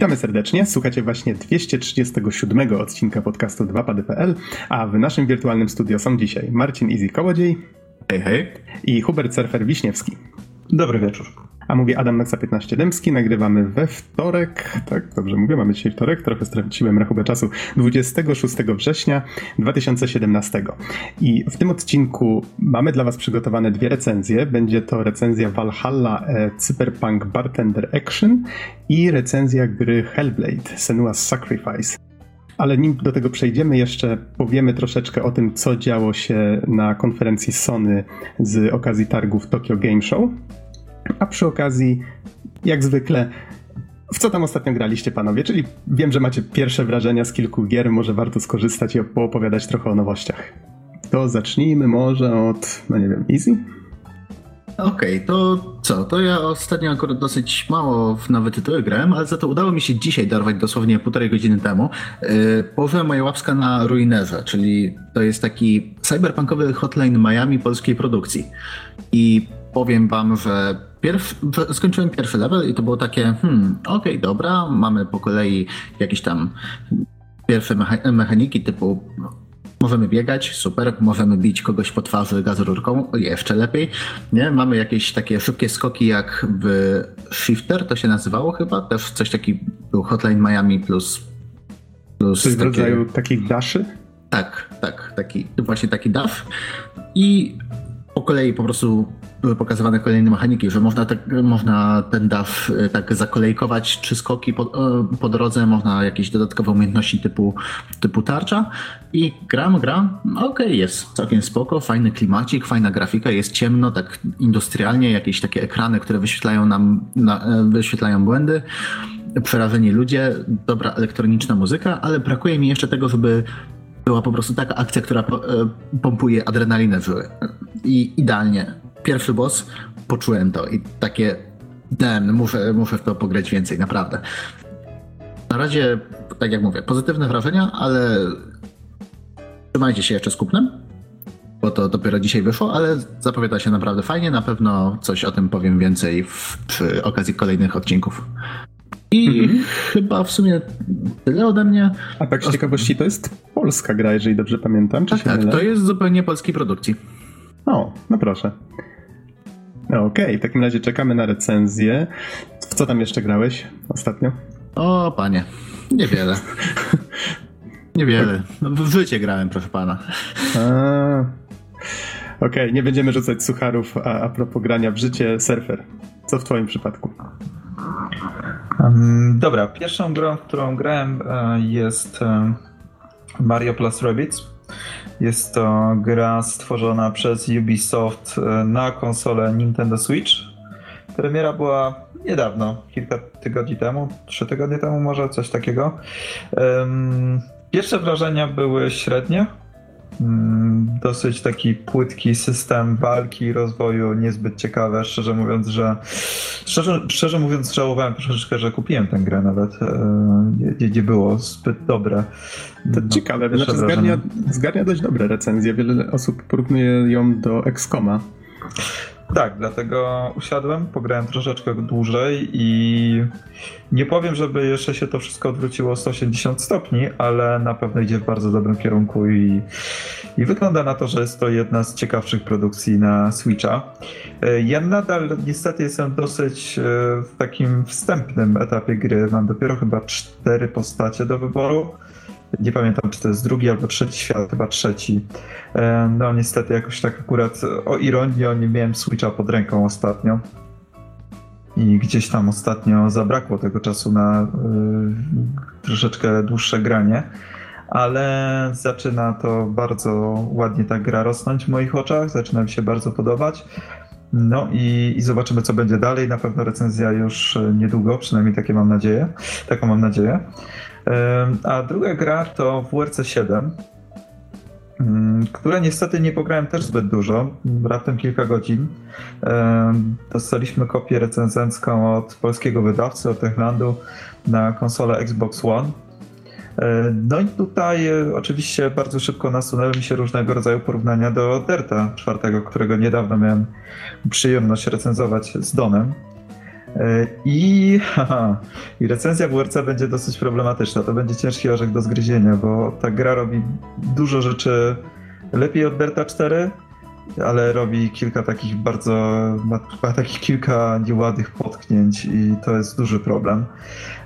Witamy serdecznie. Słuchacie właśnie 237 odcinka podcastu 2pady.pl, a w naszym wirtualnym studio są dzisiaj Marcin Easy Kołodziej. Hej, hej. I Hubert Surfer Wiśniewski. Dobry wieczór. A mówi Adam Maxa 15 Dębski. Nagrywamy we wtorek, tak, dobrze mówię, mamy dzisiaj wtorek, trochę straciłem rachubę czasu, 26 września 2017. I w tym odcinku mamy dla Was przygotowane dwie recenzje. Będzie to recenzja Valhalla e, Cyberpunk Bartender Action i recenzja gry Hellblade Senua's Sacrifice. Ale nim do tego przejdziemy, jeszcze powiemy troszeczkę o tym, co działo się na konferencji Sony z okazji targów Tokyo Game Show. A przy okazji, jak zwykle, w co tam ostatnio graliście, panowie? Czyli wiem, że macie pierwsze wrażenia z kilku gier, może warto skorzystać i poopowiadać trochę o nowościach. To zacznijmy może od, no nie wiem, Easy? Okej, okay, to co? To ja ostatnio akurat dosyć mało w nowe tytuły grałem, ale za to udało mi się dzisiaj dorwać dosłownie półtorej godziny temu. Yy, położyłem moje łapska na Ruinerze, czyli to jest taki cyberpunkowy hotline Miami polskiej produkcji. I powiem wam, że Pierw, skończyłem pierwszy level i to było takie, hmm, okej, okay, dobra, mamy po kolei jakieś tam pierwsze mechaniki typu Możemy biegać, super, możemy bić kogoś po twarzy gazururką, jeszcze lepiej. Nie? Mamy jakieś takie szybkie skoki jak w Shifter, to się nazywało chyba, też coś taki był Hotline Miami plus... plus coś w rodzaju takich daszy? Tak, tak, taki, właśnie taki dash. I po kolei po prostu były pokazywane kolejne mechaniki, że można, tak, można ten DAF e, tak zakolejkować trzy skoki po, e, po drodze, można jakieś dodatkowe umiejętności typu, typu tarcza i gram, gram, okej, okay, jest całkiem spoko, fajny klimacik, fajna grafika, jest ciemno, tak industrialnie, jakieś takie ekrany, które wyświetlają nam, na, e, wyświetlają błędy, przerażeni ludzie, dobra elektroniczna muzyka, ale brakuje mi jeszcze tego, żeby była po prostu taka akcja, która pompuje adrenalinę w żyły. I idealnie pierwszy boss, poczułem to i takie, damn, muszę, muszę w to pograć więcej, naprawdę. Na razie, tak jak mówię, pozytywne wrażenia, ale trzymajcie się jeszcze z kupnem, bo to dopiero dzisiaj wyszło, ale zapowiada się naprawdę fajnie. Na pewno coś o tym powiem więcej w, przy okazji kolejnych odcinków. I mhm. chyba w sumie tyle ode mnie. A tak z ciekawości, to jest polska gra, jeżeli dobrze pamiętam. Czy tak, tak, to jest zupełnie polskiej produkcji. O, no proszę. Okej, okay. w takim razie czekamy na recenzję. W co tam jeszcze grałeś ostatnio? O, panie, niewiele. Niewiele. W życie grałem, proszę pana. Okej, okay. nie będziemy rzucać sucharów, a, a propos grania w życie, surfer. Co w twoim przypadku? Um, dobra, pierwszą grą, w którą grałem e, jest Mario Plus Rabbids. Jest to gra stworzona przez Ubisoft e, na konsolę Nintendo Switch. Premiera była niedawno, kilka tygodni temu, trzy tygodnie temu może, coś takiego. Pierwsze wrażenia były średnie. Mm, dosyć taki płytki system walki, rozwoju, niezbyt ciekawe. Szczerze mówiąc, że szczerze, szczerze mówiąc, żałowałem troszeczkę, że kupiłem tę grę nawet. E, nie, nie było zbyt dobre. To ciekawe, znaczy zgarnia, zgarnia dość dobre recenzje. Wiele osób porównuje ją do Excoma. Tak, dlatego usiadłem, pograłem troszeczkę dłużej i nie powiem, żeby jeszcze się to wszystko odwróciło 180 stopni, ale na pewno idzie w bardzo dobrym kierunku i, i wygląda na to, że jest to jedna z ciekawszych produkcji na Switcha. E, ja nadal niestety jestem dosyć e, w takim wstępnym etapie gry. Mam dopiero chyba cztery postacie do wyboru nie pamiętam, czy to jest drugi albo trzeci świat, chyba trzeci. E, no niestety jakoś tak akurat o ironię nie miałem Switcha pod ręką ostatnio. I gdzieś tam ostatnio zabrakło tego czasu na y, troszeczkę dłuższe granie, ale zaczyna to bardzo ładnie ta gra rosnąć w moich oczach, zaczyna mi się bardzo podobać. No i, i zobaczymy, co będzie dalej. Na pewno recenzja już niedługo, przynajmniej takie mam nadzieję. Taką mam nadzieję. A druga gra to WRC 7, mm, które niestety nie pograłem też zbyt dużo, raptem kilka godzin. Dostaliśmy kopię recenzencką od polskiego wydawcy, od Techlandu na konsolę Xbox One. No i tutaj e, oczywiście bardzo szybko nasunęły mi się różnego rodzaju porównania do Derta czwartego, którego niedawno miałem przyjemność recenzować z Donem. E, I, haha, I recenzja WRC będzie dosyć problematyczna. To będzie ciężki orzech do zgryzienia, bo ta gra robi dużo rzeczy lepiej od Delta 4, ale robi kilka takich bardzo, ma takich kilka nieładnych potknięć i to jest duży problem.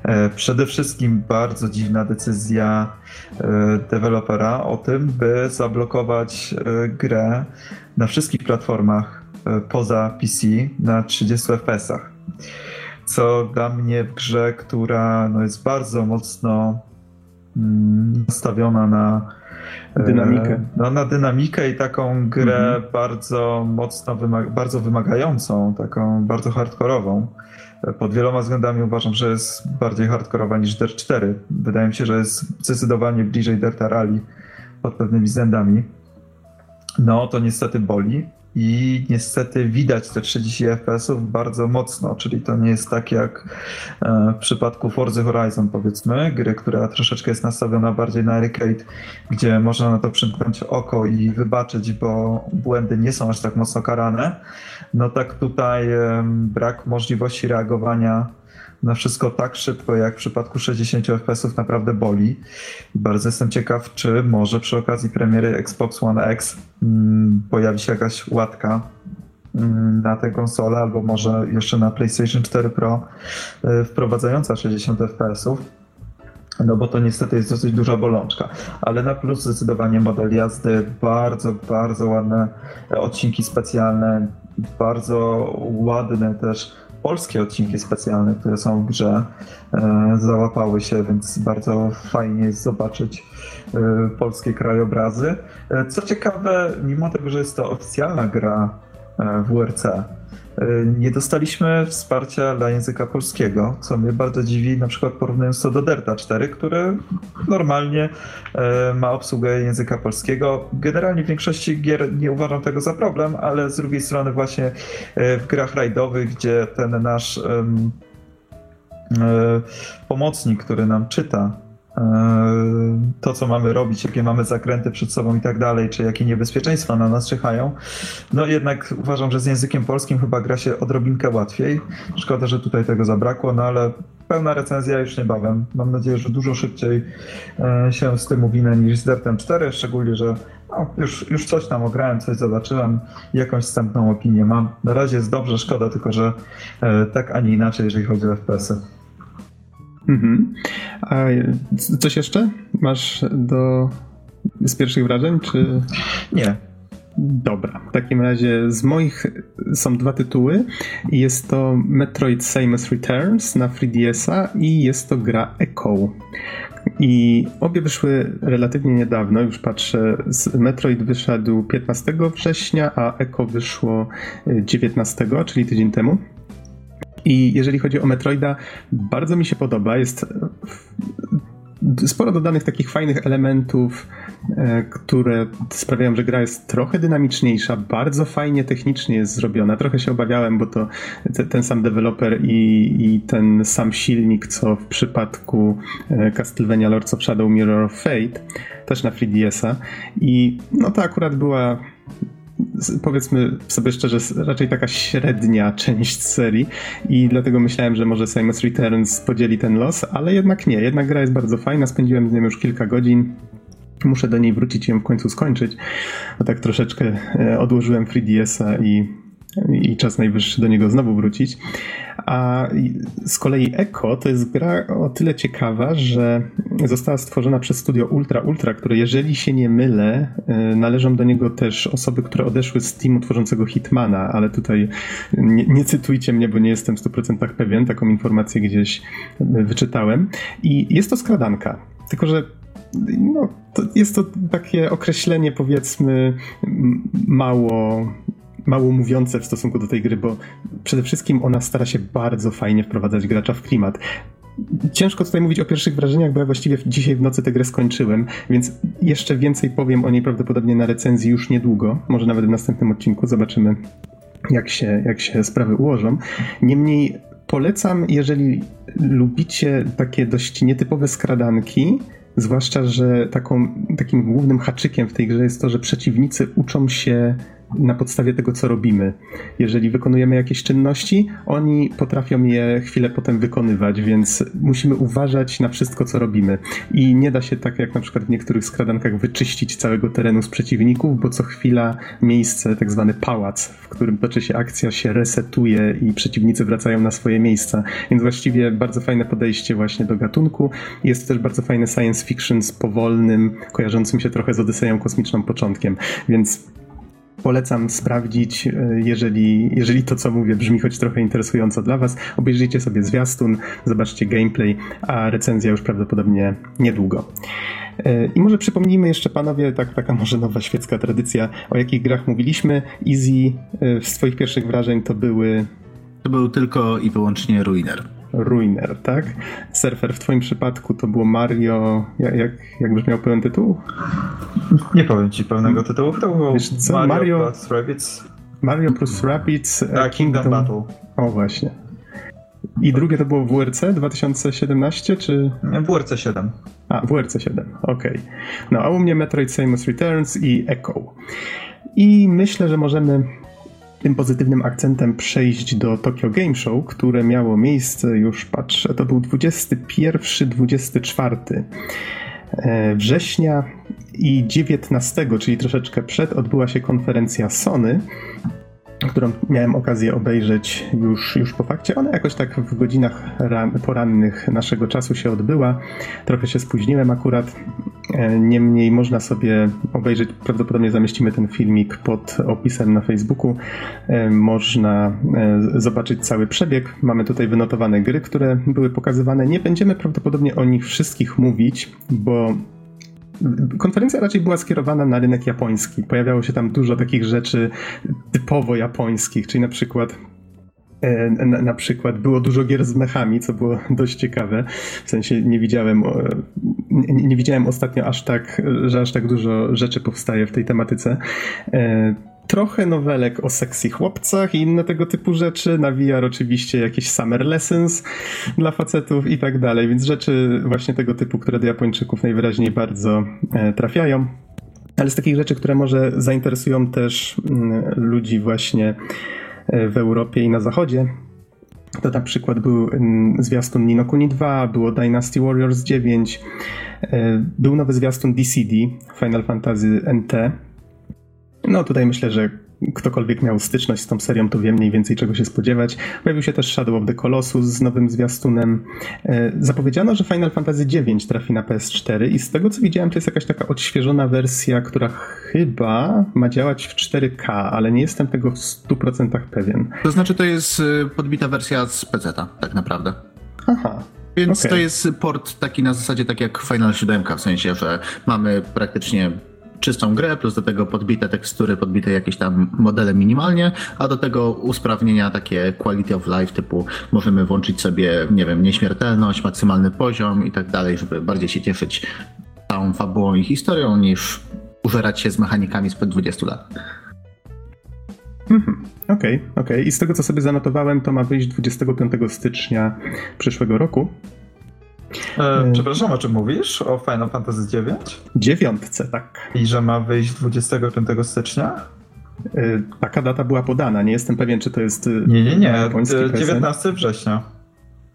E, przede wszystkim bardzo dziwna decyzja e, dewelopera o tym, by zablokować grę na wszystkich platformach poza PC na 30 FPS-ach co dla mnie w grze, która no, jest bardzo mocno mm, nastawiona na dynamikę. E, no, na dynamikę i taką grę mhm. bardzo mocno, wymaga bardzo wymagającą, taką bardzo hardkorową. Pod wieloma względami uważam, że jest bardziej hardkorowa niż Dirt 4. Wydaje mi się, że jest zdecydowanie bliżej Dirta Rally pod pewnymi względami. No, to niestety boli i niestety widać te 30 FPS-ów bardzo mocno, czyli to nie jest tak jak e, w przypadku Forza Horizon powiedzmy, gry, która troszeczkę jest nastawiona bardziej na arcade, gdzie można na to przymknąć oko i wybaczyć, bo błędy nie są aż tak mocno karane. No tak tutaj brak możliwości reagowania na wszystko tak szybko, jak w przypadku 60 FPS naprawdę boli. bardzo jestem ciekaw, czy może przy okazji premiery Xbox One X mm, pojawi się jakaś łatka mm, na tę konsolę, albo może jeszcze na PlayStation 4 Pro y, wprowadzająca 60 FPS-ów. No bo to niestety jest dosyć duża bolączka. Ale na plus zdecydowanie model jazdy, bardzo, bardzo ładne odcinki specjalne, bardzo ładne też polskie odcinki specjalne, które są w grze, e, załapały się, więc bardzo fajnie jest zobaczyć e, polskie krajobrazy. E, co ciekawe, mimo tego, że jest to oficjalna gra WRC, nie dostaliśmy wsparcia dla języka polskiego, co mnie bardzo dziwi, na przykład porównując to do Delta 4, który normalnie e, ma obsługę języka polskiego. Generalnie w większości gier nie uważam tego za problem, ale z drugiej strony właśnie e, w grach rajdowych, gdzie ten nasz pomocnik, który nam czyta to, co mamy robić, jakie mamy zakręty przed sobą i tak dalej, czy jakie niebezpieczeństwa na nas czyhają. No jednak uważam, że z językiem polskim chyba gra się odrobinkę łatwiej. Szkoda, że tutaj tego zabrakło, no ale pełna recenzja już niebawem. Mam nadzieję, że dużo szybciej e, się z tym uwinę niż z Dertem 4, szczególnie, że no, już, już coś tam ograłem, coś zobaczyłem, jakąś wstępną opinię mam. Na razie jest dobrze, szkoda tylko, że e, tak, a nie inaczej, jeżeli chodzi o FPS-y. Mhm. A coś jeszcze masz do z pierwszych wrażeń, czy... Nie. Dobra, w takim razie z moich są dwa tytuły. Jest to Metroid Samus Returns na 3DS-a i jest to gra Echo. I obie wyszły relatywnie niedawno, już patrzę. Metroid wyszedł 15 września, a Echo wyszło 19, czyli tydzień temu. I jeżeli chodzi o Metroida, bardzo mi się podoba. Jest sporo dodanych takich fajnych elementów, e, które sprawiają, że gra jest trochę dynamiczniejsza, bardzo fajnie technicznie jest zrobiona. Trochę się obawiałem, bo to ten sam deweloper i, i ten sam silnik, co w przypadku e, Castlevania Lords of Shadow Mirror of Fate, też na 3DS-a. I no to akurat była powiedzmy sobie szczerze, raczej taka średnia część serii i dlatego myślałem, że może Samus Returns podzieli ten los, ale jednak nie. Jednak gra jest bardzo fajna, spędziłem z nią już kilka godzin. Muszę do niej wrócić i ją w końcu skończyć. Bo tak troszeczkę e, odłożyłem 3DS-a i i czas najwyższy do niego znowu wrócić. A z kolei Echo to jest gra o tyle ciekawa, że została stworzona przez studio Ultra Ultra, które jeżeli się nie mylę, y, należą do niego też osoby, które odeszły z teamu tworzącego Hitmana, ale tutaj nie, nie cytujcie mnie, bo nie jestem w 100% pewien, taką informację gdzieś wyczytałem. I jest to skradanka. Tylko, że no, to jest to takie określenie, powiedzmy, mało mało mówiące w stosunku do tej gry, bo przede wszystkim ona stara się bardzo fajnie wprowadzać gracza w klimat. Ciężko tutaj mówić o pierwszych wrażeniach, bo ja właściwie dzisiaj w nocy tę grę skończyłem, więc jeszcze więcej powiem o niej prawdopodobnie na recenzji już niedługo, może nawet w następnym odcinku, zobaczymy jak się, jak się sprawy ułożą. Niemniej polecam, jeżeli lubicie takie dość nietypowe skradanki, zwłaszcza, że taką, takim głównym haczykiem w tej grze jest to, że przeciwnicy uczą się na podstawie tego, co robimy. Jeżeli wykonujemy jakieś czynności, oni potrafią je chwilę potem wykonywać, więc musimy uważać na wszystko, co robimy. I nie da się tak jak na przykład w niektórych skradankach wyczyścić całego terenu z przeciwników, bo co chwila miejsce, tak zwany pałac, w którym toczy się akcja, się resetuje i przeciwnicy wracają na swoje miejsca. Więc właściwie bardzo fajne podejście właśnie do gatunku. Jest też bardzo fajny science fiction z powolnym, kojarzącym się trochę z Odyseją Kosmiczną początkiem. Więc polecam sprawdzić, e, jeżeli, jeżeli to, co mówię, brzmi choć trochę interesująco dla Was. Obejrzyjcie sobie zwiastun, zobaczcie gameplay, a recenzja już prawdopodobnie niedługo. E, I może przypomnijmy jeszcze panowie, tak, taka może nowa świecka tradycja, o jakich grach mówiliśmy. Easy e, z Twoich pierwszych wrażeń to były. To był tylko i wyłącznie Ruiner. Ruiner, tak? Surfer w Twoim przypadku to było Mario. Jak, jak, jak brzmiał pełen tytuł? Nie powiem ci pełnego tytułu. To było Wiesz co, Mario, Mario- plus Rabbids. Mario plus Rabbids e, Tak, Kingdom Battle. O, właśnie. I drugie to było WRC 2017, czy... WRC 7. A, WRC 7, okej. No, a u mnie Metroid Samus Returns i Echo. I myślę, że możemy tym pozytywnym akcentem przejść do Tokyo Game Show, które miało miejsce, już patrzę, to był 21-24 e, września i 19, czyli troszeczkę przed, odbyła się konferencja Sony, którą miałem okazję obejrzeć już, już po fakcie. Ona jakoś tak w godzinach ran, porannych naszego czasu się odbyła. Trochę się spóźniłem akurat. E, Niemniej można sobie obejrzeć, prawdopodobnie zamieścimy ten filmik pod opisem na Facebooku. E, Można e, zobaczyć cały przebieg. Mamy tutaj wynotowane gry, które były pokazywane. Nie będziemy prawdopodobnie o nich wszystkich mówić, bo konferencja raczej była skierowana na rynek japoński. Pojawiało się tam dużo takich rzeczy typowo japońskich, czyli na przykład e, na, na przykład było dużo gier z mechami, co było dość ciekawe. W sensie nie widziałem, nie, nie widziałem ostatnio aż tak, że aż tak dużo rzeczy powstaje w tej tematyce. Trochę nowelek o sexy chłopcach i inne tego typu rzeczy. Na VR oczywiście jakieś summer lessons dla facetów i tak dalej, więc rzeczy właśnie tego typu, które do Japończyków najwyraźniej bardzo e, trafiają. Ale z takich rzeczy, które może zainteresują też mm, ludzi właśnie e, w Europie i na zachodzie, to na przykład był mm, zwiastun Nino Kuni 2, było Dynasty Warriors 9, e, był nowy zwiastun DCD, Final Fantasy NT. No tutaj myślę, że ktokolwiek miał styczność z tą serią, to wie mniej więcej czego się spodziewać. Pojawił się też Shadow of the Colossus z nowym zwiastunem. E, Zapowiedziano, że Final Fantasy IX trafi na PS4 i z tego co widziałem to jest jakaś taka odświeżona wersja, która chyba ma działać w 4K, ale nie jestem tego w 100% pewien. To znaczy, to jest y, podbita wersja z PC-ta, tak naprawdę. Aha, Więc Okej. to jest port taki na zasadzie tak jak Final 7, w sensie, że mamy praktycznie czystą grę, plus do tego podbite tekstury, podbite jakieś tam modele minimalnie, a do tego usprawnienia takie quality of life typu możemy włączyć sobie, nie wiem, nieśmiertelność, maksymalny poziom i tak dalej, żeby bardziej się cieszyć całą fabułą i historią niż użerać się z mechanikami sprzed 20 lat. okej, okej. I z tego co sobie zanotowałem, to ma wyjść 25 stycznia przyszłego roku. E, przepraszam, o czym mówisz? O Final Fantasy 9? Dziewiątce, tak. I że ma wyjść 25 stycznia? Y, Taka data była podana. Nie jestem pewien, czy to jest. y, Nie, nie, nie. japoński D- prezent. 19 września.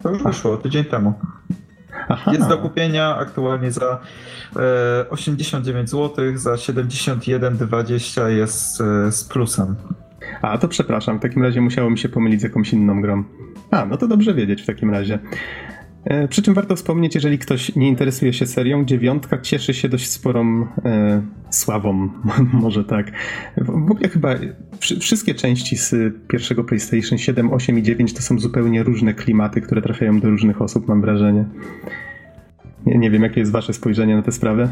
To już wyszło, tydzień temu. Aha. Jest do kupienia aktualnie za e, 89 zł, za 71,20 jest e, z plusem. A, to przepraszam. W takim razie musiało mi się pomylić z jakąś inną grą. A, no to dobrze wiedzieć w takim razie. E, Przy czym warto wspomnieć, jeżeli ktoś nie interesuje się serią, dziewiątka cieszy się dość sporą e, sławą, może tak. W ogóle chyba wszy- wszystkie części z pierwszego PlayStation 7, 8 i 9 to są zupełnie różne klimaty, które trafiają do różnych osób, mam wrażenie. Nie, nie wiem, jakie jest wasze spojrzenie na tę sprawę.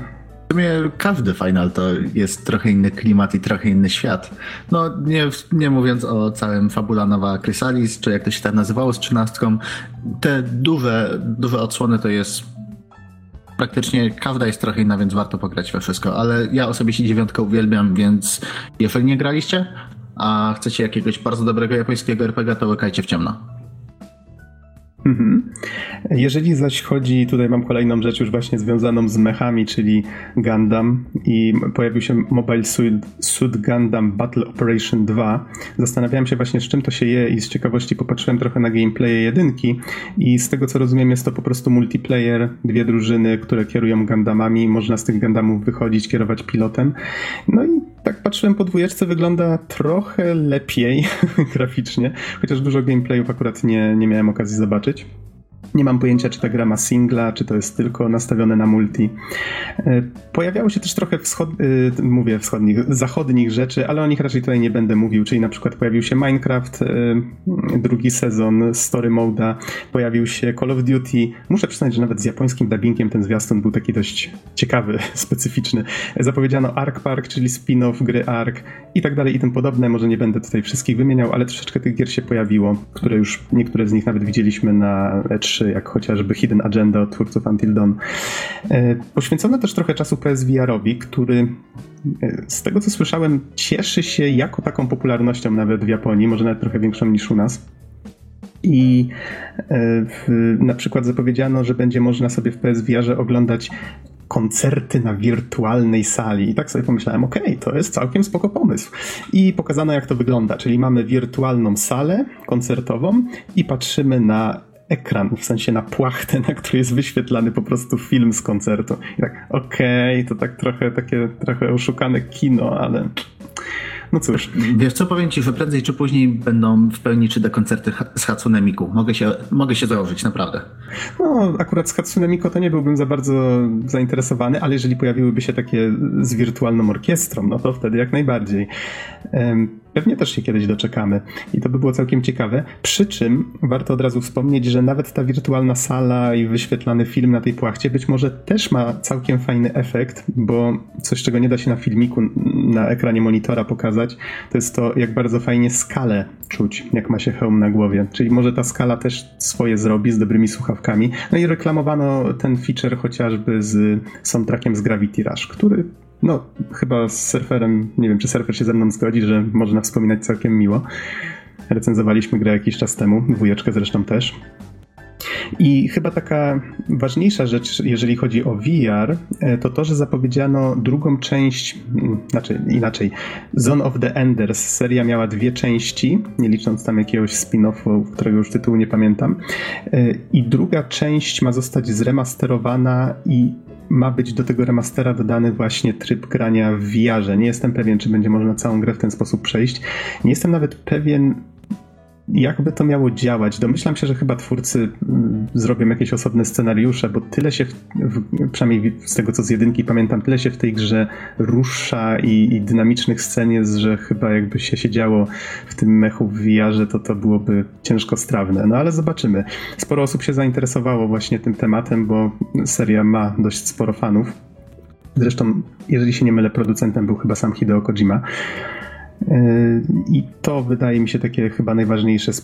W sumie każdy final to jest trochę inny klimat i trochę inny świat. No nie, nie mówiąc o całym Fabula Nowa Chrysalis, czy jak to się tam nazywało z trzynastką, te duże, duże odsłony to jest praktycznie każda jest trochę inna, więc warto pograć we wszystko, ale ja osobiście dziewiątkę uwielbiam, więc jeżeli nie graliście, a chcecie jakiegoś bardzo dobrego japońskiego RPG, to łykajcie w ciemno. Mhm. Jeżeli zaś chodzi, tutaj mam kolejną rzecz już właśnie związaną z mechami, czyli Gundam i pojawił się Mobile Suit, Suit Gundam Battle Operation 2. Zastanawiałem się właśnie z czym to się je i z ciekawości popatrzyłem trochę na gameplaye jedynki i z tego co rozumiem jest to po prostu multiplayer, dwie drużyny, które kierują Gundamami, można z tych Gundamów wychodzić, kierować pilotem. No i tak patrzyłem po dwójeczce, wygląda trochę lepiej graficznie, chociaż dużo gameplayów akurat nie, nie miałem okazji zobaczyć. жить. Nie mam pojęcia, czy ta gra ma singla, czy to jest tylko nastawione na multi. E, pojawiało się też trochę wschod... E, mówię wschodnich, zachodnich rzeczy, ale o nich raczej tutaj nie będę mówił, czyli na przykład pojawił się Minecraft, e, drugi sezon Story Mode'a, pojawił się Call of Duty. Muszę przyznać, że nawet z japońskim dubbingiem ten zwiastun był taki dość ciekawy, specyficzny. Zapowiedziano Ark Park, czyli spin-off gry Ark i tak dalej i tym podobne. Może nie będę tutaj wszystkich wymieniał, ale troszeczkę tych gier się pojawiło, które już niektóre z nich nawet widzieliśmy na E3 jak chociażby Hidden Agenda twórców Until Dawn. E, poświęcono też trochę czasu PSVR-owi, który e, z tego co słyszałem cieszy się jako taką popularnością nawet w Japonii, może nawet trochę większą niż u nas. I w, na przykład zapowiedziano, że będzie można sobie w PSVR-ze oglądać koncerty na wirtualnej sali. I tak sobie pomyślałem, okej, okay, to jest całkiem spoko pomysł. I pokazano, jak to wygląda. Czyli mamy wirtualną salę koncertową i patrzymy na ekran, w sensie na płachtę, na której jest wyświetlany po prostu film z koncertu. I tak, okej, okay, to tak trochę takie trochę oszukane kino, ale no cóż. Wiesz co, powiem ci, że prędzej czy później będą w pełni 3D koncerty z Hatsune Miku. Mogę się, mogę się założyć, naprawdę. No, akurat z Hatsune Miku to nie byłbym za bardzo zainteresowany, ale jeżeli pojawiłyby się takie z wirtualną orkiestrą, no to wtedy jak najbardziej. Pewnie też się kiedyś doczekamy i to by było całkiem ciekawe. Przy czym warto od razu wspomnieć, że nawet ta wirtualna sala i wyświetlany film na tej płachcie być może też ma całkiem fajny efekt, bo coś, czego nie da się na filmiku, na ekranie monitora pokazać, to jest to, jak bardzo fajnie skalę czuć, jak ma się hełm na głowie. Czyli może ta skala też swoje zrobi z dobrymi słuchawkami. No i reklamowano ten feature chociażby z soundtrackiem z Gravity Rush, który no, chyba z surferem, nie wiem, czy surfer się ze mną zgodzi, że można wspominać całkiem miło. Recenzowaliśmy grę jakiś czas temu, dwójeczkę zresztą też. I chyba taka ważniejsza rzecz, jeżeli chodzi o VR, e, to to, że zapowiedziano drugą część, mm, znaczy inaczej, Zone of the Enders. Seria miała dwie części, nie licząc tam jakiegoś spin-offu, którego już tytułu nie pamiętam. E, I druga część ma zostać zremasterowana i ma być do tego remastera dodany właśnie tryb grania w VR-ze. Nie jestem pewien, czy będzie można całą grę w ten sposób przejść. Nie jestem nawet pewien, jakby to miało działać. Domyślam się, że chyba twórcy mm, zrobią jakieś osobne scenariusze, bo tyle się, w, przynajmniej z tego co z jedynki pamiętam, tyle się w tej grze rusza i, i dynamicznych scen jest, że chyba jakby się siedziało w tym mechu w VR-ze, to to byłoby ciężko strawne. No ale zobaczymy. Sporo osób się zainteresowało właśnie tym tematem, bo seria ma dość sporo fanów. Zresztą, jeżeli się nie mylę, producentem był chyba sam Hideo Kojima. Yy, I to wydaje mi się takie chyba najważniejsze z,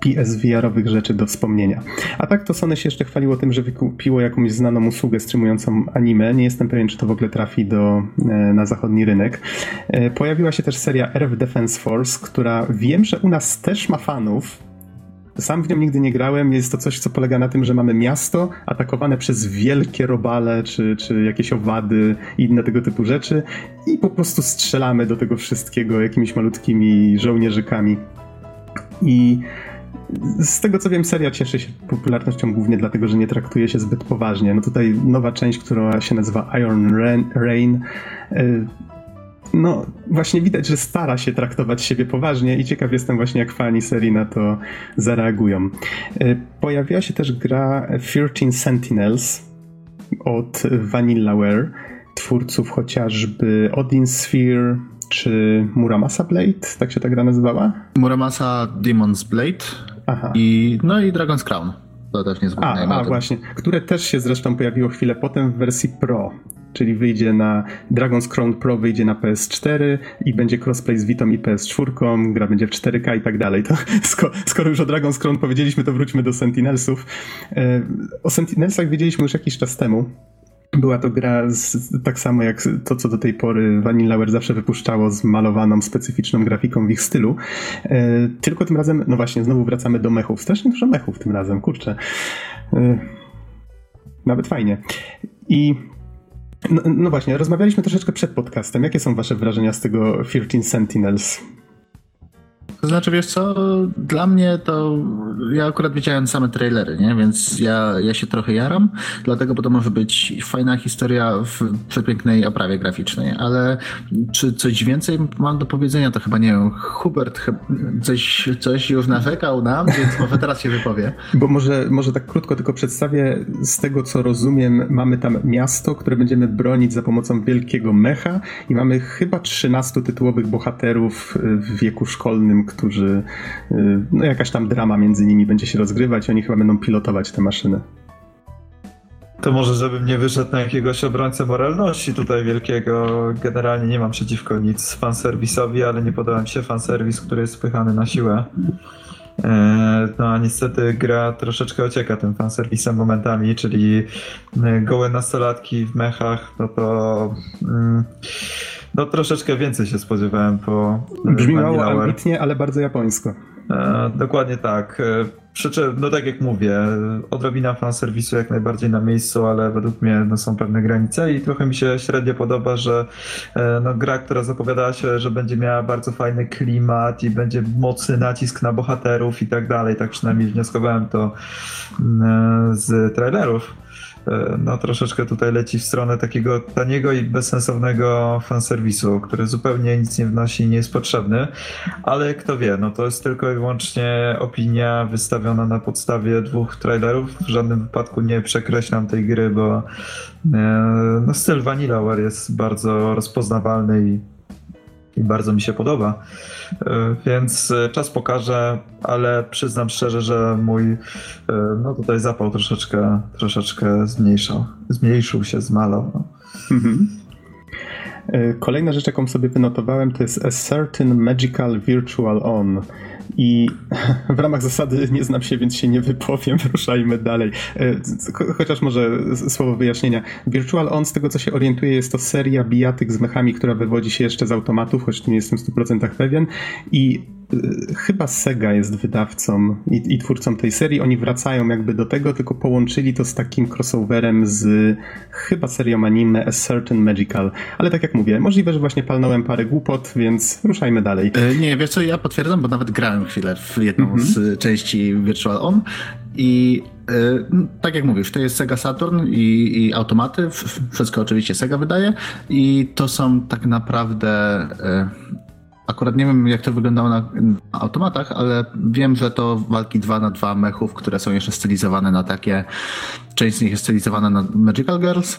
PSVR-owych rzeczy do wspomnienia. A tak to Sony się jeszcze chwaliło tym, że wykupiło jakąś znaną usługę streamującą anime. Nie jestem pewien, czy to w ogóle trafi do, e, na zachodni rynek. E, pojawiła się też seria Earth Defense Force, która wiem, że u nas też ma fanów, sam w nią nigdy nie grałem. Jest to coś, co polega na tym, że mamy miasto atakowane przez wielkie robale, czy, czy jakieś owady i inne tego typu rzeczy i po prostu strzelamy do tego wszystkiego jakimiś malutkimi żołnierzykami. I z tego co wiem, seria cieszy się popularnością głównie dlatego, że nie traktuje się zbyt poważnie. No tutaj nowa część, która się nazywa Iron Rain, y, no właśnie widać, że stara się traktować siebie poważnie i ciekaw jestem właśnie jak fani serii na to zareagują. E, pojawiła się też gra 13 Sentinels od Vanillaware, twórców chociażby Odin Sphere czy Muramasa Blade, tak się ta gra nazywała? Muramasa Demon's Blade Aha. i no i Dragon's Crown. To też nie A, a właśnie, które też się zresztą pojawiło chwilę potem w wersji Pro czyli wyjdzie na Dragon's Crown Pro, wyjdzie na PS4 i będzie crossplay z Vitą i PS4, gra będzie w 4K i tak dalej. To skoro, skoro już o Dragon's Crown powiedzieliśmy, to wróćmy do Sentinelsów. E, o Sentinelsach wiedzieliśmy już jakiś czas temu, była to gra z, tak samo jak to, co do tej pory Vanillaware zawsze wypuszczało z malowaną, specyficzną grafiką w ich stylu. E, tylko tym razem, no właśnie, znowu wracamy do mechów. Strasznie dużo mechów tym razem, kurczę. E, nawet fajnie. I no, no, właśnie, rozmawialiśmy troszeczkę przed podcastem. Jakie są wasze wrażenia z tego 13 Sentinels? To znaczy, wiesz co, dla mnie to ja akurat widziałem same trailery, nie? Więc ja, ja się trochę jaram, dlatego, bo to może być fajna historia w przepięknej oprawie graficznej, ale czy coś więcej mam do powiedzenia, to chyba nie wiem. Hubert coś, coś już narzekał nam, więc może teraz się wypowie. Bo może, może tak krótko tylko przedstawię, z tego co rozumiem, mamy tam miasto, które będziemy bronić za pomocą wielkiego mecha i mamy chyba 13 tytułowych bohaterów w wieku szkolnym, którzy, y, no jakaś tam drama między nimi będzie się rozgrywać i oni chyba będą pilotować te maszyny. To może, żebym nie wyszedł na jakiegoś obrońcę moralności tutaj wielkiego. Generalnie nie mam przeciwko nic fanserwisowi, ale nie podoba mi się fanserwis, który jest wpychany na siłę. E, no a niestety gra troszeczkę ocieka tym fanserwisem momentami, czyli e, gołe nastolatki w mechach, no to... Mm, no troszeczkę więcej się spodziewałem po Brzmi mało ambitnie, ale bardzo japońsko. E, dokładnie tak. E, przy czym, no tak jak mówię, odrobina fanserwisu jak najbardziej na miejscu, ale według mnie no, są pewne granice i trochę mi się średnio podoba, że e, no, gra, która zapowiadała się, że będzie miała bardzo fajny klimat i będzie mocny nacisk na bohaterów i tak dalej, tak przynajmniej wnioskowałem to mm, z trailerów E, no troszeczkę tutaj leci w stronę takiego taniego i bezsensownego fanserwisu, który zupełnie nic nie wnosi i nie jest potrzebny, ale kto wie, no to jest tylko i wyłącznie opinia wystawiona na podstawie dwóch trailerów. W żadnym wypadku nie przekreślam tej gry, bo e, no, styl Vanillaware jest bardzo rozpoznawalny i, i bardzo mi się podoba. E, więc e, czas pokaże, ale przyznam szczerze, że mój e, no tutaj zapał troszeczkę, troszeczkę zmniejszał. Zmniejszył się, zmalał. No. Mhm. Kolejna rzecz, jaką sobie wynotowałem, to jest A Certain Magical Virtual On. I w ramach zasady nie znam się, więc się nie wypowiem. Ruszajmy dalej. Chociaż może słowo wyjaśnienia. Virtual On, z tego co się orientuję, jest to seria bijatyk z mechami, która wywodzi się jeszcze z automatów, choć nie jestem w 100% pewien. I chyba Sega jest wydawcą i, i, twórcą tej serii. Oni wracają jakby do tego, tylko połączyli to z takim crossoverem z chyba serią anime A Certain Magical. Ale tak jak mówię, możliwe, że właśnie palnąłem parę głupot, więc ruszajmy dalej. E, nie, wiesz co, ja potwierdzam, bo nawet grałem chwilę w jedną -hmm. z części Virtual On i yy, tak jak mówisz, to jest Sega Saturn i, i, automaty, wszystko oczywiście Sega wydaje i to są tak naprawdę yy, Akurat nie wiem, jak to wyglądało na, na, automatach, ale wiem, że to walki 2 na 2 mechów, które są jeszcze stylizowane na takie. Część z nich jest stylizowana na Magical Girls.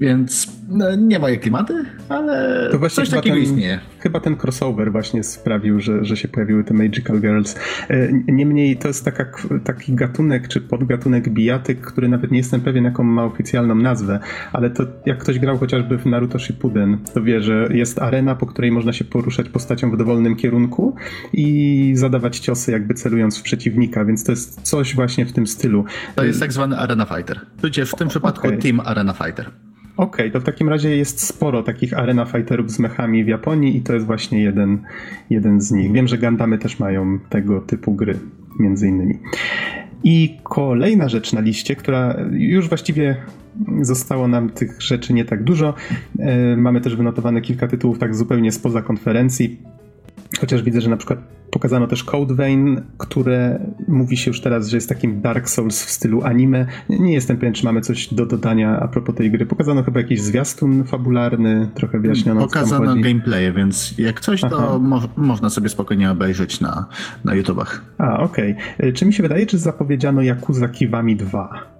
Więc no, nie moje klimaty, ale to właśnie coś takiego ten, istnieje. Chyba ten crossover właśnie sprawił, że, że się pojawiły te Magical Girls. E, niemniej to jest taka, taki gatunek czy podgatunek bijatyk, który nawet nie jestem pewien, jaką ma oficjalną nazwę, ale to jak ktoś grał chociażby w Naruto Shippuden, to wie, że jest arena, po której można się poruszać postacią w dowolnym kierunku i zadawać ciosy jakby celując w przeciwnika, więc to jest coś właśnie w tym stylu. To jest tak zwany Arena Fighter. Tudzież w tym przypadku okay. Team Arena Fighter. Okej, okay, to w takim razie jest sporo takich arena fighterów z mechami w Japonii i to jest właśnie jeden, jeden z nich. Wiem, że Gandamy też mają tego typu gry, między innymi. I kolejna rzecz na liście, która już właściwie zostało nam tych rzeczy nie tak dużo. E, mamy też wynotowane kilka tytułów tak zupełnie spoza konferencji. Chociaż widzę, że na przykład pokazano też Code Vein, które mówi się już teraz, że jest takim Dark Souls w stylu anime. Nie jestem pewien, czy mamy coś do dodania a propos tej gry. Pokazano chyba jakiś zwiastun fabularny, trochę wyjaśniono. Pokazano gameplaye, więc jak coś, to mo można sobie spokojnie obejrzeć na, na YouTubach. A, okej. Okay. Czy mi się wydaje, czy zapowiedziano Yakuza Kiwami 2?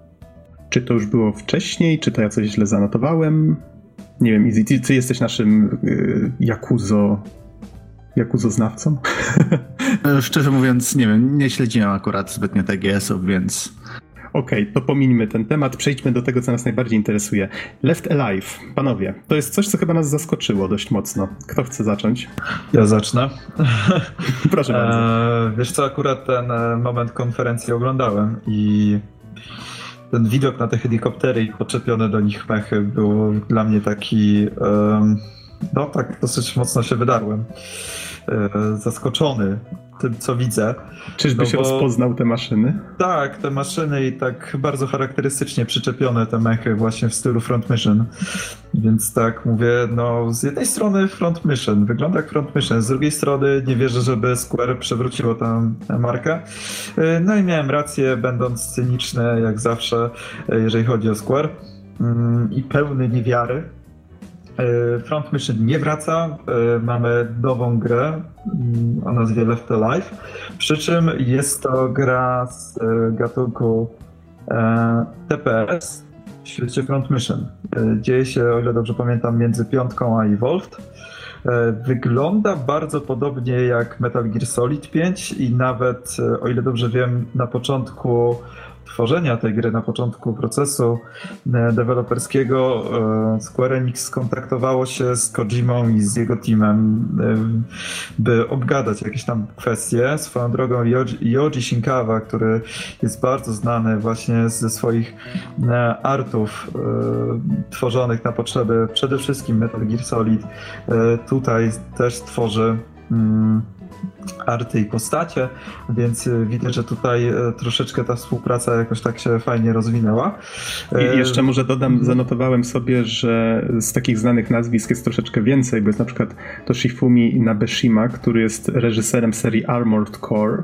Czy to już było wcześniej, czy to ja coś źle zanotowałem? Nie wiem, Izzy, ty, ty jesteś naszym y, Yakuzo Jakuzoznawcą? E, szczerze mówiąc, nie wiem, nie śledziłem akurat zbytnio TGS-ów, więc... Okej, okay, to pomińmy ten temat, przejdźmy do tego, co nas najbardziej interesuje. Left Alive. Panowie, to jest coś, co chyba nas zaskoczyło dość mocno. Kto chce zacząć? Ja zacznę. Proszę bardzo. E, wiesz co, akurat ten e, moment konferencji oglądałem i ten widok na te helikoptery i podczepione do nich mechy było dla mnie taki, no tak dosyć mocno się wydarłem. E, zaskoczony tym, co widzę. Czyżbyś no bo, rozpoznał te maszyny? Tak, te maszyny i tak bardzo charakterystycznie przyczepione te mechy właśnie w stylu Front Mission. Więc tak mówię, no z jednej strony Front Mission, wygląda jak Front Mission, z drugiej strony nie wierzę, żeby Square przewróciło tam markę. E, no i miałem rację, będąc cyniczny jak zawsze, e, jeżeli chodzi o Square mm, i pełny niewiary Front Mission nie wraca, e, mamy nową grę mm, o nazwie Left Alive, przy czym jest to gra z e, gatunku TPS w świecie Front Mission. Dzieje się, o ile dobrze pamiętam, między piątką a Evolved. Wygląda bardzo podobnie jak Metal Gear Solid 5 i nawet, o ile dobrze wiem, na początku tworzenia tej gry, na początku procesu e, deweloperskiego e, Square Enix skontaktowało się z Kojimą i z jego teamem, e, by obgadać jakieś tam kwestie. Swoją drogą Yoji Shinkawa, który jest bardzo znany właśnie ze swoich artów tworzonych na potrzeby przede wszystkim Metal Gear Solid, tutaj też tworzy mm, arty i postacie, więc e, widzę, że tutaj e, troszeczkę ta współpraca jakoś tak się fajnie rozwinęła. I e, jeszcze może dodam, zanotowałem sobie, że z takich znanych nazwisk jest troszeczkę więcej, bo jest na przykład Toshifumi Nabeshima, który jest reżyserem serii Armored Core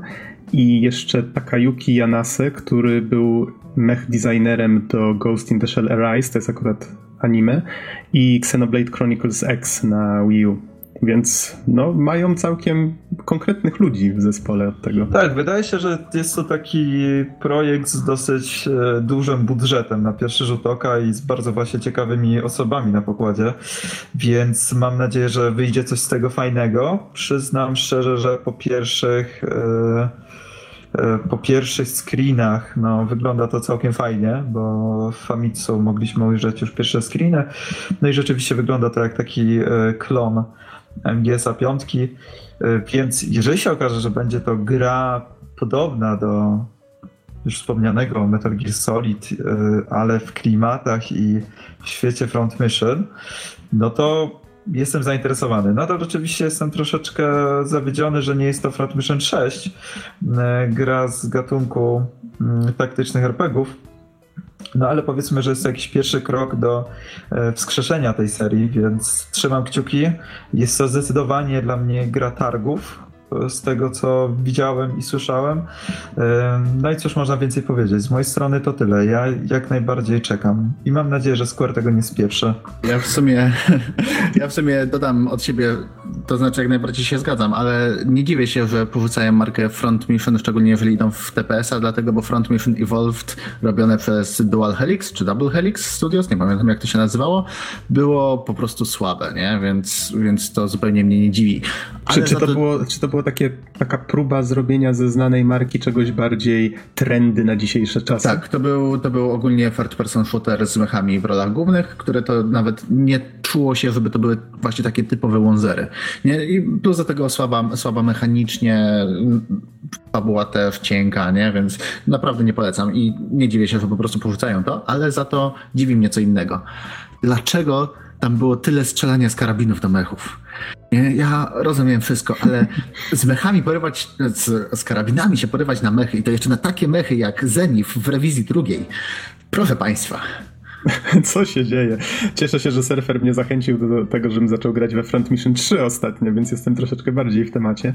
i jeszcze Takayuki Yanase, który był mech designerem do Ghost in the Shell Arise, to jest akurat anime, i Xenoblade Chronicles X na Wii U. Więc no, mają całkiem konkretnych ludzi w zespole od tego. Tak, wydaje się, że jest to taki projekt z dosyć e, dużym budżetem na pierwszy rzut oka i z bardzo właśnie ciekawymi osobami na pokładzie, więc mam nadzieję, że wyjdzie coś z tego fajnego. Przyznam szczerze, że po pierwszych e, po pierwszych screenach no, wygląda to całkiem fajnie, bo w Famitsu mogliśmy ujrzeć już pierwsze screeny. No i rzeczywiście wygląda to jak taki klon MGS-a 5, y, więc jeżeli się okaże, że będzie to gra podobna do już wspomnianego Metal Gear Solid, y, ale w klimatach i w świecie Front Mission, no to jestem zainteresowany. To oczywiście jestem troszeczkę zawiedziony, że nie jest to Front Mission 6, y, gra z gatunku taktycznych RPGów, no ale powiedzmy, że jest to jakiś pierwszy krok do e, wskrzeszenia tej serii, więc trzymam kciuki. Jest to zdecydowanie dla mnie gra targów, z tego, co widziałem i słyszałem. No i cóż można więcej powiedzieć? Z mojej strony to tyle. Ja jak najbardziej czekam i mam nadzieję, że Square tego nie spieprze. Ja w sumie, ja w sumie dodam od siebie, to znaczy jak najbardziej się zgadzam, ale nie dziwię się, że porzucają markę Front Mission, szczególnie jeżeli idą w TPS-a, dlatego, bo Front Mission Evolved robione przez Dual Helix czy Double Helix Studios, nie pamiętam jak to się nazywało, było po prostu słabe, nie? Więc, więc to zupełnie mnie nie dziwi. Czy, czy, to, to... Było, czy to było takie, taka próba zrobienia ze znanej marki czegoś bardziej trendy na dzisiejsze czasy? Tak, to był, to był ogólnie third person shooter z mechami w rolach głównych, które to nawet nie czuło się, żeby to były właśnie takie typowe łązery. Nie? I plus do tego słaba, słaba mechanicznie, fabuła też cienka, nie? więc naprawdę nie polecam i nie dziwię się, że po prostu porzucają to, ale za to dziwi mnie co innego. Dlaczego tam było tyle strzelania z karabinów do mechów? Ja rozumiem wszystko, ale z mechami porywać, z, z, karabinami się porywać na mechy i to jeszcze na takie mechy jak Zenith w rewizji drugiej. Proszę Państwa. Co się dzieje? Cieszę się, że surfer mnie zachęcił do tego, żebym zaczął grać we Front Mission 3 ostatnio, więc jestem troszeczkę bardziej w temacie.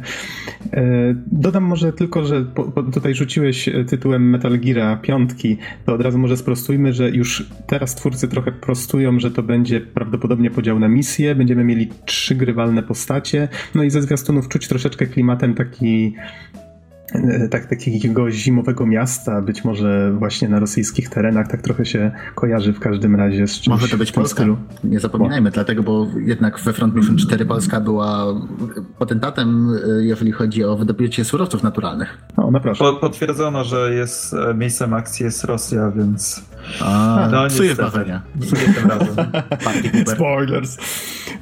E, dodam może tylko, że tutaj rzuciłeś tytułem Metal Gear piątki, to od razu może sprostujmy, że już teraz twórcy trochę prostują, że to będzie prawdopodobnie podział na misje, będziemy mieli trzy grywalne postacie, no i ze zwiastunów czuć troszeczkę klimatem taki E, tak, takiego zimowego miasta, być może właśnie na rosyjskich terenach, tak trochę się kojarzy w każdym razie z czymś Może to być Polska, stylu. nie zapominajmy, bo. dlatego, bo jednak we Front Mission 4 Polska była potentatem, e, jeżeli chodzi o wydobycie surowców naturalnych. O, no proszę. Potwierdzono, że jest e, miejscem akcji jest Rosja, więc A, No, marzenia. Nie tym razem. Spoilers.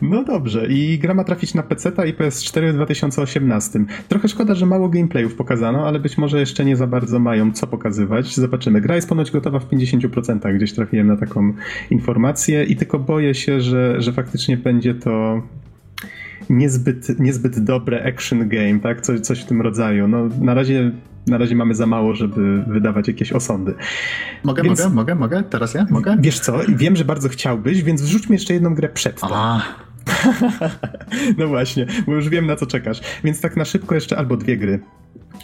No dobrze, i gra ma trafić na PC i PS4 w 2018. Trochę szkoda, że mało gameplayów pokazano, ale być może jeszcze nie za bardzo mają co pokazywać. Zobaczymy. Gra jest ponoć gotowa w 50%, gdzieś trafiłem na taką informację i tylko boję się, że, że faktycznie będzie to niezbyt, niezbyt dobre action game, tak? Coś, coś w tym rodzaju. No, na razie na razie mamy za mało, żeby wydawać jakieś osądy. Mogę, Więc- mogę, mogę, mogę? Teraz ja? Mogę? Wiesz co, wiem, że bardzo chciałbyś, więc wrzućmy jeszcze jedną grę przed to. A, No właśnie, bo już wiem na co czekasz. Więc tak na szybko jeszcze albo dwie gry.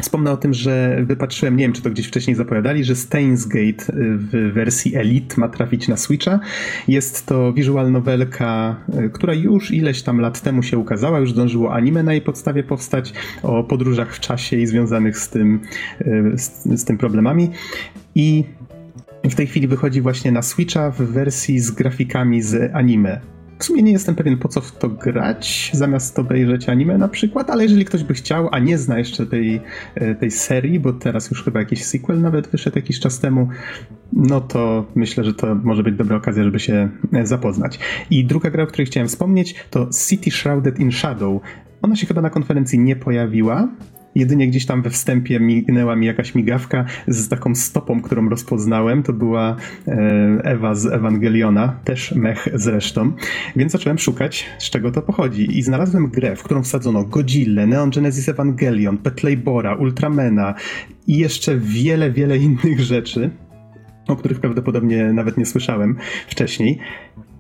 Wspomnę o tym, że wypatrzyłem, nie wiem czy to gdzieś wcześniej zapowiadali, że Steins Gate y, w wersji Elite ma trafić na Switcha. Jest to visual novelka, y, która już ileś tam lat temu się ukazała, już zdążyło anime na jej podstawie powstać, o podróżach w czasie i związanych z tym, y, z, z tym problemami. I w tej chwili wychodzi właśnie na Switcha w wersji z grafikami z anime. W sumie nie jestem pewien po co w to grać, zamiast obejrzeć anime na przykład, ale jeżeli ktoś by chciał, a nie zna jeszcze tej, e, tej serii, bo teraz już chyba jakiś sequel nawet wyszedł jakiś czas temu, no to myślę, że to może być dobra okazja, żeby się e, zapoznać. I druga gra, o której chciałem wspomnieć, to City Shrouded in Shadow. Ona się chyba na konferencji nie pojawiła, Jedynie gdzieś tam we wstępie mignęła mi jakaś migawka z taką stopą, którą rozpoznałem. To była e, Ewa z Ewangeliona, też mech zresztą. Więc zacząłem szukać, z czego to pochodzi. I znalazłem grę, w którą wsadzono Godzilla, Neon Genesis Evangelion, Petleybora, Ultramana i jeszcze wiele, wiele innych rzeczy, o których prawdopodobnie nawet nie słyszałem wcześniej.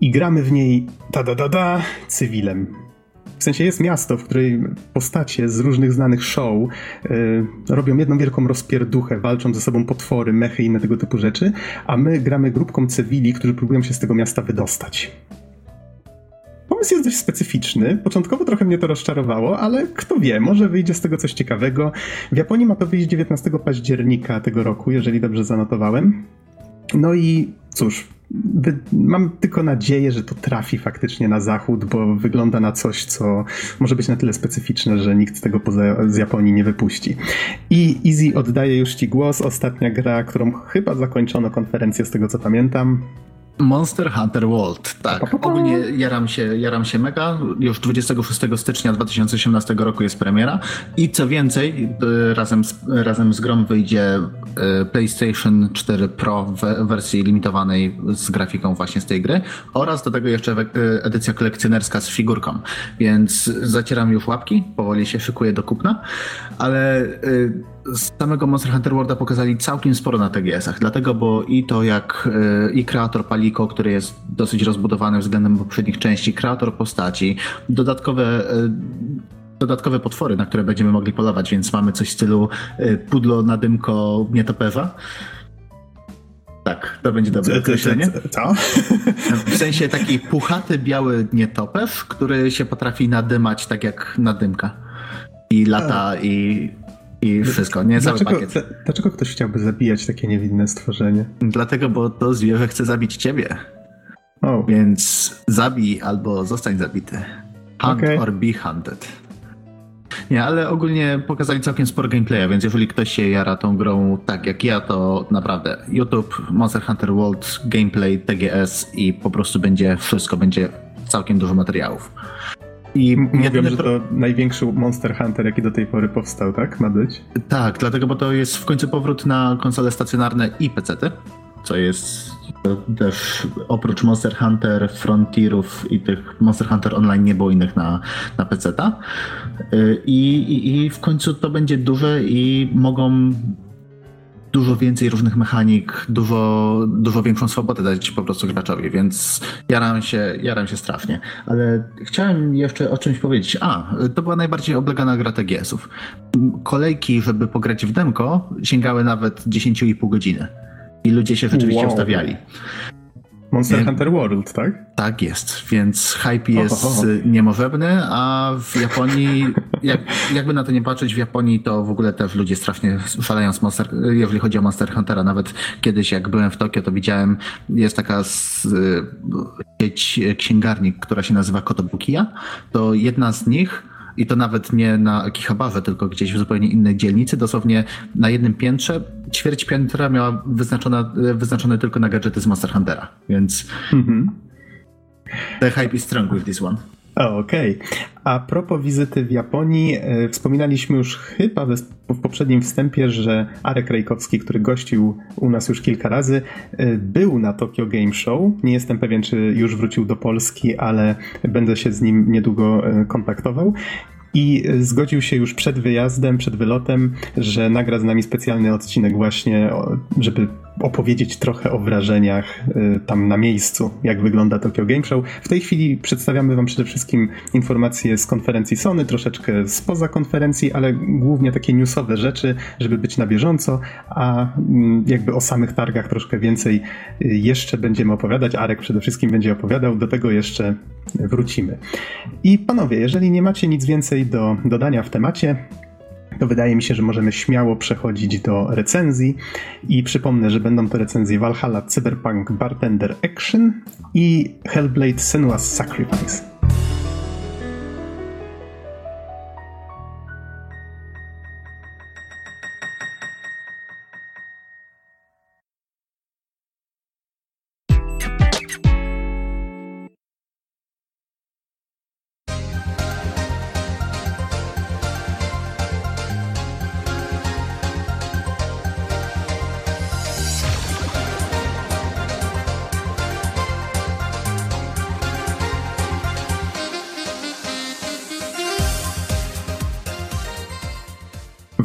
I gramy w niej, da da da da, cywilem. W sensie jest miasto, w której postacie z różnych znanych show y, robią jedną wielką rozpierduchę, walczą ze sobą potwory, mechy i inne tego typu rzeczy, a my gramy grupką cywili, którzy próbują się z tego miasta wydostać. Pomysł jest dość specyficzny. Początkowo trochę mnie to rozczarowało, ale kto wie, może wyjdzie z tego coś ciekawego. W Japonii ma to wyjść 19 października tego roku, jeżeli dobrze zanotowałem. No i cóż, mam tylko nadzieję, że to trafi faktycznie na zachód, bo wygląda na coś, co może być na tyle specyficzne, że nikt tego poza z Japonii nie wypuści. I Easy oddaje już ci głos. Ostatnia gra, którą chyba zakończono konferencję, z tego co pamiętam. Monster Hunter World, tak. Ogólnie jaram się, jaram się mega. Już 26 stycznia 2018 roku jest premiera. I co więcej, y, razem z, razem z grą wyjdzie y, PlayStation 4 Pro w wersji limitowanej z grafiką właśnie z tej gry. Oraz do tego jeszcze y, edycja kolekcjonerska z figurką, więc zacieram już łapki, powoli się szykuję do kupna, ale z samego Monster Hunter Worlda pokazali całkiem sporo na TGS-ach, dlatego, bo i to jak y, i kreator Paliko, który jest dosyć rozbudowany względem poprzednich części, kreator postaci, dodatkowe y, dodatkowe potwory, na które będziemy mogli polować, więc mamy coś w stylu y, pudlo na dymko nietoperza. Tak, to będzie dobre określenie. Co? W sensie taki puchaty biały nietoperz, który się potrafi nadymać tak jak nadymka. I lata i, i wszystko, nie cały Dlaczego, pakiet. dl- dlaczego ktoś chciałby zabijać takie niewinne stworzenie? Dlatego, bo to zwierzę chce zabić ciebie. O, Więc zabij albo zostań zabity. Hunt Okej. or be hunted. Nie, ale ogólnie pokazali całkiem sporo gameplaya, więc jeżeli ktoś się jara tą grą tak jak ja, to naprawdę YouTube, Monster Hunter World, gameplay, TGS i po prostu będzie wszystko, będzie całkiem dużo materiałów. I mówią, że to największy Monster Hunter, jaki do tej pory powstał, tak? Ma być? Tak, dlatego, bo to jest w końcu powrót na konsole stacjonarne i PC-ty, co jest też oprócz Monster Hunter, Frontierów i tych Monster Hunter Online nie było innych na, na. Y, I, i, I w końcu to będzie duże i mogą dużo więcej różnych mechanik, dużo, dużo większą swobodę dać po prostu graczowi, więc jaram się, jaram się strasznie. Ale chciałem jeszcze o czymś powiedzieć. A, to była najbardziej oblegana gra TGS-ów. Kolejki, żeby pograć w demko, sięgały nawet 10,5 godziny. I ludzie się rzeczywiście Wow. ustawiali. Monster Nie. Hunter World, tak? Tak jest, więc hype jest Oho. y, niemożebny, a w Japonii, jak, jakby na to nie patrzeć, w Japonii to w ogóle też ludzie strasznie szaleją z Monster, jeżeli chodzi o Monster Huntera. Nawet kiedyś jak byłem w Tokio, to widziałem, jest taka z, y, sieć księgarni, która się nazywa Kotobukiya, to jedna z nich i to nawet nie na Akihabarze, tylko gdzieś w zupełnie innej dzielnicy, dosłownie na jednym piętrze. Ćwierć piętra miała wyznaczona, wyznaczone tylko na gadżety z Monster Huntera, więc mhm. the hype is strong with this one. Okej. Okay. A propos wizyty w Japonii, e, wspominaliśmy już chyba w, w poprzednim wstępie, że Arek Rejkowski, który gościł u nas już kilka razy, e, był na Tokyo Game Show. Nie jestem pewien, czy już wrócił do Polski, ale będę się z nim niedługo e, kontaktował i zgodził się już przed wyjazdem, przed wylotem, że nagra z nami specjalny odcinek właśnie, żeby opowiedzieć trochę o wrażeniach y, tam na miejscu, jak wygląda Tokyo Game Show. W tej chwili przedstawiamy Wam przede wszystkim informacje z konferencji Sony, troszeczkę spoza konferencji, ale głównie takie newsowe rzeczy, żeby być na bieżąco, a mm, jakby o samych targach troszkę więcej y, jeszcze będziemy opowiadać. Arek przede wszystkim będzie opowiadał, do tego jeszcze wrócimy. I panowie, jeżeli nie macie nic więcej do dodania w temacie, to wydaje mi się, że możemy śmiało przechodzić do recenzji. I przypomnę, że będą to recenzje Valhalla Cyberpunk Bartender Action i Hellblade Senua's Sacrifice.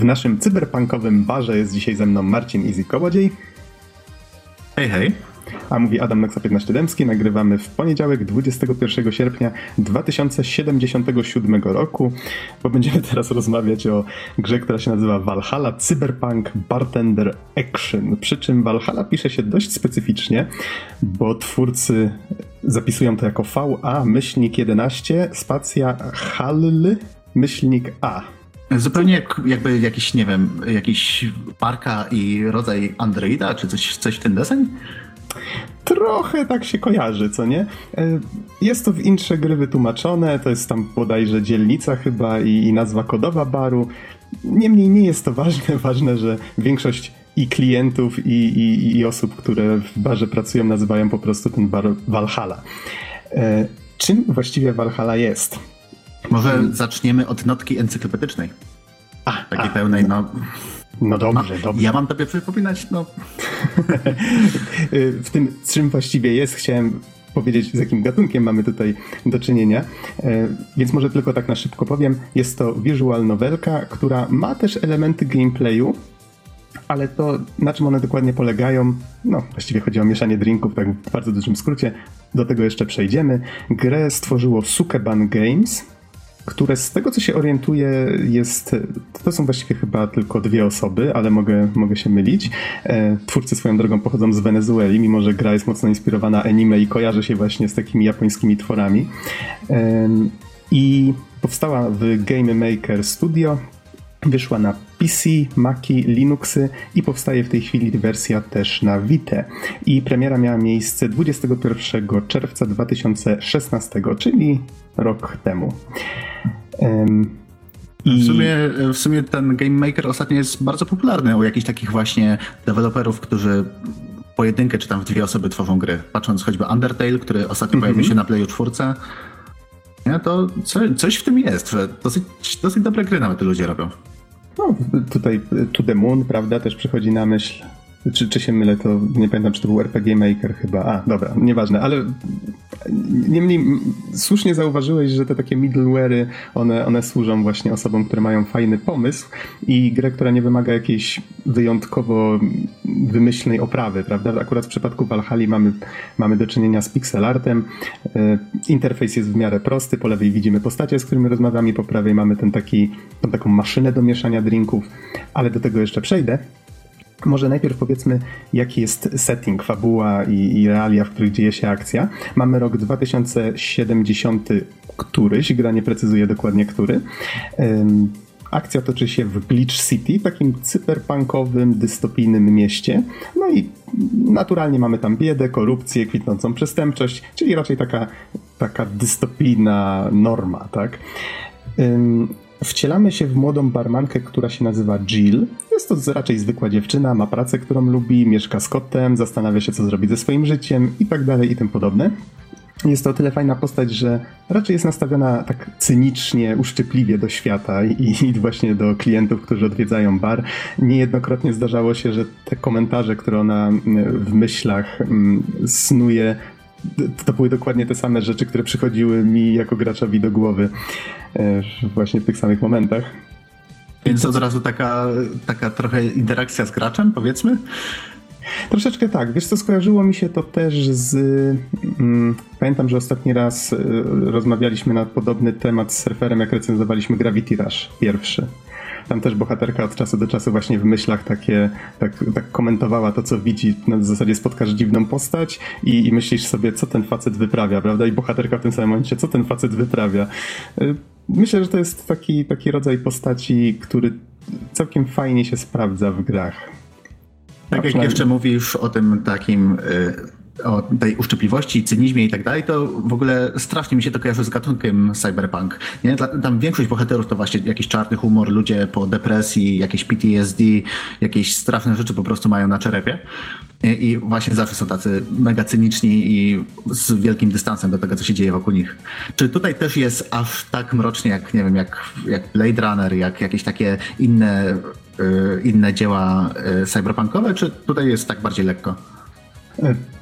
Naszym cyberpunkowym barze jest dzisiaj ze mną Marcin Easy Kołodziej. Hej, hej. A mówi Adam Noxa 15 Dębski. Nagrywamy w poniedziałek 21 sierpnia 2077 roku, bo będziemy teraz rozmawiać o grze, która się nazywa Valhalla Cyberpunk Bartender Action. Przy czym Valhalla pisze się dość specyficznie, bo twórcy zapisują to jako VA myślnik 11 spacja HALL myślnik A. Zupełnie jak, jakby jakiś, nie wiem, jakiś parka i rodzaj Androida, czy coś, coś w ten deseń? Trochę tak się kojarzy, co nie? E, jest to w intrze gry wytłumaczone, to jest tam bodajże dzielnica chyba i, i nazwa kodowa baru. Niemniej nie jest to ważne, ważne, że większość i klientów, i, i, i osób, które w barze pracują, nazywają po prostu ten bar Valhalla. E, czym właściwie Valhalla jest? Może hmm. zaczniemy od notki encyklopedycznej. A, takiej a, pełnej, no. No dobrze, no, dobrze. Ja mam tobie przypominać, no. w tym, czym właściwie jest, chciałem powiedzieć, z jakim gatunkiem mamy tutaj do czynienia. E, więc może tylko tak na szybko powiem. Jest to visual novelka, która ma też elementy gameplayu, ale to na czym one dokładnie polegają, no właściwie chodzi o mieszanie drinków, tak w bardzo dużym skrócie. Do tego jeszcze przejdziemy. Grę stworzyło Sukeban Games, które z tego co się orientuję jest, to są właściwie chyba tylko dwie osoby, ale mogę, mogę się mylić. E, twórcy swoją drogą pochodzą z Wenezueli, mimo że gra jest mocno inspirowana anime i kojarzy się właśnie z takimi japońskimi tworami. I powstała w Game Maker Studio, Wyszła na PC, Maci, Linuxy i powstaje w tej chwili wersja też na Vita. I premiera miała miejsce 21 czerwca 2016, czyli rok temu. I... W, sumie, w sumie ten Game Maker ostatnio jest bardzo popularny u jakichś takich właśnie deweloperów, którzy pojedynkę czy tam w dwie osoby tworzą gry. Patrząc choćby Undertale, który ostatnio mm -hmm. pojawił się na Playu 4, nie, to co, coś w tym jest, że dosyć, dosyć dobre gry nawet ludzie robią. No, tutaj To The Moon, prawda, też przychodzi na myśl. Czy, czy się mylę, to nie pamiętam, czy to był RPG Maker chyba. A, dobra, nieważne, ale niemniej słusznie zauważyłeś, że te takie middleware'y, one, one służą właśnie osobom, które mają fajny pomysł i grę, która nie wymaga jakiejś wyjątkowo wymyślnej oprawy, prawda? Akurat w przypadku Valhalla mamy, mamy do czynienia z pixel artem. E, interfejs jest w miarę prosty, po lewej widzimy postacie, z którymi rozmawiamy, po prawej mamy ten taki, tą taką maszynę do mieszania drinków, ale do tego jeszcze przejdę. Może najpierw powiedzmy, jaki jest setting, fabuła i, i, realia, w których dzieje się akcja. Mamy rok 2070 któryś, gra nie precyzuje dokładnie który. Um, akcja toczy się w Bleach City, takim cyberpunkowym, dystopijnym mieście. No i naturalnie mamy tam biedę, korupcję, kwitnącą przestępczość, czyli raczej taka, taka dystopijna norma, tak? Wcielamy się w młodą barmankę, która się nazywa Jill. Jest to raczej zwykła dziewczyna, ma pracę, którą lubi, mieszka z kotem, zastanawia się, co zrobić ze swoim życiem i tak dalej i tym podobne. Jest to o tyle fajna postać, że raczej jest nastawiona tak cynicznie, uszczypliwie do świata i, i właśnie do klientów, którzy odwiedzają bar. Niejednokrotnie zdarzało się, że te komentarze, które ona w myślach snuje, to były dokładnie te same rzeczy, które przychodziły mi jako graczowi do głowy e, właśnie w tych samych momentach. Więc od razu taka, taka trochę interakcja z graczem, powiedzmy? Troszeczkę tak. Wiesz co, skojarzyło mi się to też z... Mm, pamiętam, że ostatni raz y, rozmawialiśmy na podobny temat z surferem, jak recenzowaliśmy Gravity Rush pierwszy. Tam też bohaterka od czasu do czasu właśnie w myślach takie, tak, tak komentowała to, co widzi. Na zasadzie spotkasz dziwną postać i, i myślisz sobie, co ten facet wyprawia, prawda? I bohaterka w tym samym momencie, co ten facet wyprawia. Y, myślę, że to jest taki, taki rodzaj postaci, który całkiem fajnie się sprawdza w grach. Tak jak jeszcze mówisz o tym takim y, o tej uszczypliwości, cynizmie i tak dalej, to w ogóle strasznie mi się to kojarzy z gatunkiem cyberpunk. Nie? Tam większość bohaterów to właśnie jakiś czarny humor, ludzie po depresji, jakieś PTSD, jakieś straszne rzeczy po prostu mają na czerepie. I właśnie zawsze są tacy mega cyniczni i z wielkim dystansem do tego, co się dzieje wokół nich. Czy tutaj też jest aż tak mrocznie, jak nie wiem, jak, jak Blade Runner, jak jakieś takie inne, y, inne dzieła y, cyberpunkowe, czy tutaj jest tak bardziej lekko?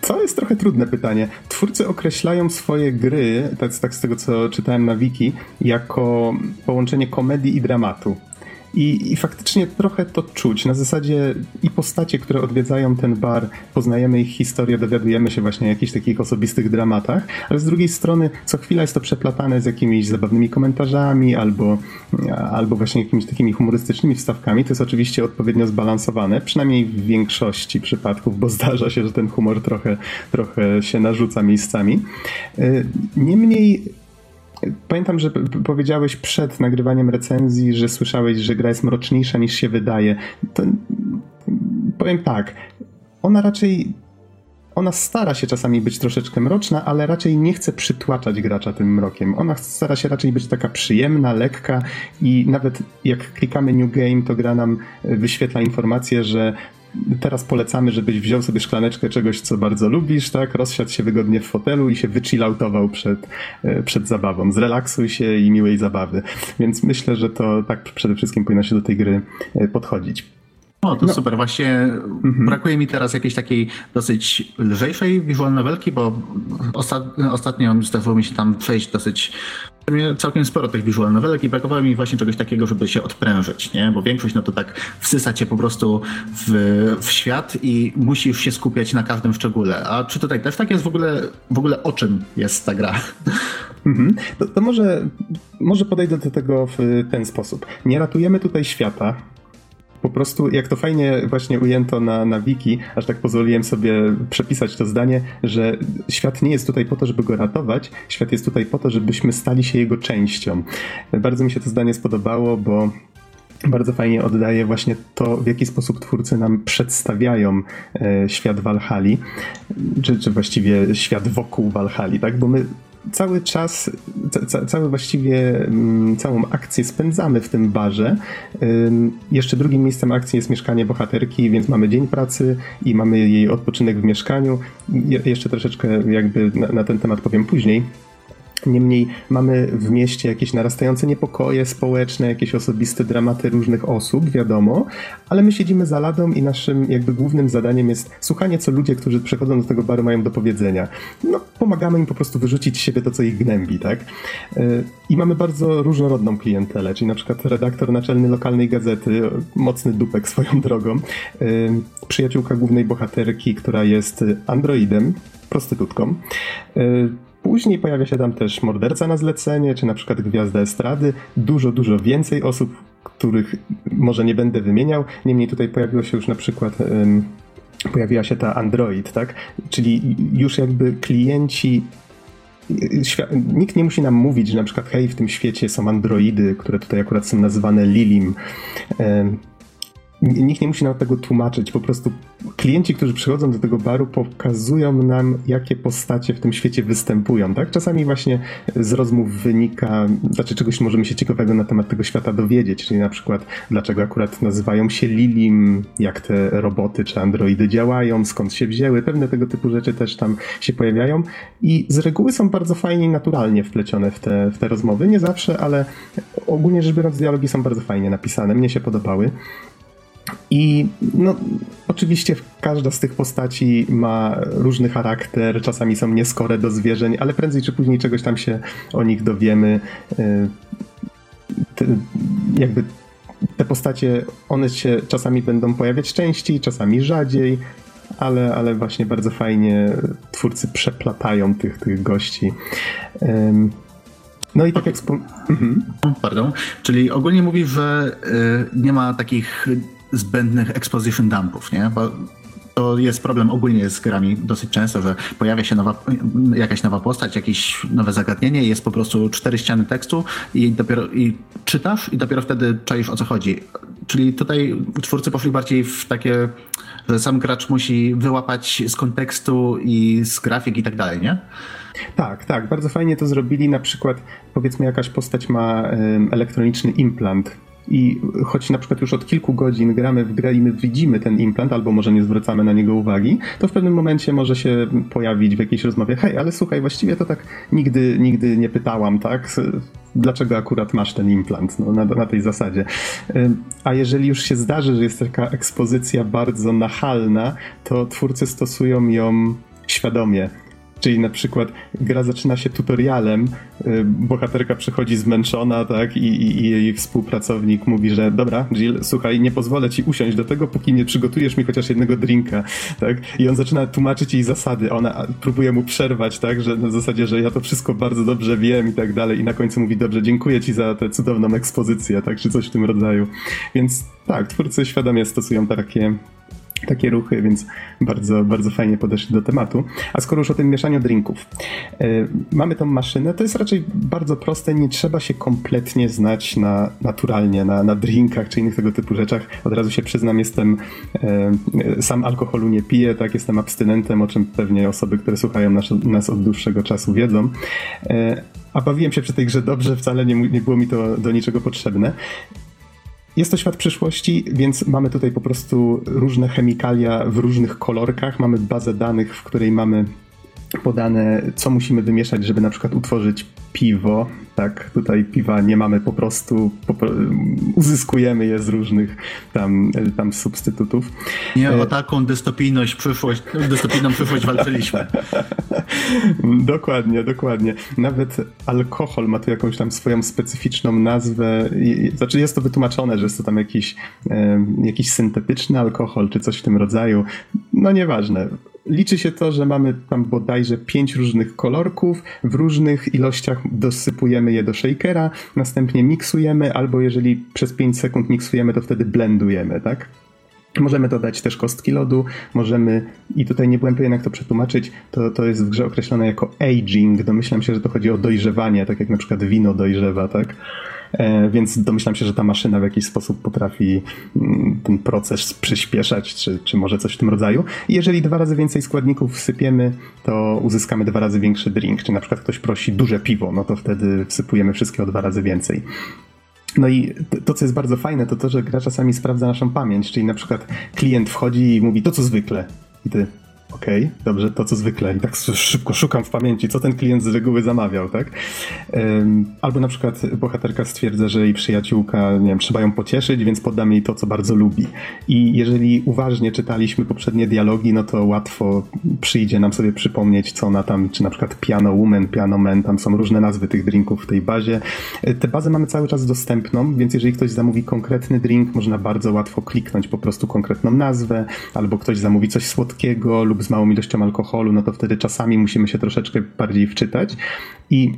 To jest trochę trudne pytanie. Twórcy określają swoje gry, tak, tak z tego co czytałem na wiki, jako połączenie komedii i dramatu. I, I, faktycznie trochę to czuć. Na zasadzie i postacie, które odwiedzają ten bar, poznajemy ich historię, dowiadujemy się właśnie o jakichś takich osobistych dramatach, ale z drugiej strony co chwila jest to przeplatane z jakimiś zabawnymi komentarzami albo, albo właśnie jakimiś takimi humorystycznymi wstawkami. To jest oczywiście odpowiednio zbalansowane, przynajmniej w większości przypadków, bo zdarza się, że ten humor trochę, trochę się narzuca miejscami. Y, niemniej Pamiętam, że powiedziałeś przed nagrywaniem recenzji, że słyszałeś, że gra jest mroczniejsza niż się wydaje. To, powiem tak, ona raczej ona stara się czasami być troszeczkę mroczna, ale raczej nie chce przytłaczać gracza tym mrokiem. Ona stara się raczej być taka przyjemna, lekka i nawet jak klikamy New Game, to gra nam wyświetla informację, że teraz polecamy, żebyś wziął sobie szklaneczkę czegoś, co bardzo lubisz, tak? Rozsiadł się wygodnie w fotelu i się wychillautował przed, e, przed zabawą. Zrelaksuj się i miłej zabawy. Więc myślę, że to tak przede wszystkim powinno się do tej gry e, podchodzić. O, to no. super. Właśnie mhm. brakuje mi teraz jakiejś takiej dosyć lżejszej visual novelki, bo ostatnio zdarzyło mi się tam przejść dosyć całkiem sporo tych visual novelek i brakowało mi właśnie czegoś takiego, żeby się odprężyć, nie? Bo większość no to tak wsysa cię po prostu w, w świat i musisz się skupiać na każdym szczególe. A czy tutaj też tak jest w ogóle, w ogóle o czym jest ta gra? Mhm. To, to może, może podejdę do tego w ten sposób. Nie ratujemy tutaj świata, po prostu, jak to fajnie właśnie ujęto na, na wiki, aż tak pozwoliłem sobie przepisać to zdanie, że świat nie jest tutaj po to, żeby go ratować, świat jest tutaj po to, żebyśmy stali się jego częścią. Bardzo mi się to zdanie spodobało, bo bardzo fajnie oddaje właśnie to, w jaki sposób twórcy nam przedstawiają e, świat Walhali, czy, czy właściwie świat wokół Walhali, tak? Bo my cały czas, ca, cały właściwie, mm, całą akcję spędzamy w tym barze. Jeszcze drugim miejscem akcji jest mieszkanie bohaterki, więc mamy dzień pracy i mamy jej odpoczynek w mieszkaniu. Je, jeszcze troszeczkę jakby na, na ten temat powiem później. Niemniej mamy w mieście jakieś narastające niepokoje społeczne, jakieś osobiste dramaty różnych osób, wiadomo, ale my siedzimy za ladą i naszym jakby głównym zadaniem jest słuchanie, co ludzie, którzy przychodzą do tego baru mają do powiedzenia. No, pomagamy im po prostu wyrzucić z siebie to, co ich gnębi, tak? Y, I mamy bardzo różnorodną klientelę, czyli na przykład redaktor naczelny lokalnej gazety, mocny dupek swoją drogą, y, przyjaciółka głównej bohaterki, która jest androidem, prostytutką, y, Później pojawia się tam też morderca na zlecenie, czy na przykład gwiazda estrady. Dużo, dużo więcej osób, których może nie będę wymieniał. Niemniej tutaj pojawiło się już na przykład. Pojawiła się ta Android, tak? Czyli już jakby klienci nikt nie musi nam mówić, że na przykład hej, w tym świecie są androidy, które tutaj akurat są nazywane Lilim nikt nie musi nam tego tłumaczyć. Po prostu klienci, którzy przychodzą do tego baru, pokazują nam, jakie postacie w tym świecie występują. Tak? Czasami właśnie z rozmów wynika, znaczy czegoś możemy się ciekawego na temat tego świata dowiedzieć, czyli na przykład dlaczego akurat nazywają się Lilim, jak te roboty czy androidy działają, skąd się wzięły. Pewne tego typu rzeczy też tam się pojawiają i z reguły są bardzo fajnie i naturalnie wplecione w te, w te rozmowy. Nie zawsze, ale ogólnie rzecz biorąc, dialogi są bardzo fajnie napisane. Mnie się podobały. I no, oczywiście każda z tych postaci ma różny charakter, czasami są nieskore do zwierzeń, ale prędzej czy później czegoś tam się o nich dowiemy. Y, jakby te postacie, one się czasami będą pojawiać częściej, czasami rzadziej, ale, ale właśnie bardzo fajnie twórcy przeplatają tych, tych gości. No i tak jak wspomniałem. Mhm. Pardon. Czyli ogólnie mówi, że y, nie ma takich zbędnych exposition dumpów, nie? Bo to jest problem ogólnie z grami dosyć często, że pojawia się nowa, jakaś nowa postać, jakieś nowe zagadnienie, jest po prostu cztery ściany tekstu i dopiero i czytasz i dopiero wtedy czaisz o co chodzi. Czyli tutaj twórcy poszli bardziej w takie, że sam gracz musi wyłapać z kontekstu i z grafik i tak dalej, nie? Tak, tak, bardzo fajnie to zrobili. Na przykład, powiedzmy, jakaś postać ma elektroniczny implant i choć na przykład już od kilku godzin gramy w grę i my widzimy ten implant, albo może nie zwracamy na niego uwagi, to w pewnym momencie może się pojawić w jakiejś rozmowie, hej, ale słuchaj, właściwie to tak nigdy, nigdy nie pytałam, tak? Dlaczego akurat masz ten implant? No, na, na tej zasadzie. A jeżeli już się zdarzy, że jest taka ekspozycja bardzo nachalna, to twórcy stosują ją świadomie Czyli na przykład gra zaczyna się tutorialem, y, bohaterka przychodzi zmęczona, tak, i, i, i, jej współpracownik mówi, że dobra, Jill, słuchaj, nie pozwolę ci usiąść do tego, póki nie przygotujesz mi chociaż jednego drinka, tak, i on zaczyna tłumaczyć jej zasady, ona próbuje mu przerwać, tak, że na zasadzie, że ja to wszystko bardzo dobrze wiem i tak dalej, i na końcu mówi, dobrze, dziękuję ci za tę cudowną ekspozycję, tak, czy coś w tym rodzaju. Więc tak, twórcy świadomie stosują takie takie ruchy, więc bardzo, bardzo fajnie podeszli do tematu. A skoro już o tym mieszaniu drinków. Yy, mamy tą maszynę, to jest raczej bardzo proste, nie trzeba się kompletnie znać na naturalnie, na, na drinkach czy innych tego typu rzeczach. Od razu się przyznam, jestem yy, sam alkoholu nie piję, tak, jestem abstynentem, o czym pewnie osoby, które słuchają nas, nas od dłuższego czasu wiedzą. A bawiłem się przy tej grze dobrze, wcale nie, nie było mi to do niczego potrzebne. Jest to świat przyszłości, więc mamy tutaj po prostu różne chemikalia w różnych kolorkach. Mamy bazę danych, w której mamy podane, co musimy wymieszać, żeby na przykład utworzyć piwo. Tak, tutaj piwa nie mamy po prostu, po, uzyskujemy je z różnych tam, tam substytutów. Nie o taką dystopijność przyszłość, dystopijną przyszłość walczyliśmy. dokładnie, dokładnie. Nawet alkohol ma tu jakąś tam swoją specyficzną nazwę. Znaczy jest to wytłumaczone, że jest to tam jakiś, jakiś syntetyczny alkohol, czy coś w tym rodzaju. No nieważne liczy się to, że mamy tam bodajże pięć różnych kolorków, w różnych ilościach dosypujemy je do shakera, następnie miksujemy, albo jeżeli przez 5 sekund miksujemy, to wtedy blendujemy, tak? Możemy dodać też kostki lodu, możemy, i tutaj nie byłem pewien jak to przetłumaczyć, to, to jest w grze określone jako aging, domyślam się, że to chodzi o dojrzewanie, tak jak na przykład wino dojrzewa, tak? E, więc domyślam się, że ta maszyna w jakiś sposób potrafi mm, ten proces przyspieszać, czy, czy może coś w tym rodzaju. I jeżeli dwa razy więcej składników wsypiemy, to uzyskamy dwa razy większy drink. Czy na przykład ktoś prosi duże piwo, no to wtedy wsypujemy wszystkie o dwa razy więcej. No i to, co jest bardzo fajne, to to, że gra czasami sprawdza naszą pamięć, czyli na przykład klient wchodzi i mówi to, co zwykle. I ty, Okej, okay, dobrze, to co zwykle. I tak szybko szukam w pamięci, co ten klient z reguły zamawiał, tak? Albo na przykład bohaterka stwierdza, że jej przyjaciółka, nie wiem, trzeba ją pocieszyć, więc podam jej to, co bardzo lubi. I jeżeli uważnie czytaliśmy poprzednie dialogi, no to łatwo przyjdzie nam sobie przypomnieć, co ona tam, czy na przykład Piano Woman, Piano Man, tam są różne nazwy tych drinków w tej bazie. E, Tę bazę mamy cały czas dostępną, więc jeżeli ktoś zamówi konkretny drink, można bardzo łatwo kliknąć po prostu konkretną nazwę, albo ktoś zamówi coś słodkiego lub z małą ilością alkoholu, no to wtedy czasami musimy się troszeczkę bardziej wczytać i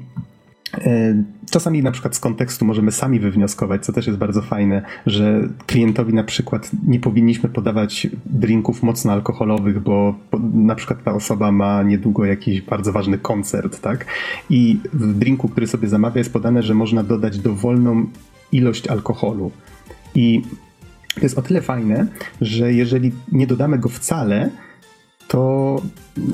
e, Czasami na przykład z kontekstu możemy sami wywnioskować, co też jest bardzo fajne, że klientowi na przykład nie powinniśmy podawać drinków mocno alkoholowych, bo na przykład ta osoba ma niedługo jakiś bardzo ważny koncert, tak? I w drinku, który sobie zamawia, jest podane, że można dodać dowolną ilość alkoholu. I to jest o tyle fajne, że jeżeli nie dodamy go wcale, to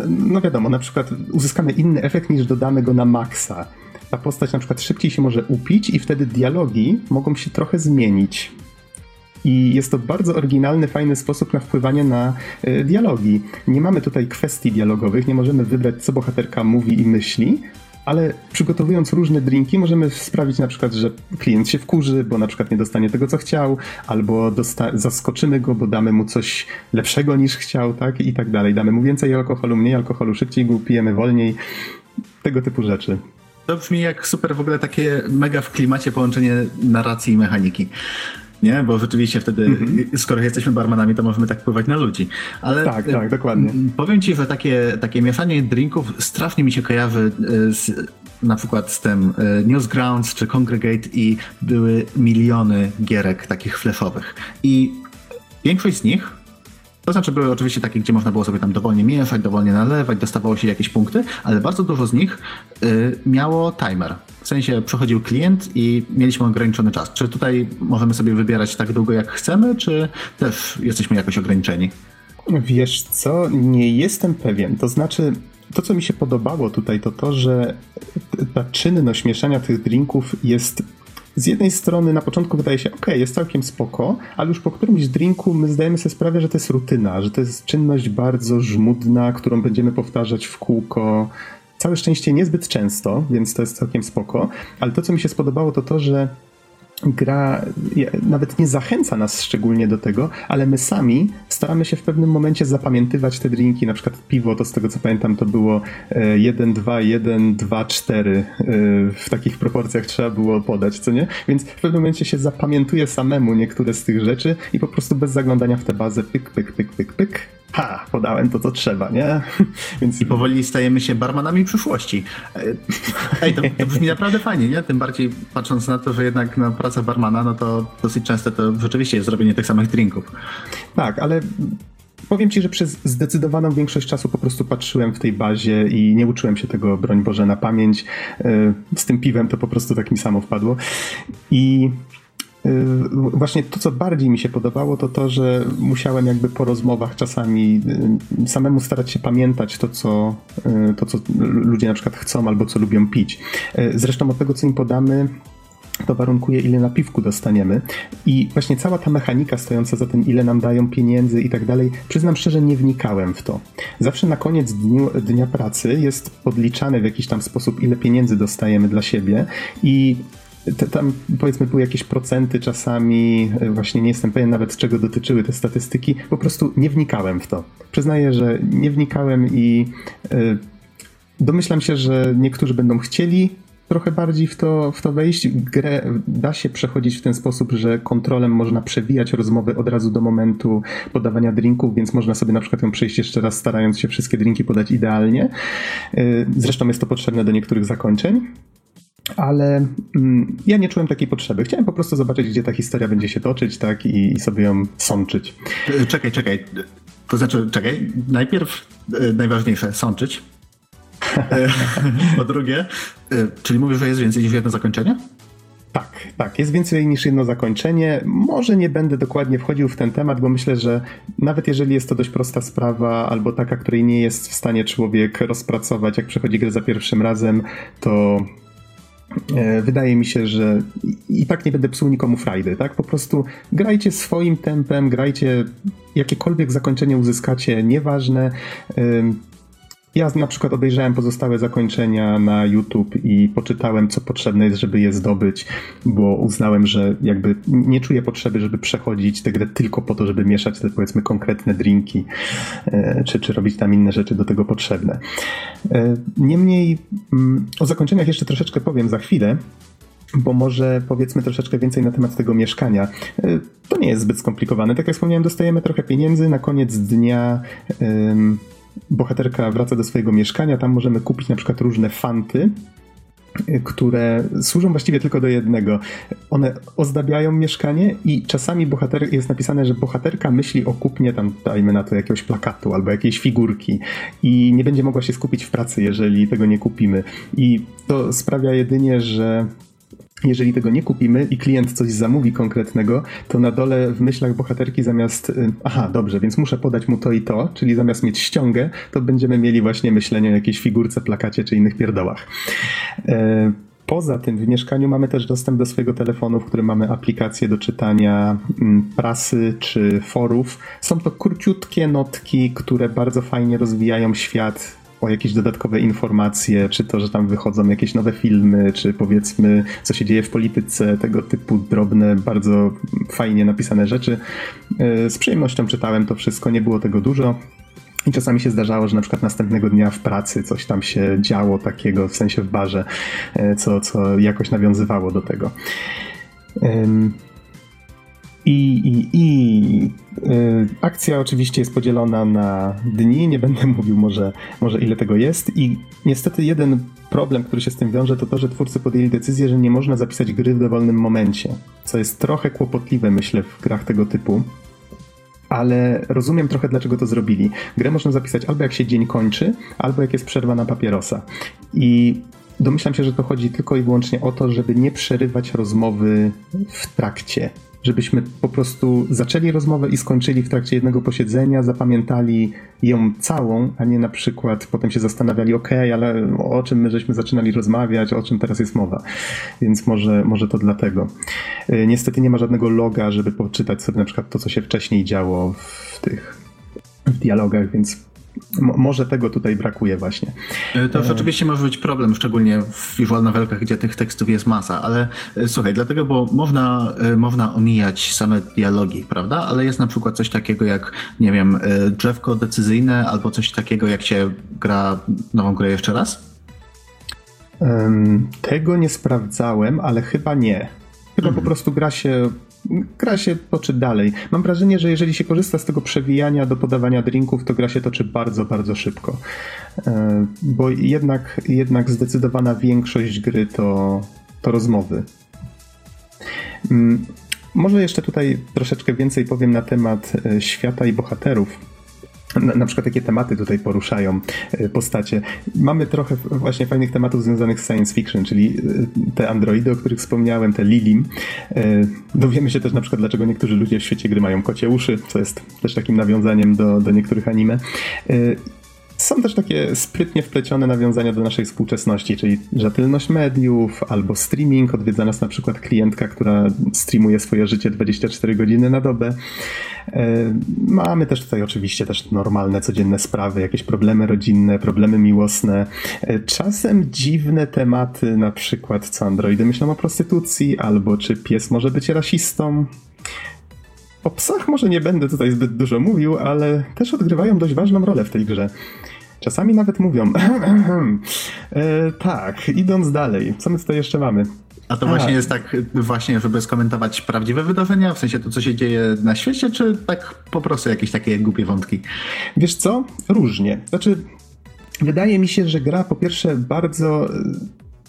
no wiadomo, na przykład uzyskamy inny efekt niż dodamy go na maksa. Ta postać na przykład szybciej się może upić i wtedy dialogi mogą się trochę zmienić. I jest to bardzo oryginalny, fajny sposób na wpływanie na y, dialogi. Nie mamy tutaj kwestii dialogowych, nie możemy wybrać, co bohaterka mówi i myśli, ale przygotowując różne drinki możemy sprawić na przykład, że klient się wkurzy, bo na przykład nie dostanie tego, co chciał, albo zaskoczymy go, bo damy mu coś lepszego niż chciał, tak? I tak dalej. Damy mu więcej alkoholu, mniej alkoholu, szybciej go pijemy wolniej. Tego typu rzeczy. To brzmi jak super w ogóle takie mega w klimacie połączenie narracji i mechaniki nie? Bo rzeczywiście wtedy, mm-hmm. skoro jesteśmy barmanami, to możemy tak wpływać na ludzi. Ale tak, tak, dokładnie. Powiem ci, że takie, takie mieszanie drinków strasznie mi się kojarzy e, z, na przykład z tym e, Newsgrounds czy Congregate i były miliony gierek takich flashowych. I większość z nich to znaczy były oczywiście takie, gdzie można było sobie tam dowolnie mieszać, dowolnie nalewać, dostawało się jakieś punkty, ale bardzo dużo z nich y, miało timer. W sensie przychodził klient i mieliśmy ograniczony czas. Czy tutaj możemy sobie wybierać tak długo jak chcemy, czy też jesteśmy jakoś ograniczeni? Wiesz co, nie jestem pewien. To znaczy, to co mi się podobało tutaj, to to, że ta czynność mieszania tych drinków jest z jednej strony na początku wydaje się, ok, jest całkiem spoko, ale już po którymś drinku my zdajemy sobie sprawę, że to jest rutyna, że to jest czynność bardzo żmudna, którą będziemy powtarzać w kółko. Całe szczęście niezbyt często, więc to jest całkiem spoko, ale to, co mi się spodobało, to to, że gra nawet nie zachęca nas szczególnie do tego, ale my sami staramy się w pewnym momencie zapamiętywać te drinki, na przykład piwo, to z tego co pamiętam to było 1, 2, 1, 2, 4 w takich proporcjach trzeba było podać, co nie? Więc w pewnym momencie się zapamiętuje samemu niektóre z tych rzeczy i po prostu bez zaglądania w tę bazę pyk, pyk, pyk, pyk, pyk ha, podałem to, co trzeba, nie? Więc... I powoli stajemy się barmanami przyszłości. Ej, to, to brzmi naprawdę fajnie, nie? Tym bardziej patrząc na to, że jednak na pracę barmana, no to dosyć często to rzeczywiście jest zrobienie tych samych drinków. Tak, ale powiem ci, że przez zdecydowaną większość czasu po prostu patrzyłem w tej bazie i nie uczyłem się tego, broń Boże, na pamięć. E, z tym piwem to po prostu tak mi samo wpadło. I Y, właśnie to, co bardziej mi się podobało, to to, że musiałem jakby po rozmowach czasami y, samemu starać się pamiętać to, co, to, co ludzie na przykład chcą albo co lubią pić. Zresztą od tego, co im podamy, to warunkuje, ile napiwku dostaniemy. I właśnie cała ta mechanika stojąca za tym, ile nam dają pieniędzy i tak dalej, przyznam szczerze, nie wnikałem w to. Zawsze na koniec dniu, dnia pracy jest podliczane w jakiś tam sposób, ile pieniędzy dostajemy dla siebie i te, tam powiedzmy były jakieś procenty czasami, e, właśnie nie jestem pewien nawet czego dotyczyły te statystyki, po prostu nie wnikałem w to. Przyznaję, że nie wnikałem i y, domyślam się, że niektórzy będą chcieli trochę bardziej w to, w to wejść. Grę da się przechodzić w ten sposób, że kontrolem można przewijać rozmowy od razu do momentu podawania drinków, więc można sobie na przykład ją przejść jeszcze raz, starając się wszystkie drinki podać idealnie. E, zresztą jest to potrzebne do niektórych zakończeń ale mm, ja nie czułem takiej potrzeby. Chciałem po prostu zobaczyć, gdzie ta historia będzie się toczyć, tak, i, i sobie ją sączyć. E, czekaj, czekaj. To znaczy, czekaj, najpierw e, najważniejsze, sączyć. Po drugie, czyli mówisz, że jest więcej niż jedno zakończenie? Tak, tak, jest więcej niż jedno zakończenie. Może nie będę dokładnie wchodził w ten temat, bo myślę, że nawet jeżeli jest to dość prosta sprawa, albo taka, której nie jest w stanie człowiek rozpracować, jak przechodzi grę za pierwszym razem, to E, wydaje mi się, że i tak nie będę psuł nikomu frajdy, tak? Po prostu grajcie swoim tempem, grajcie jakiekolwiek zakończenie uzyskacie, nieważne. Ja na przykład obejrzałem pozostałe zakończenia na YouTube i poczytałem, co potrzebne jest, żeby je zdobyć, bo uznałem, że jakby nie czuję potrzeby, żeby przechodzić tę grę tylko po to, żeby mieszać te powiedzmy konkretne drinki, e, czy, czy robić tam inne rzeczy do tego potrzebne. E, niemniej mm, o zakończeniach jeszcze troszeczkę powiem za chwilę bo może powiedzmy troszeczkę więcej na temat tego mieszkania. E, to nie jest zbyt skomplikowane. Tak jak wspomniałem, dostajemy trochę pieniędzy. Na koniec dnia bohaterka wraca do swojego mieszkania, tam możemy kupić na przykład różne fanty, które służą właściwie tylko do jednego. One ozdabiają mieszkanie i czasami bohater, jest napisane, że bohaterka myśli o kupnie tam, dajmy na to, jakiegoś plakatu albo jakiejś figurki i nie będzie mogła się skupić w pracy, jeżeli tego nie kupimy. I to sprawia jedynie, że jeżeli tego nie kupimy i klient coś zamówi konkretnego, to na dole w myślach bohaterki zamiast, y, aha, dobrze, więc muszę podać mu to i to, czyli zamiast mieć ściągę, to będziemy mieli właśnie myślenie o jakiejś figurce, plakacie czy innych pierdołach. E, poza tym w mieszkaniu mamy też dostęp do swojego telefonu, w którym mamy aplikacje do czytania mm, prasy czy forów. Są to króciutkie notki, które bardzo fajnie rozwijają świat o jakieś dodatkowe informacje, czy to, że tam wychodzą jakieś nowe filmy, czy powiedzmy, co się dzieje w polityce, tego typu drobne, bardzo fajnie napisane rzeczy. E, z przyjemnością czytałem to wszystko, nie było tego dużo. I czasami się zdarzało, że na przykład następnego dnia w pracy coś tam się działo takiego, w sensie w barze, e, co, co jakoś nawiązywało do tego. I, i, i y, akcja oczywiście jest podzielona na dni, nie będę mówił może, może ile tego jest. I niestety jeden problem, który się z tym wiąże, to to, że twórcy podjęli decyzję, że nie można zapisać gry w dowolnym momencie, co jest trochę kłopotliwe myślę w grach tego typu, ale rozumiem trochę dlaczego to zrobili. Grę można zapisać albo jak się dzień kończy, albo jak jest przerwa na papierosa. I domyślam się, że to chodzi tylko i wyłącznie o to, żeby nie przerywać rozmowy w trakcie żebyśmy po prostu zaczęli rozmowę i skończyli w trakcie jednego posiedzenia, zapamiętali ją całą, a nie na przykład potem się zastanawiali, ok, ale o czym my żeśmy zaczynali rozmawiać, o czym teraz jest mowa. Więc może, może to dlatego. E, niestety nie ma żadnego loga, żeby poczytać sobie na przykład to, co się wcześniej działo w tych w dialogach, więc może tego tutaj brakuje właśnie. E, to już e, oczywiście może być problem, szczególnie w visual novelkach, gdzie tych tekstów jest masa, ale e, słuchaj, dlatego, bo można, można omijać same dialogi, prawda? Ale jest na przykład coś takiego jak, nie wiem, drzewko decyzyjne albo coś takiego jak się gra nową grę jeszcze raz? Tego nie sprawdzałem, ale chyba nie. Chyba mhm. po prostu gra się gra się toczy dalej. Mam wrażenie, że jeżeli się korzysta z tego przewijania do podawania drinków, to gra się toczy bardzo, bardzo szybko. E, bo jednak, jednak zdecydowana większość gry to, to rozmowy. Mm, może jeszcze tutaj troszeczkę więcej powiem na temat e, świata i bohaterów na, na, przykład jakie tematy tutaj poruszają e, postacie. Mamy trochę właśnie fajnych tematów związanych z science fiction, czyli e, te androidy, o których wspomniałem, te Lilim. E, dowiemy się też na przykład, dlaczego niektórzy ludzie w świecie gry mają kocie uszy, co jest też takim nawiązaniem do, do niektórych anime. Są też takie sprytnie wplecione nawiązania do naszej współczesności, czyli rzetelność mediów albo streaming. Odwiedza nas na przykład klientka, która streamuje swoje życie 24 godziny na dobę. E, mamy też tutaj oczywiście też normalne, codzienne sprawy, jakieś problemy rodzinne, problemy miłosne. E, czasem dziwne tematy, na przykład co androidy myślą o prostytucji, albo czy pies może być rasistą. O psach może nie będę tutaj zbyt dużo mówił, ale też odgrywają dość ważną rolę w tej grze. Czasami nawet mówią. e, tak, idąc dalej, co my tutaj jeszcze mamy? A to właśnie jest tak, właśnie, żeby skomentować prawdziwe wydarzenia, w sensie to, co się dzieje na świecie, czy tak po prostu jakieś takie głupie wątki? Wiesz co? Różnie. Znaczy, wydaje mi się, że gra po pierwsze bardzo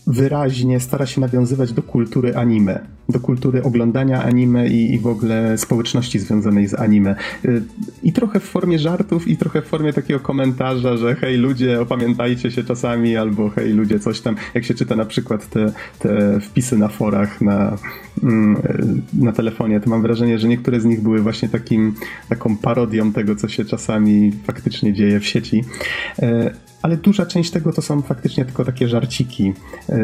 wyraźnie stara się nawiązywać do kultury anime, do kultury oglądania anime i, i, w ogóle społeczności związanej z anime. Y, I trochę w formie żartów, i trochę w formie takiego komentarza, że hej ludzie, opamiętajcie się czasami, albo hej ludzie, coś tam. Jak się czyta na przykład te, te wpisy na forach, na, mm, na telefonie, to mam wrażenie, że niektóre z nich były właśnie takim, taką parodią tego, co się czasami faktycznie dzieje w sieci. Y, ale duża część tego to są faktycznie tylko takie żarciki. E,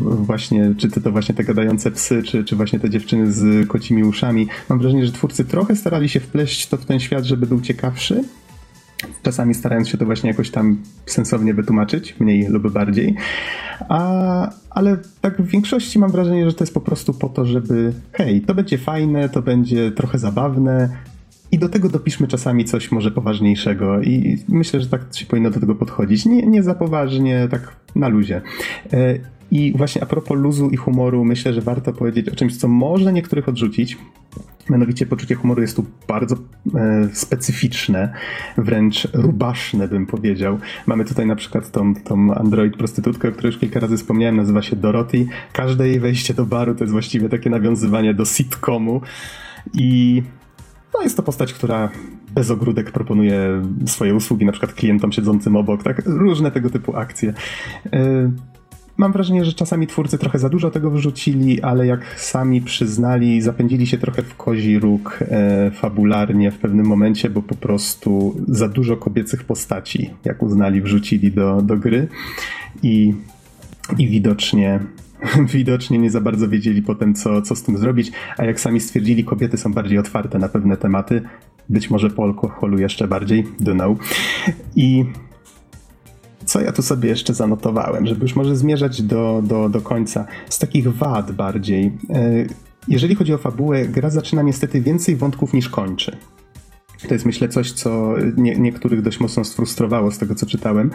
właśnie, czy to właśnie te gadające psy, czy, czy właśnie te dziewczyny z kocimi uszami. Mam wrażenie, że twórcy trochę starali się wpleść to w ten świat, żeby był ciekawszy. Czasami starając się to właśnie jakoś tam sensownie wytłumaczyć, mniej lub bardziej. A, ale tak w większości mam wrażenie, że to jest po prostu po to, żeby hej, to będzie fajne, to będzie trochę zabawne, i do tego dopiszmy czasami coś może poważniejszego i myślę, że tak się powinno do tego podchodzić. Nie, nie za poważnie, tak na luzie. E, I właśnie a propos luzu i humoru, myślę, że warto powiedzieć o czymś, co może niektórych odrzucić. Mianowicie poczucie humoru jest tu bardzo e, specyficzne, wręcz rubaszne bym powiedział. Mamy tutaj na przykład tą, tą android prostytutkę, o której już kilka razy wspomniałem, nazywa się Dorothy. Każde jej wejście do baru to jest właściwie takie nawiązywanie do sitcomu i no jest to postać, która bez ogródek proponuje swoje usługi, na przykład klientom siedzącym obok, tak? Różne tego typu akcje. E, mam wrażenie, że czasami twórcy trochę za dużo tego wrzucili, ale jak sami przyznali, zapędzili się trochę w kozi róg e, fabularnie w pewnym momencie, bo po prostu za dużo kobiecych postaci, jak uznali, wrzucili do, do gry i, i widocznie widocznie nie za bardzo wiedzieli potem, co, co z tym zrobić, a jak sami stwierdzili, kobiety są bardziej otwarte na pewne tematy, być może po alkoholu jeszcze bardziej, know. I co ja tu sobie jeszcze zanotowałem, żeby już może zmierzać do, do, do końca. Z takich wad bardziej. E, jeżeli chodzi o fabułę, gra zaczyna niestety więcej wątków niż kończy. To jest myślę coś, co nie, niektórych dość mocno sfrustrowało z tego, co czytałem.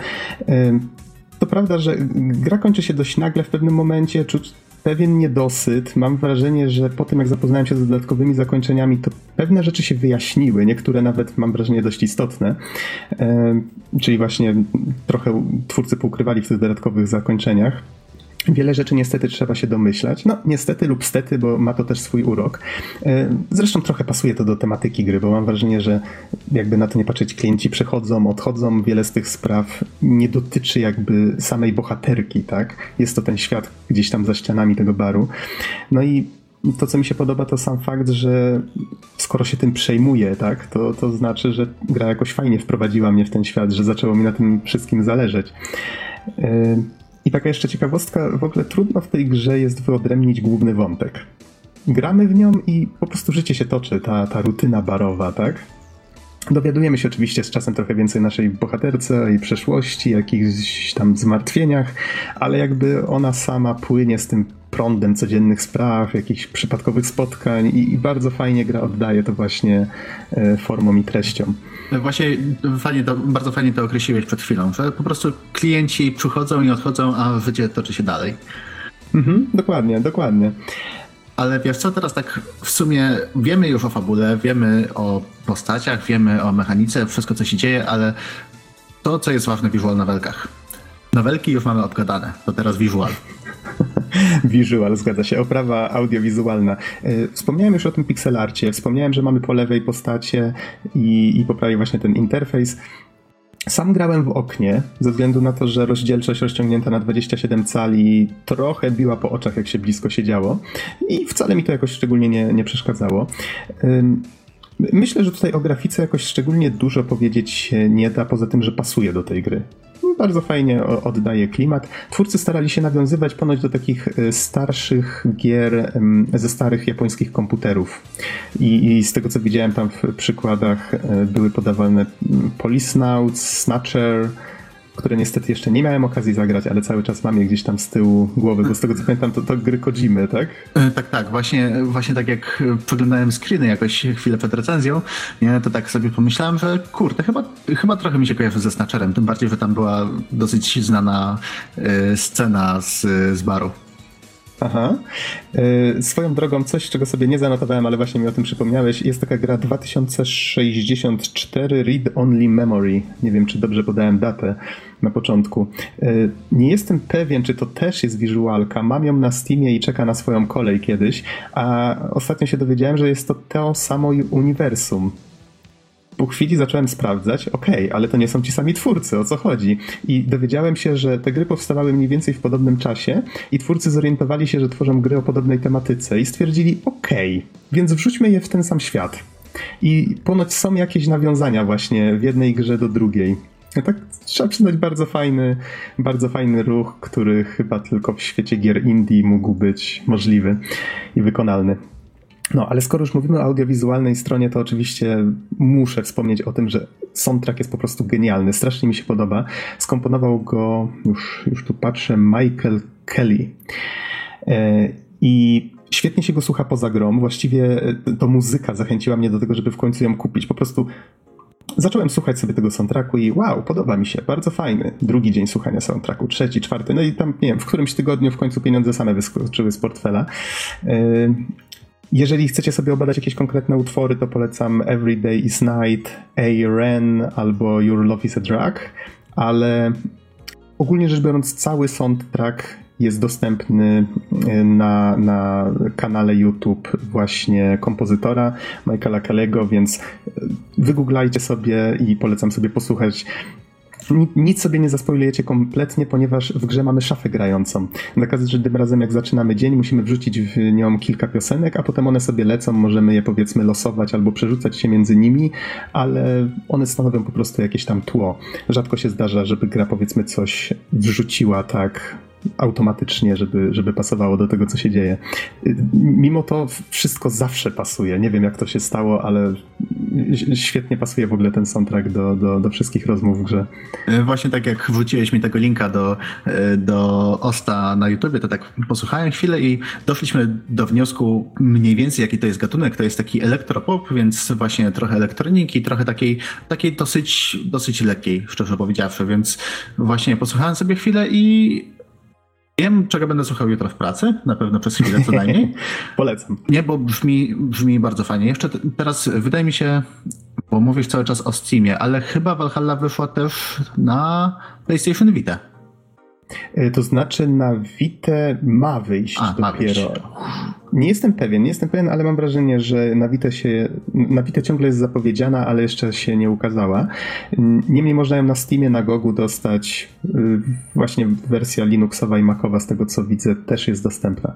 To prawda, że gra kończy się dość nagle w pewnym momencie, czuć pewien niedosyt. Mam wrażenie, że po tym jak zapoznałem się z dodatkowymi zakończeniami, to pewne rzeczy się wyjaśniły, niektóre nawet mam wrażenie dość istotne. E, czyli właśnie trochę twórcy poukrywali w tych dodatkowych zakończeniach. Wiele rzeczy niestety trzeba się domyślać. No, niestety lub stety, bo ma to też swój urok. E, zresztą trochę pasuje to do tematyki gry, bo mam wrażenie, że jakby na to nie patrzeć, klienci przychodzą, odchodzą. Wiele z tych spraw nie dotyczy jakby samej bohaterki, tak? Jest to ten świat gdzieś tam za ścianami tego baru. No i to, co mi się podoba, to sam fakt, że skoro się tym przejmuje, tak, to, to znaczy, że gra jakoś fajnie wprowadziła mnie w ten świat, że zaczęło mi na tym wszystkim zależeć. E, i taka jeszcze ciekawostka, w ogóle trudno w tej grze jest wyodrębnić główny wątek. Gramy w nią i po prostu życie się toczy, ta, ta rutyna barowa, tak? Dowiadujemy się oczywiście z czasem trochę więcej naszej bohaterce, jej przeszłości, jakichś tam zmartwieniach, ale jakby ona sama płynie z tym prądem codziennych spraw, jakichś przypadkowych spotkań i, i bardzo fajnie gra oddaje to właśnie e, formą i treścią. Właśnie fajnie to, bardzo fajnie to określiłeś przed chwilą, że po prostu klienci przychodzą i odchodzą, a życie toczy się dalej. Mhm, dokładnie, dokładnie. Ale wiesz co, teraz tak w sumie wiemy już o fabule, wiemy o postaciach, wiemy o mechanice, wszystko co się dzieje, ale to, co jest ważne w visual novelkach. Nowelki już mamy obgadane, to teraz visual. Visual, zgadza się. Oprawa audiowizualna. E, wspomniałem już o tym pixelarcie, wspomniałem, że mamy po lewej postacie i, i po prawej właśnie ten interfejs. Sam grałem w oknie, ze względu na to, że rozdzielczość rozciągnięta na 27 cali trochę biła po oczach, jak się blisko siedziało i wcale mi to jakoś szczególnie nie, nie przeszkadzało. Myślę, że tutaj o grafice jakoś szczególnie dużo powiedzieć nie da, poza tym, że pasuje do tej gry bardzo fajnie oddaje klimat. Twórcy starali się nawiązywać ponoć do takich e, starszych gier ze starych japońskich komputerów. I, i z tego co widziałem tam w przykładach e, były podawane Polisnauts, Snatcher, które niestety jeszcze nie miałem okazji zagrać, ale cały czas mam je gdzieś tam z tyłu głowy, bo z tego co pamiętam, to, to gry Kojimy, tak? E, tak, tak. Właśnie, właśnie tak jak przeglądałem screeny jakoś chwilę przed recenzją, nie, to tak sobie pomyślałem, że kurde, chyba, chyba trochę mi się kojarzy ze Snatcherem, tym bardziej, że tam była dosyć znana y, scena z, z baru. Aha. E, swoją drogą, coś, czego sobie nie zanotowałem, ale właśnie mi o tym przypomniałeś, jest taka gra 2064 Read Only Memory. Nie wiem, czy dobrze podałem datę na początku. E, nie jestem pewien, czy to też jest wizualka. Mam ją na Steamie i czeka na swoją kolej kiedyś, a ostatnio się dowiedziałem, że jest to to samo uniwersum po chwili zacząłem sprawdzać, okej, okay, ale to nie są ci sami twórcy, o co chodzi? I dowiedziałem się, że te gry powstawały mniej więcej w podobnym czasie i twórcy zorientowali się, że tworzą gry o podobnej tematyce i stwierdzili, okej, okay, więc wrzućmy je w ten sam świat. I ponoć są jakieś nawiązania właśnie w jednej grze do drugiej. Tak, trzeba przyznać bardzo fajny, bardzo fajny ruch, który chyba tylko w świecie gier indie mógł być możliwy i wykonalny. No, ale skoro już mówimy o audiowizualnej stronie, to oczywiście muszę wspomnieć o tym, że soundtrack jest po prostu genialny. Strasznie mi się podoba. Skomponował go, już, już tu patrzę, Michael Kelly. E, I świetnie się go słucha poza grom. Właściwie e, to muzyka zachęciła mnie do tego, żeby w końcu ją kupić. Po prostu zacząłem słuchać sobie tego soundtracku i wow, podoba mi się, bardzo fajny. Drugi dzień słuchania soundtracku, trzeci, czwarty, no i tam, nie wiem, w którymś tygodniu w końcu pieniądze same wyskoczyły z portfela. E, jeżeli chcecie sobie obadać jakieś konkretne utwory, to polecam Every Day is Night, A Ren albo Your Love is a Drug, ale ogólnie rzecz biorąc, cały soundtrack jest dostępny e, na, na kanale YouTube właśnie kompozytora Michaela Kalego, więc e, wygooglajcie sobie i polecam sobie posłuchać nic sobie nie zaspoilujecie kompletnie, ponieważ w grze mamy szafę grającą. Za każdym razem jak zaczynamy dzień, musimy wrzucić w nią kilka piosenek, a potem one sobie lecą, możemy je powiedzmy losować albo przerzucać się między nimi, ale one stanowią po prostu jakieś tam tło. Rzadko się zdarza, żeby gra powiedzmy coś wrzuciła tak automatycznie, żeby, żeby pasowało do tego, co się dzieje. Mimo to wszystko zawsze pasuje. Nie wiem, jak to się stało, ale świetnie pasuje w ogóle ten soundtrack do, do, do wszystkich rozmów w grze. E, właśnie tak jak wrzuciłeś mi tego linka do, e, do Osta na YouTubie, to tak posłuchałem chwilę i doszliśmy do wniosku mniej więcej, jaki to jest gatunek. To jest taki elektropop, więc właśnie trochę elektroniki, trochę takiej, takiej dosyć, dosyć lekkiej, szczerze powiedziawszy, więc właśnie posłuchałem sobie chwilę i Wiem, czego będę słuchał jutro w pracy, na pewno przez chwilę co najmniej. Polecam. Nie, bo brzmi, brzmi bardzo fajnie. Jeszcze teraz wydaje mi się, bo mówisz cały czas o Steamie, ale chyba Valhalla wyszła też na PlayStation Vita. E, to znaczy na Vita ma wyjść A, dopiero. Ma wyjść. Nie jestem pewien, nie jestem pewien, ale mam wrażenie, że na Vita, się, na Vita ciągle jest zapowiedziana, ale jeszcze się nie ukazała. Niemniej można ją na Steamie, na Gogu dostać. Y, właśnie wersja Linuxowa i Macowa, z tego co widzę, też jest dostępna.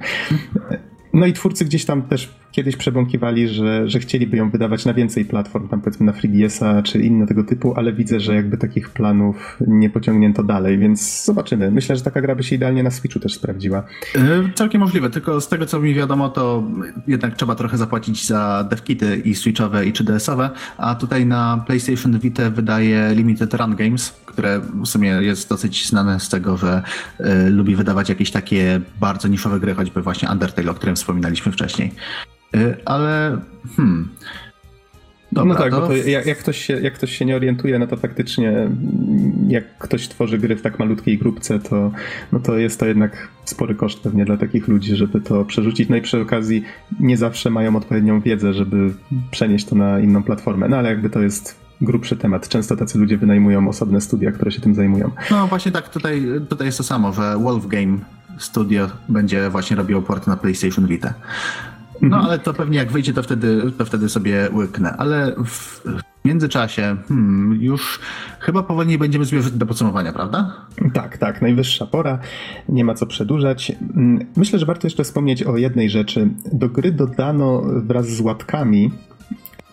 No i twórcy gdzieś tam też kiedyś przebąkiwali, że, że chcieliby ją wydawać na więcej platform, tam powiedzmy na FreeBS'a czy inne tego typu, ale widzę, że jakby takich planów nie pociągnięto dalej, więc zobaczymy. Myślę, że taka gra by się idealnie na Switchu też sprawdziła. Yy, całkiem możliwe, tylko z tego co mi wiadomo, to jednak trzeba trochę zapłacić za devkity i Switchowe i 3DS-owe, a tutaj na PlayStation Vita wydaje Limited Run Games, które w sumie jest dosyć znane z tego, że y, lubi wydawać jakieś takie bardzo niszowe gry, choćby właśnie Undertale, o którym wspominaliśmy wcześniej. Y, ale hmm. Dobra, no tak, to... bo to jak, jak, ktoś się, jak ktoś się nie orientuje, no to faktycznie jak ktoś tworzy gry w tak malutkiej grupce, to, no to jest to jednak spory koszt pewnie dla takich ludzi, żeby to przerzucić. No i przy okazji nie zawsze mają odpowiednią wiedzę, żeby przenieść to na inną platformę. No ale jakby to jest grubszy temat. Często tacy ludzie wynajmują osobne studia, które się tym zajmują. No właśnie tak, tutaj, tutaj jest to samo, że Wolf Game Studio będzie właśnie robiło port na PlayStation Vita. No mhm. ale to pewnie jak wyjdzie, to wtedy, to wtedy sobie łyknę. Ale w międzyczasie hmm, już chyba powoli będziemy zmierzać do podsumowania, prawda? Tak, tak, najwyższa pora. Nie ma co przedłużać. Mm, myślę, że warto jeszcze wspomnieć o jednej rzeczy. Do gry dodano wraz z łatkami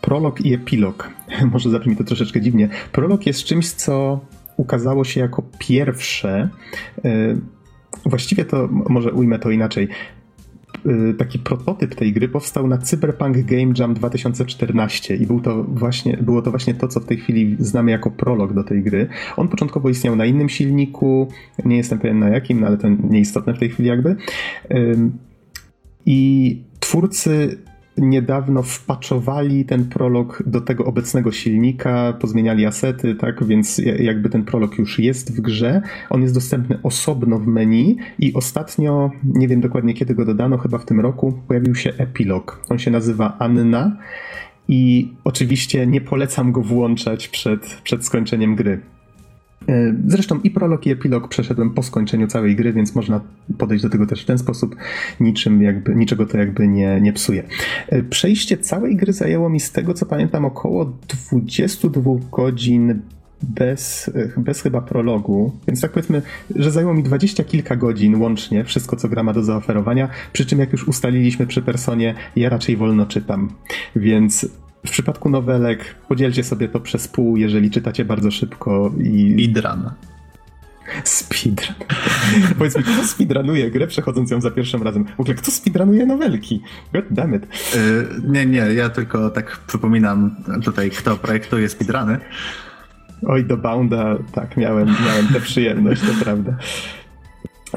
prolog i epilog. Może zabrzmi to troszeczkę dziwnie. Prolog jest czymś, co ukazało się jako pierwsze. Właściwie to, może ujmę to inaczej. E, taki prototyp tej gry powstał na Cyberpunk Game Jam 2014 i był to właśnie, było to właśnie to, co w tej chwili znamy jako prolog do tej gry. On początkowo istniał na innym silniku, nie jestem pewien na jakim, no ale to nieistotne w tej chwili jakby. I twórcy niedawno wpaczowali ten prolog do tego obecnego silnika, pozmieniali asety, tak, więc jakby ten prolog już jest w grze. On jest dostępny osobno w menu i ostatnio, nie wiem dokładnie kiedy go dodano, chyba w tym roku, pojawił się epilog. On się nazywa Anna i oczywiście nie polecam go włączać przed, przed skończeniem gry. E, zresztą i prolog, i epilog przeszedłem po skończeniu całej gry, więc można podejść do tego też w ten sposób. Niczym jakby, niczego to jakby nie, nie psuje. E, przejście całej gry zajęło mi z tego, co pamiętam, około 22 godzin bez, e, bez chyba prologu, więc tak powiedzmy, że zajęło mi dwadzieścia kilka godzin łącznie, wszystko co gra ma do zaoferowania, przy czym jak już ustaliliśmy przy personie, ja raczej wolno czytam, więc w przypadku nowelek podzielcie sobie to przez pół, jeżeli czytacie bardzo szybko i... Speedrun. Speedrun. Powiedz mi, kto speedrunuje grę, przechodząc ją za pierwszym razem? W ogóle, kto speedrunuje nowelki? God damn it. Yy, nie, nie, ja tylko tak przypominam tutaj, kto projektuje speedruny. Oj, do Bounda, tak, miałem, miałem tę przyjemność, to prawda.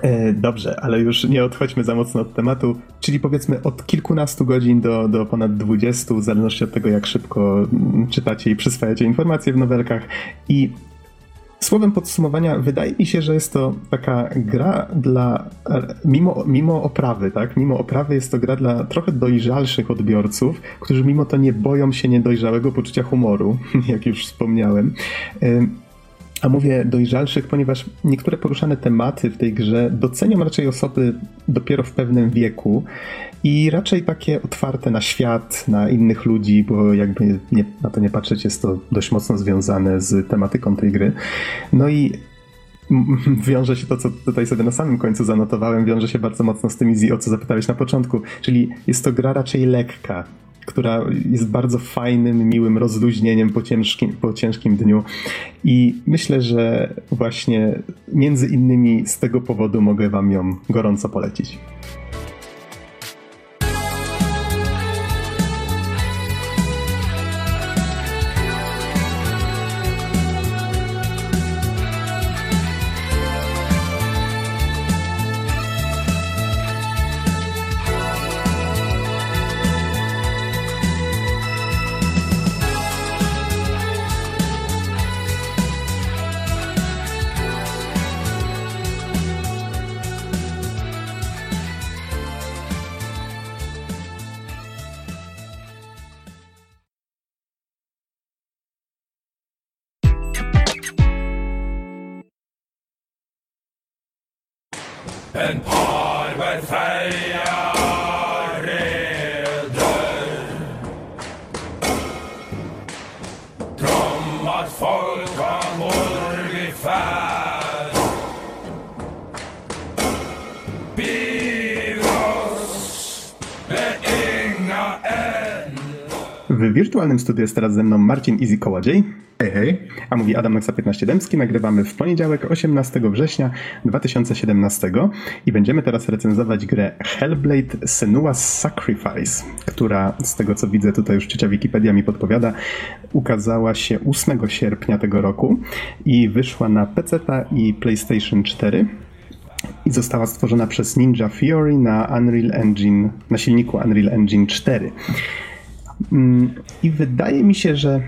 E, dobrze, ale już nie odchodźmy za mocno od tematu, czyli powiedzmy od kilkunastu godzin do, do ponad dwudziestu, w zależności od tego, jak szybko mm, czytacie i przyswajacie informacje w nowelkach. I słowem podsumowania, wydaje mi się, że jest to taka gra dla, mimo, mimo oprawy, tak, mimo oprawy jest to gra dla trochę dojrzalszych odbiorców, którzy mimo to nie boją się niedojrzałego poczucia humoru, jak już wspomniałem A mówię dojrzalszych, ponieważ niektóre poruszane tematy w tej grze docenią raczej osoby dopiero w pewnym wieku i raczej takie otwarte na świat, na innych ludzi, bo jakby nie, na to nie patrzeć, jest to dość mocno związane z tematyką tej gry. No i wiąże się to, co tutaj sobie na samym końcu zanotowałem, wiąże się bardzo mocno z tym o co zapytałeś na początku, czyli jest to gra raczej lekka, która jest bardzo fajnym, miłym rozluźnieniem po ciężkim, po ciężkim dniu. I myślę, że właśnie między innymi z tego powodu mogę Wam ją gorąco polecić. En par hver reder. At folk. W wirtualnym studiu jest teraz ze mną Marcin Easy Kołodziej. Hej. A mówi Adam Noxa 15 Dębski. Nagrywamy w poniedziałek 18 września 2017 i będziemy teraz recenzować grę Hellblade Senua's Sacrifice, która z tego co widzę tutaj już ciocia Wikipedia mi podpowiada, ukazała się 8 sierpnia tego roku i wyszła na PC i PlayStation 4 i została stworzona przez Ninja Theory na Unreal Engine, na silniku Unreal Engine 4. Mm, I wydaje mi się, że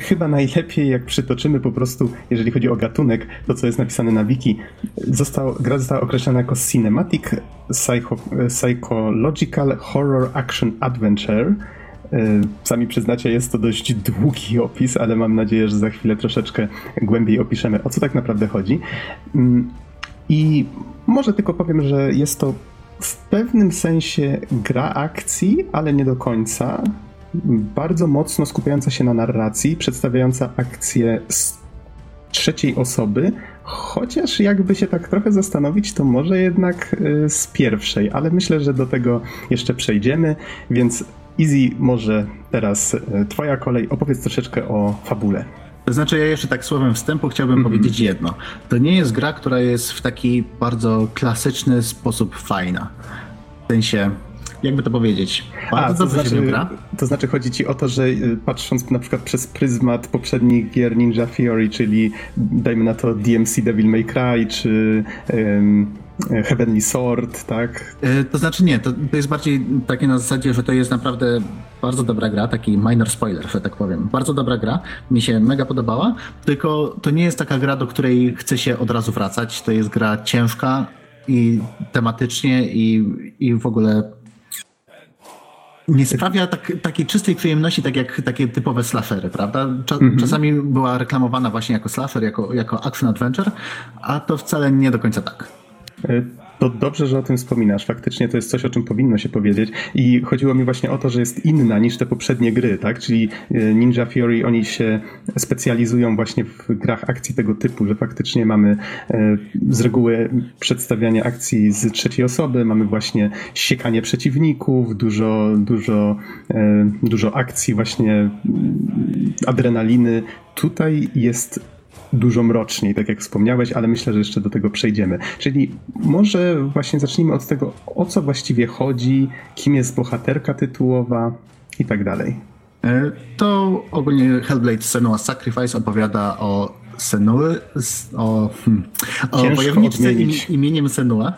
chyba najlepiej, jak przytoczymy po prostu, jeżeli chodzi o gatunek, to co jest napisane na wiki, został, gra została określona jako Cinematic Psycho, Psychological Horror Action Adventure. E, sami przyznacie, jest to dość długi opis, ale mam nadzieję, że za chwilę troszeczkę głębiej opiszemy, o co tak naprawdę chodzi. Mm, I może tylko powiem, że jest to w pewnym sensie gra akcji, ale nie do końca bardzo mocno skupiająca się na narracji, przedstawiająca akcję z trzeciej osoby, chociaż jakby się tak trochę zastanowić, to może jednak y, z pierwszej, ale myślę, że do tego jeszcze przejdziemy, więc Easy, może teraz y, twoja kolej, opowiedz troszeczkę o fabule. To znaczy, ja jeszcze tak słowem wstępu chciałbym mm -hmm. powiedzieć jedno. To nie jest gra, która jest w taki bardzo klasyczny sposób fajna. W sensie, jakby to powiedzieć, bardzo A, to dobrze znaczy, się gra. To znaczy chodzi ci o to, że y, patrząc na przykład przez pryzmat poprzednich gier Ninja Theory, czyli dajmy na to DMC Devil May Cry, czy um, Heavenly Sword, tak? E, to znaczy nie, to, to jest bardziej takie na zasadzie, że to jest naprawdę bardzo dobra gra, taki minor spoiler, że tak powiem. Bardzo dobra gra, mi się mega podobała, tylko to nie jest taka gra, do której chce się od razu wracać. To jest gra ciężka i tematycznie i, i w ogóle nie sprawia tak, takiej czystej przyjemności, tak jak takie typowe slashery, prawda? Mm -hmm. Czasami była reklamowana właśnie jako slasher, jako, jako action adventure, a to wcale nie do końca tak. To dobrze, że o tym wspominasz. Faktycznie to jest coś, o czym powinno się powiedzieć. I chodziło mi właśnie o to, że jest inna niż te poprzednie gry, tak? Czyli e, Ninja Theory, oni się specjalizują właśnie w grach akcji tego typu, że faktycznie mamy e, z reguły przedstawianie akcji z trzeciej osoby, mamy właśnie siekanie przeciwników, dużo, dużo, e, dużo akcji, właśnie mm, adrenaliny. Tutaj jest dużo mroczniej, tak jak wspomniałeś, ale myślę, że jeszcze do tego przejdziemy. Czyli może właśnie zacznijmy od tego, o co właściwie chodzi, kim jest bohaterka tytułowa i tak dalej. E, to ogólnie Hellblade Senua's Sacrifice opowiada o Senue, o, hmm, o wojowniczce imieniem Senua,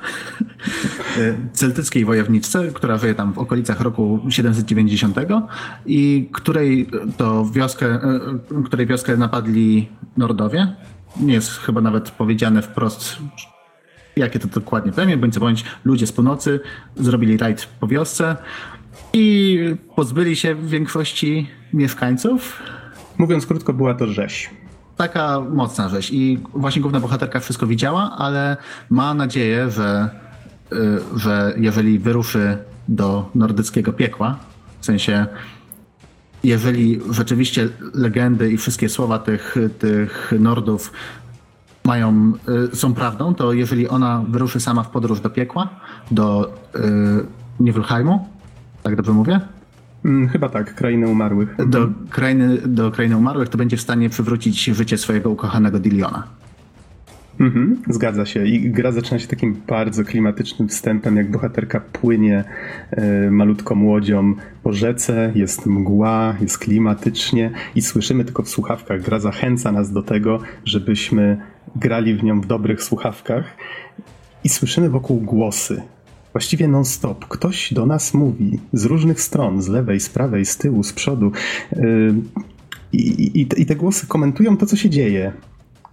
e, celtyckiej wojowniczce, która żyje tam w okolicach roku 790 i której to wioskę, e, której wioskę napadli Nordowie. Nie jest chyba nawet powiedziane wprost, jakie to dokładnie plemię, bądź co bądź ludzie z północy zrobili rajd po wiosce i pozbyli się większości mieszkańców. Mówiąc krótko, była to rzeź. Taka mocna rzecz. I właśnie główna bohaterka wszystko widziała, ale ma nadzieję, że, y, że jeżeli wyruszy do nordyckiego piekła, w sensie jeżeli rzeczywiście legendy i wszystkie słowa tych, tych Nordów mają, y, są prawdą, to jeżeli ona wyruszy sama w podróż do piekła, do y, Niflheimu, tak dobrze mówię? Mm, chyba tak, krainy umarłych. Do krainy, do krainy umarłych, to będzie w stanie przywrócić życie swojego ukochanego Diliona. Mhm, zgadza się. I gra zaczyna się takim bardzo klimatycznym wstępem, jak bohaterka płynie e, malutką łodzią po rzece, jest mgła, jest klimatycznie i słyszymy tylko w słuchawkach. Gra zachęca nas do tego, żebyśmy grali w nią w dobrych słuchawkach i słyszymy wokół głosy. Właściwie non-stop. Ktoś do nas mówi z różnych stron, z lewej, z prawej, z tyłu, z przodu. E, I, i, I te głosy komentują to, co się dzieje.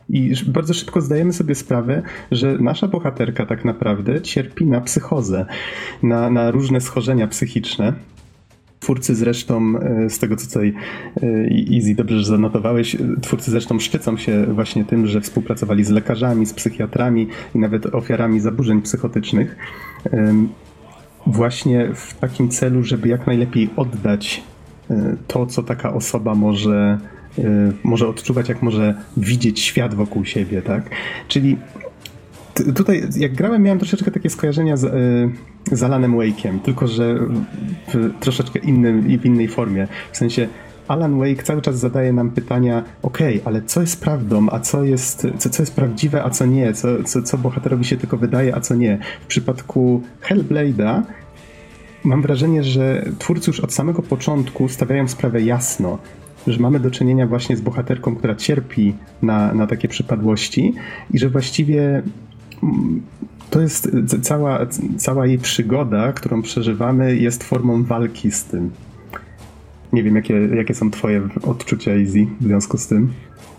I bardzo szybko zdajemy sobie sprawę, że nasza bohaterka tak naprawdę cierpi na psychozę, na, na różne schorzenia psychiczne. Twórcy zresztą, e, z tego co tutaj e, Easy dobrze zanotowałeś, twórcy zresztą szczycą się właśnie tym, że współpracowali z lekarzami, z psychiatrami i nawet ofiarami zaburzeń psychotycznych. Właśnie w takim celu, żeby jak najlepiej oddać e, to, co taka osoba może może odczuwać, jak może widzieć świat wokół siebie, tak? Czyli tutaj, jak grałem, miałem troszeczkę takie skojarzenia z, y, z Alanem Wake'iem, tylko że w troszeczkę innym w innej formie. W sensie Alan Wake cały czas zadaje nam pytania, okej, okay, ale co jest prawdą, a co jest, co, co jest prawdziwe, a co nie, co, co, co bohaterowi się tylko wydaje, a co nie. W przypadku Hellblade'a mam wrażenie, że twórcy już od samego początku stawiają sprawę jasno że mamy do czynienia właśnie z bohaterką, która cierpi na, na takie przypadłości i że właściwie to jest cała, cała jej przygoda, którą przeżywamy, jest formą walki z tym. Nie wiem, jakie, jakie są Twoje odczucia, Easy, w związku z tym.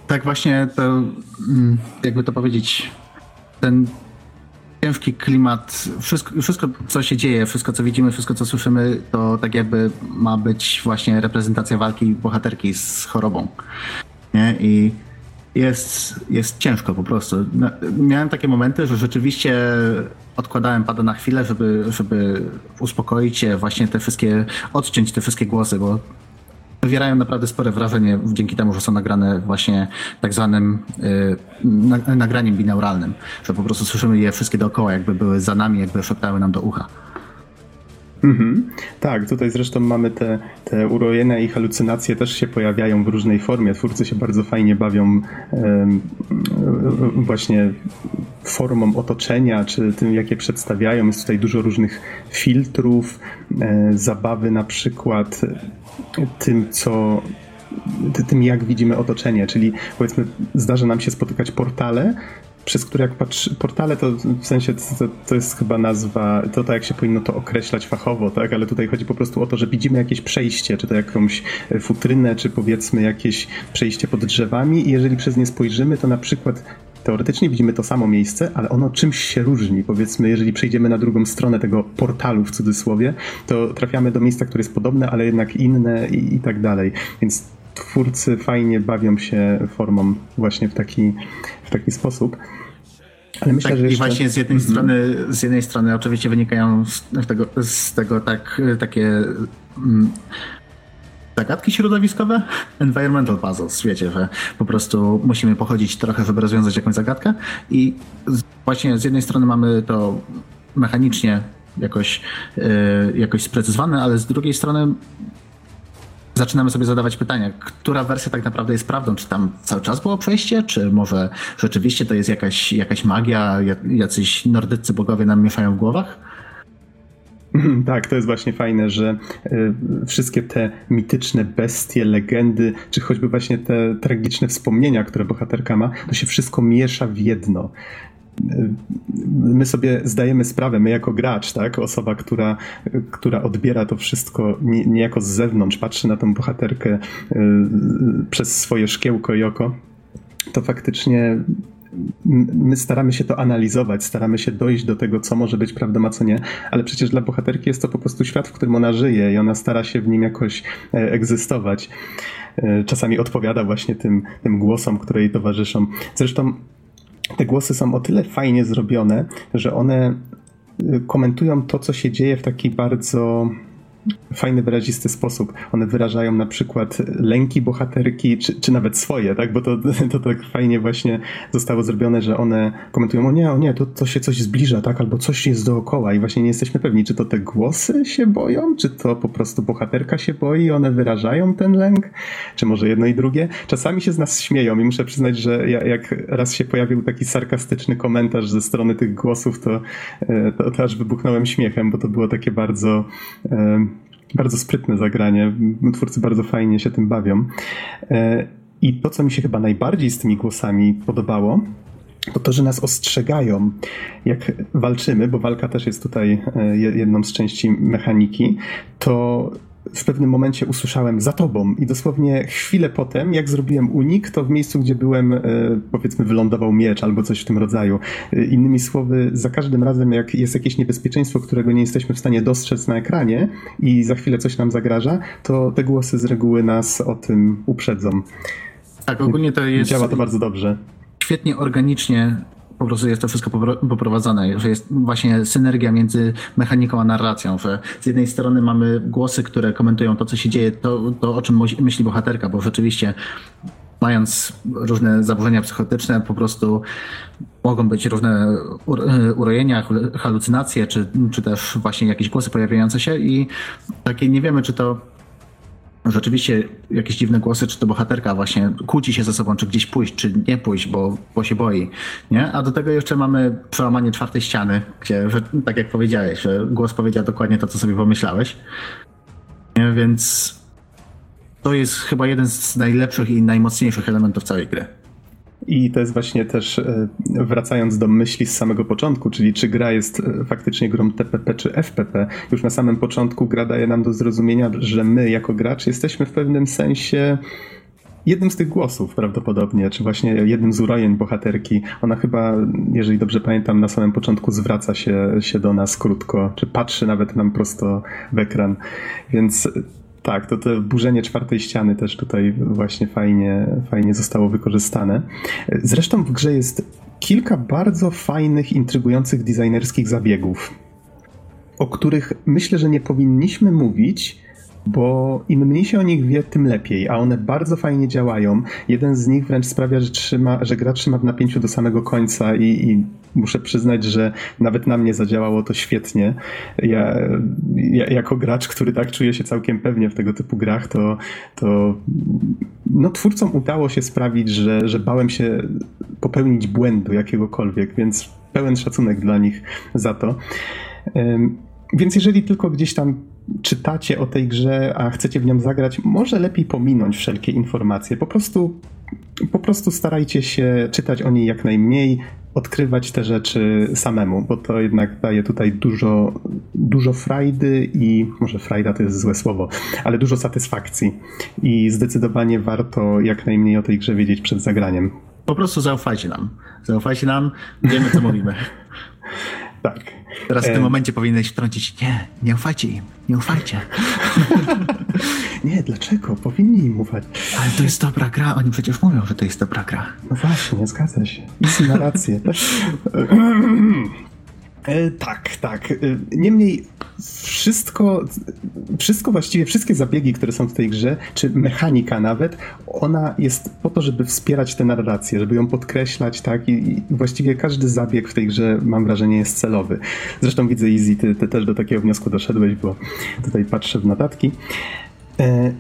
Tak, właśnie to, mm, jakby to powiedzieć, ten ciężki klimat, wszystko, wszystko, co się dzieje, wszystko, co widzimy, wszystko, co słyszymy, to tak jakby ma być właśnie reprezentacja walki bohaterki z chorobą. Nie? I jest, jest ciężko po prostu. No, miałem takie momenty, że rzeczywiście odkładałem pada na chwilę, żeby, żeby uspokoić się, właśnie te wszystkie, odciąć te wszystkie głosy, bo wywierają naprawdę spore wrażenie dzięki temu, że są nagrane właśnie tak zwanym y, nagraniem binauralnym, że po prostu słyszymy je wszystkie dookoła, jakby były za nami, jakby szeptały nam do ucha. Mhm. Tak, tutaj zresztą mamy te, te urojenia i halucynacje też się pojawiają w różnej formie. Twórcy się bardzo fajnie bawią właśnie formą otoczenia, czy tym, jakie przedstawiają. Jest tutaj dużo różnych filtrów, e, zabawy na przykład tym, co tym, jak widzimy otoczenie, czyli powiedzmy, zdarza nam się spotykać portale, przez które jak patrzy, portale to w sensie to, to, jest chyba nazwa, to tak jak się powinno to określać fachowo, tak, ale tutaj chodzi po prostu o to, że widzimy jakieś przejście, czy to jakąś futrynę, czy powiedzmy jakieś przejście pod drzewami i jeżeli przez nie spojrzymy, to na przykład teoretycznie widzimy to samo miejsce, ale ono czymś się różni. Powiedzmy, jeżeli przejdziemy na drugą stronę tego portalu w cudzysłowie, to trafiamy do miejsca, które jest podobne, ale jednak inne i, i tak dalej. Więc twórcy fajnie bawią się formą właśnie w taki, taki sposób. Ale myślę, tak, że jeszcze... I właśnie z jednej, mm -hmm. strony, z jednej strony oczywiście wynikają z tego, z tego tak, takie mm, zagadki środowiskowe, environmental puzzles, wiecie, że po prostu musimy pochodzić trochę, żeby rozwiązać jakąś zagadkę i właśnie z jednej strony mamy to mechanicznie jakoś, yy, jakoś sprecyzowane, ale z drugiej strony zaczynamy sobie zadawać pytania, która wersja tak naprawdę jest prawdą? Czy tam cały czas było przejście? Czy może rzeczywiście to jest jakaś, jakaś magia, jacyś nordyccy bogowie nam mieszają w głowach? Tak, to jest właśnie fajne, że y, wszystkie te mityczne bestie, legendy, czy choćby właśnie te tragiczne wspomnienia, które bohaterka ma, to się wszystko miesza w jedno my sobie zdajemy sprawę, my jako gracz, tak, osoba, która, która odbiera to wszystko niejako z zewnątrz, patrzy na tą bohaterkę y, przez swoje szkiełko i oko, to faktycznie my staramy się to analizować, staramy się dojść do tego, co może być prawdą, a co nie, ale przecież dla bohaterki jest to po prostu świat, w którym ona żyje i ona stara się w nim jakoś e, egzystować. e, czasami odpowiada właśnie tym, tym głosom, które jej towarzyszą. Zresztą te głosy są o tyle fajnie zrobione, że one e, komentują to, co się dzieje w taki bardzo fajny, wyrazisty sposób. One wyrażają na przykład lęki bohaterki, czy, czy nawet swoje, tak? Bo to, to tak fajnie właśnie zostało zrobione, że one komentują, o nie, o nie, to, to się coś zbliża, tak? Albo coś jest dookoła i właśnie nie jesteśmy pewni, czy to te głosy się boją, czy to po prostu bohaterka się boi, one wyrażają ten lęk, czy może jedno i drugie. Czasami się z nas śmieją i muszę przyznać, że jak raz się pojawił taki sarkastyczny komentarz ze strony tych głosów, to, e, to, to aż wybuchnąłem śmiechem, bo to było takie bardzo bardzo sprytne zagranie. Twórcy bardzo fajnie się tym bawią. E, I to, co mi się chyba najbardziej z tymi głosami podobało, to to, że nas ostrzegają, jak walczymy, bo walka też jest tutaj e, jedną z części mechaniki, to w pewnym momencie usłyszałem za tobą i dosłownie chwilę potem, jak zrobiłem unik, to w miejscu, gdzie byłem, e, powiedzmy, wylądował miecz albo coś w tym rodzaju. E, innymi słowy, za każdym razem, jak jest jakieś niebezpieczeństwo, którego nie jesteśmy w stanie dostrzec na ekranie i za chwilę coś nam zagraża, to te głosy z reguły nas o tym uprzedzą. Tak, ogólnie to jest. Działa to bardzo dobrze. Świetnie organicznie po prostu jest to wszystko poprowadzone, że jest właśnie synergia między mechaniką a narracją, że z jednej strony mamy głosy, które komentują to, co się dzieje, to, to o czym myśli bohaterka, bo rzeczywiście mając różne zaburzenia psychotyczne, po prostu mogą być różne urojenia, halucynacje, czy, czy też właśnie jakieś głosy pojawiające się i takie nie wiemy, czy to rzeczywiście jakieś dziwne głosy, czy to bohaterka właśnie kłóci się ze sobą, czy gdzieś pójść, czy nie pójść, bo, bo się boi. Nie? A do tego jeszcze mamy przełamanie czwartej ściany, gdzie, że, tak jak powiedziałeś, że głos powiedział dokładnie to, co sobie pomyślałeś. Nie? Więc to jest chyba jeden z najlepszych i najmocniejszych elementów całej gry. I to jest właśnie też, e, wracając do myśli z samego początku, czyli czy gra jest e, faktycznie grą TPP czy FPP, już na samym początku gra daje nam do zrozumienia, że my jako gracz jesteśmy w pewnym sensie jednym z tych głosów prawdopodobnie, czy właśnie jednym z urojeń bohaterki. Ona chyba, jeżeli dobrze pamiętam, na samym początku zwraca się, się do nas krótko, czy patrzy nawet nam prosto w ekran. Więc tak, to to burzenie czwartej ściany też tutaj właśnie fajnie, fajnie zostało wykorzystane. Zresztą w grze jest kilka bardzo fajnych, intrygujących designerskich zabiegów, o których myślę, że nie powinniśmy mówić, bo im mniej się o nich wie, tym lepiej, a one bardzo fajnie działają. Jeden z nich wręcz sprawia, że, trzyma, że gra trzyma w napięciu do samego końca i, i muszę przyznać, że nawet na mnie zadziałało to świetnie. Ja, ja, jako gracz, który tak czuje się całkiem pewnie w tego typu grach, to, to no, twórcom udało się sprawić, że, że bałem się popełnić błędu jakiegokolwiek, więc pełen szacunek dla nich za to. Więc jeżeli tylko gdzieś tam czytacie o tej grze, a chcecie w nią zagrać, może lepiej pominąć wszelkie informacje. Po prostu, po prostu starajcie się czytać o niej jak najmniej, odkrywać te rzeczy samemu, bo to jednak daje tutaj dużo, dużo frajdy i może frajda to jest złe słowo, ale dużo satysfakcji i zdecydowanie warto jak najmniej o tej grze wiedzieć przed zagraniem. Po prostu zaufajcie nam. Zaufajcie nam, wiemy co mówimy. Tak. Teraz w tym momencie powinieneś wtrącić, nie, nie ufajcie im, nie ufajcie. nie, dlaczego? Powinni im ufać. Ale to jest dobra gra, oni przecież mówią, że to jest dobra gra. No właśnie, zgadza się. I ma rację. E, tak, tak. E, niemniej wszystko, wszystko właściwie, wszystkie zabiegi, które są w tej grze, czy mechanika nawet, ona jest po to, żeby wspierać tę narrację, żeby ją podkreślać, tak? I, i właściwie każdy zabieg w tej grze, mam wrażenie, jest celowy. Zresztą widzę, Easy, ty, ty też do takiego wniosku doszedłeś, bo tutaj patrzę w notatki. E,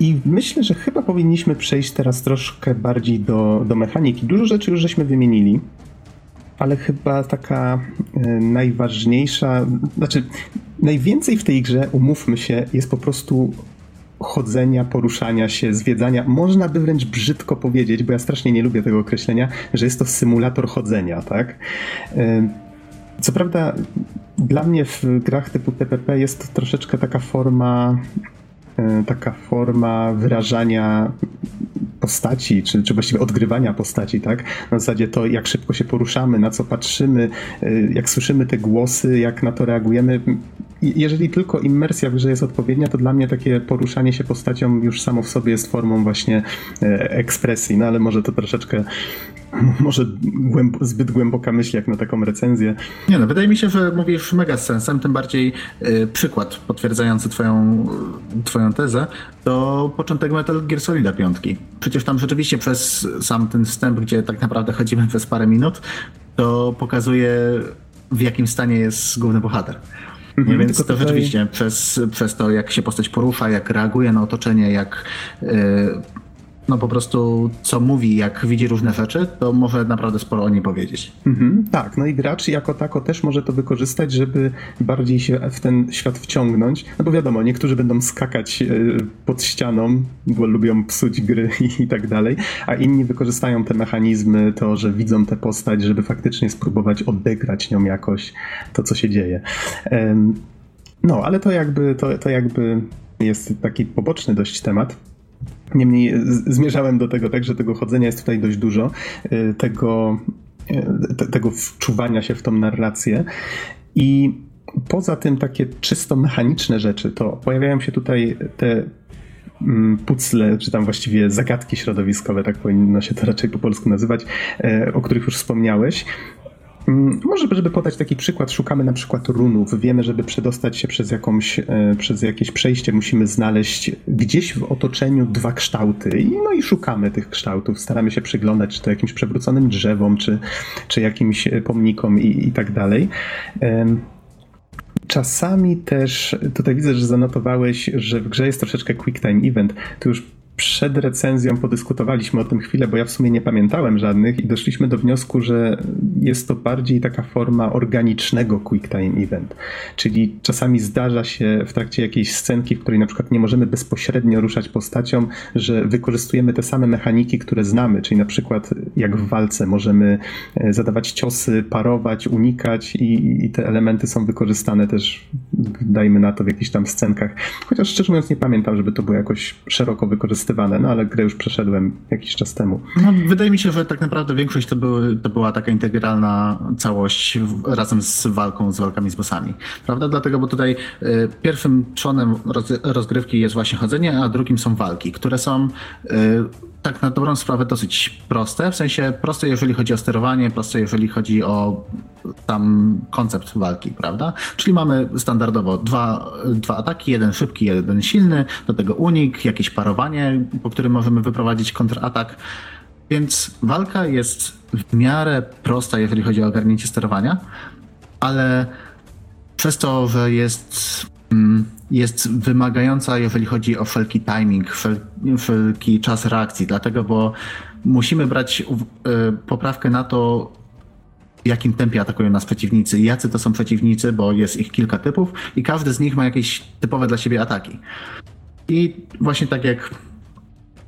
i myślę, że chyba powinniśmy przejść teraz troszkę bardziej do, do mechaniki. Dużo rzeczy już żeśmy wymienili ale chyba taka e, najważniejsza, znaczy najwięcej w tej grze, umówmy się, jest po prostu chodzenia, poruszania się, zwiedzania. Można by wręcz brzydko powiedzieć, bo ja strasznie nie lubię tego określenia, że jest to symulator chodzenia, tak? E, co prawda, dla mnie w grach typu TPP jest to troszeczkę taka forma taka forma wyrażania postaci, czy, czy właściwie odgrywania postaci, tak? Na zasadzie to, jak szybko się poruszamy, na co patrzymy, e, jak słyszymy te głosy, jak na to reagujemy. Jeżeli tylko immersja w grze jest odpowiednia, to dla mnie takie poruszanie się postacią już samo w sobie jest formą właśnie e, ekspresji, no ale może to troszeczkę może głęb zbyt głęboka myśl jak na taką recenzję. Nie no, wydaje mi się, że mówisz mega z sensem, tym bardziej y, przykład potwierdzający twoją, twoją tezę to początek Metal Gear Solid 5. Przecież tam rzeczywiście przez sam ten wstęp, gdzie tak naprawdę chodzimy przez parę minut, to pokazuje w jakim stanie jest główny bohater. Mhm, Więc to tutaj... rzeczywiście przez, przez to, jak się postać porusza, jak reaguje na otoczenie, jak yy, no po prostu co mówi, jak widzi różne rzeczy, to może naprawdę sporo o niej powiedzieć. Mhm, tak, no i gracz jako tako też może to wykorzystać, żeby bardziej się w ten świat wciągnąć. No bo wiadomo, niektórzy będą skakać e, pod ścianą, bo lubią psuć gry i, tak dalej, a inni wykorzystają te mechanizmy, to, że widzą tę postać, żeby faktycznie spróbować odegrać nią jakoś to, co się dzieje. No, ale to jakby, to, to jakby jest taki poboczny dość temat. Niemniej zmierzałem do tego tak, że tego chodzenia jest tutaj dość dużo, y, tego, y, tego wczuwania się w tą narrację i poza tym takie czysto mechaniczne rzeczy, to pojawiają się tutaj te mm, pucle, czy tam właściwie zagadki środowiskowe, tak powinno się to raczej po polsku nazywać, y, o których już wspomniałeś. Mm, może, żeby podać taki przykład, szukamy na przykład runów. Wiemy, żeby przedostać się przez, jakąś, e, przez jakieś przejście, musimy znaleźć gdzieś w otoczeniu dwa kształty. No i szukamy tych kształtów. Staramy się przyglądać, czy to jakimś przewróconym drzewom, czy, czy jakimś e, pomnikom i, i tak dalej. Czasami też, tutaj widzę, że zanotowałeś, że w grze jest troszeczkę quick time event. Tu już przed recenzją podyskutowaliśmy o tym chwilę, bo ja w sumie nie pamiętałem żadnych i doszliśmy do wniosku, że jest to bardziej taka forma organicznego quick time event. Czyli czasami zdarza się w trakcie jakiejś scenki, w której na przykład nie możemy bezpośrednio ruszać postacią, że wykorzystujemy te same mechaniki, które znamy, czyli na przykład jak w walce możemy e, zadawać ciosy, parować, unikać i, i te elementy są wykorzystane też, dajmy na to, w jakichś tam scenkach. Chociaż szczerze mówiąc nie pamiętam, żeby to było jakoś szeroko wykorzystane wykorzystywane, no ale grę już przeszedłem jakiś czas temu. No, wydaje mi się, że tak naprawdę większość to, były, to była taka integralna całość razem z walką, z walkami z bossami. Prawda? Dlatego, bo tutaj y, pierwszym trzonem roz, rozgrywki jest właśnie chodzenie, a drugim są walki, które są y, tak na dobrą sprawę dosyć proste, w sensie proste jeżeli chodzi o sterowanie, proste jeżeli chodzi o tam koncept walki, prawda? Czyli mamy standardowo dwa, dwa ataki, jeden szybki, jeden silny, do tego unik, jakieś parowanie, po którym możemy wyprowadzić kontratak. Więc walka jest w miarę prosta, jeżeli chodzi o ogarnięcie sterowania, ale przez to, że jest jest wymagająca, jeżeli chodzi o wszelki timing, wszelki czas reakcji, dlatego, bo musimy brać e, poprawkę na to, w jakim tempie atakują nas przeciwnicy, jacy to są przeciwnicy, bo jest ich kilka typów i każdy z nich ma jakieś typowe dla siebie ataki. I właśnie tak jak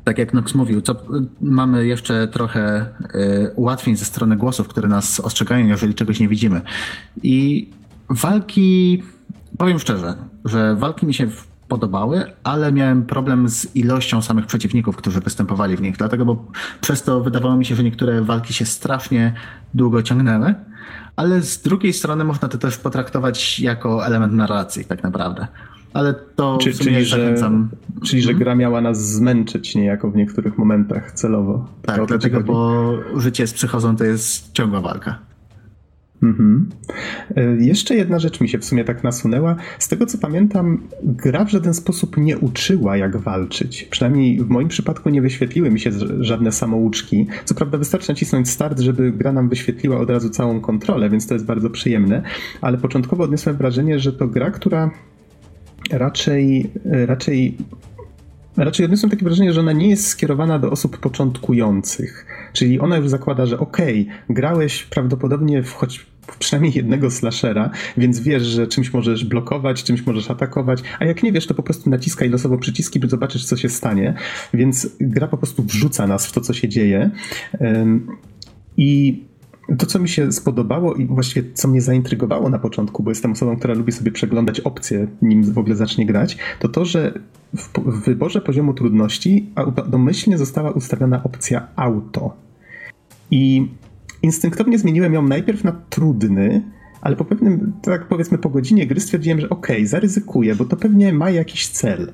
tak jak Nox mówił, co, mamy jeszcze trochę y, ułatwień ze strony głosów, które nas ostrzegają, jeżeli czegoś nie widzimy. I walki Powiem szczerze, że walki mi się podobały, ale miałem problem z ilością samych przeciwników, którzy występowali w nich. Dlatego, bo przez to wydawało mi się, że niektóre walki się strasznie długo ciągnęły, ale z drugiej strony można to też potraktować jako element narracji, tak naprawdę. Ale to Czy, czyli, że, czyli, że mhm. gra miała nas zmęczyć niejako w niektórych momentach celowo. Tak, dlatego, bo życie z psychozą to jest ciągła walka. Mhm. E, jeszcze jedna rzecz mi się w sumie tak nasunęła. Z tego co pamiętam, gra w żaden sposób nie uczyła, jak walczyć. Przynajmniej w moim przypadku nie wyświetliły mi się żadne samouczki. Co prawda, wystarczy nacisnąć start, żeby gra nam wyświetliła od razu całą kontrolę, więc to jest bardzo przyjemne. Ale początkowo odniosłem wrażenie, że to gra, która raczej, raczej Raczej odniosłem takie wrażenie, że ona nie jest skierowana do osób początkujących. Czyli ona już zakłada, że okej, okay, grałeś prawdopodobnie w choć przynajmniej jednego slashera, więc wiesz, że czymś możesz blokować, czymś możesz atakować, a jak nie wiesz, to po prostu naciskaj losowo przyciski, by zobaczyć, co się stanie. Więc gra po prostu wrzuca nas w to, co się dzieje. I to, co mi się spodobało i właściwie co mnie zaintrygowało na początku, bo jestem osobą, która lubi sobie przeglądać opcje, nim w ogóle zacznie grać, to to, że w, w wyborze poziomu trudności domyślnie została ustawiona opcja auto. I instynktownie zmieniłem ją najpierw na trudny, ale po pewnym, tak powiedzmy po godzinie gry stwierdziłem, że okej, okay, zaryzykuję, bo to pewnie ma jakiś cel.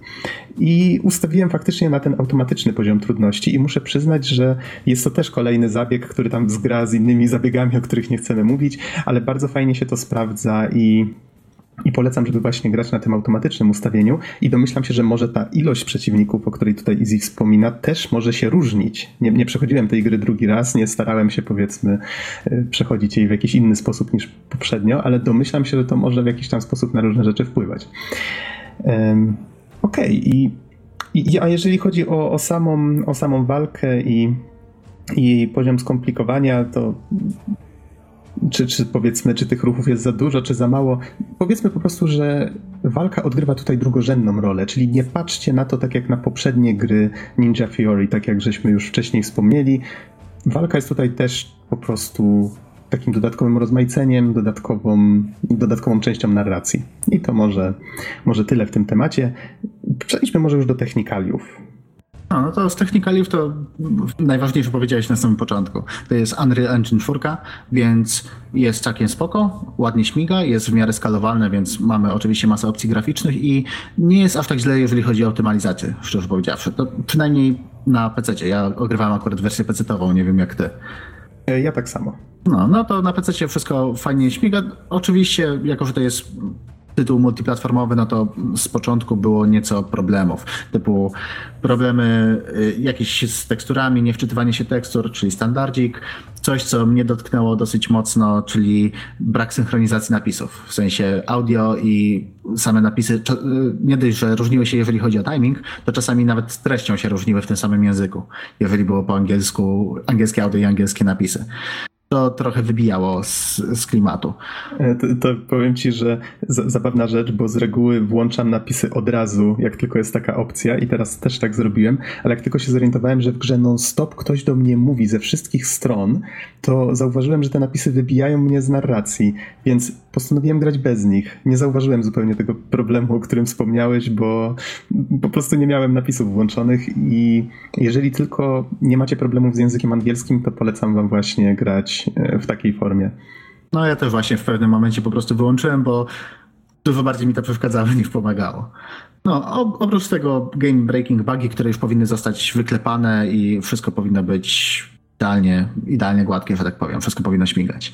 I ustawiłem faktycznie na ten automatyczny poziom trudności i muszę przyznać, że jest to też kolejny zabieg, który tam zgra z innymi zabiegami, o których nie chcemy mówić, ale bardzo fajnie się to sprawdza i i polecam, żeby właśnie grać na tym automatycznym ustawieniu i domyślam się, że może ta ilość przeciwników, o której tutaj Easy wspomina, też może się różnić. Nie, nie przechodziłem tej gry drugi raz, nie starałem się powiedzmy e, przechodzić jej w jakiś inny sposób niż poprzednio, ale domyślam się, że to może w jakiś tam sposób na różne rzeczy wpływać. Um, Okej, okay. I, i, a jeżeli chodzi o, o, samą, o samą walkę i, i poziom skomplikowania, to czy, czy powiedzmy, czy tych ruchów jest za dużo, czy za mało. Powiedzmy po prostu, że walka odgrywa tutaj drugorzędną rolę, czyli nie patrzcie na to tak jak na poprzednie gry Ninja Fury, tak jak żeśmy już wcześniej wspomnieli. Walka jest tutaj też po prostu takim dodatkowym rozmaiceniem, dodatkową, dodatkową częścią narracji. I to może, może tyle w tym temacie. Przejdźmy może już do technikaliów. No, no to z technikaliów to najważniejsze powiedziałeś na samym początku. To jest Unreal Engine 4, więc jest całkiem spoko, ładnie śmiga, jest w miarę skalowalne, więc mamy oczywiście masę opcji graficznych i nie jest aż tak źle, jeżeli chodzi o optymalizację, szczerze powiedziawszy. To przynajmniej na PC. Ja ogrywałem akurat wersję PC-ową, nie wiem jak ty. E, ja tak samo. No, no to na PC wszystko fajnie śmiga. Oczywiście, jako że to jest tytuł multiplatformowy, no to z początku było nieco problemów, typu problemy y, jakieś z teksturami, niewczytywanie się tekstur, czyli standardzik, coś, co mnie dotknęło dosyć mocno, czyli brak synchronizacji napisów, w sensie audio i same napisy, y, nie dość, że różniły się, jeżeli chodzi o timing, to czasami nawet treścią się różniły w tym samym języku, jeżeli było po angielsku, angielskie audio i angielskie napisy to trochę wybijało z, z klimatu. E, to, to, powiem ci, że z, zabawna rzecz, bo z reguły włączam napisy od razu, jak tylko jest taka opcja i teraz też tak zrobiłem, ale jak tylko się zorientowałem, że w grze non-stop ktoś do mnie mówi ze wszystkich stron, to zauważyłem, że te napisy wybijają mnie z narracji, więc postanowiłem grać bez nich. Nie zauważyłem zupełnie tego problemu, o którym wspomniałeś, bo po prostu nie miałem napisów włączonych i jeżeli tylko nie macie problemów z językiem angielskim, to polecam wam właśnie grać E, w takiej formie. No ja też właśnie w pewnym momencie po prostu wyłączyłem, bo dużo bardziej mi to przeszkadzało niż pomagało. No, oprócz tego game breaking bugi, które już powinny zostać wyklepane i wszystko powinno być idealnie, idealnie gładkie, że tak powiem. Wszystko powinno śmigać.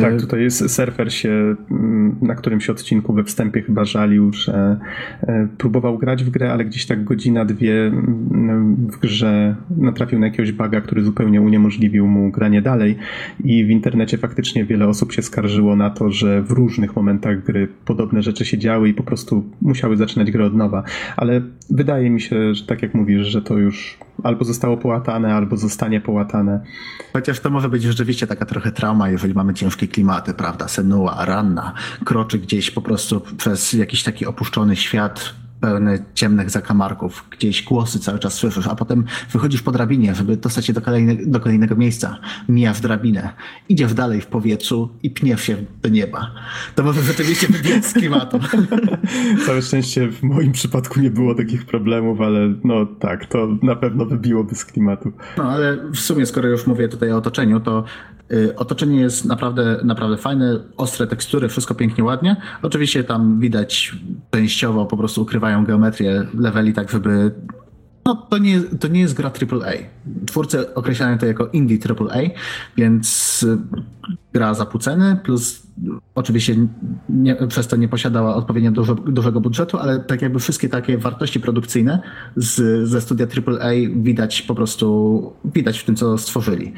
Tak, tutaj jest surfer się mm, na którymś odcinku we wstępie chyba żalił, że e, próbował grać w grę, ale gdzieś tak godzina, dwie mm, w grze natrafił na jakiegoś baga, który zupełnie uniemożliwił mu granie dalej i w internecie faktycznie wiele osób się skarżyło na to, że w różnych momentach gry podobne rzeczy się działy i po prostu musiały zaczynać grę od nowa. Ale wydaje mi się, że tak jak mówisz, że to już albo zostało połatane, albo zostanie połatane. Chociaż to może być rzeczywiście taka trochę trauma, jeżeli mamy ciężkie klimaty, prawda? Senua, ranna, kroczy gdzieś po prostu przez jakiś taki opuszczony świat, pełny ciemnych zakamarków, gdzieś głosy cały czas słyszysz, a potem wychodzisz po drabinie, żeby dostać się do, kolejne, do kolejnego miejsca. Mijasz drabinę, idziesz dalej w powietrzu i pniesz się do nieba. To może rzeczywiście wybiec z klimatu. Całe szczęście w moim przypadku nie było takich problemów, ale no tak, to na pewno wybiłoby z klimatu. No ale w sumie, skoro już mówię tutaj o otoczeniu, to otoczenie jest naprawdę, naprawdę fajne, ostre tekstury, wszystko pięknie, ładnie. Oczywiście tam widać częściowo po prostu ukrywają geometrię leveli tak, żeby no, to nie, to nie jest gra AAA. Twórcy określają to jako indie AAA, więc gra za ceny, plus oczywiście nie, przez to nie posiadała odpowiednio dużo, dużego budżetu, ale tak jakby wszystkie takie wartości produkcyjne z, ze studia AAA widać po prostu, widać w tym, co stworzyli.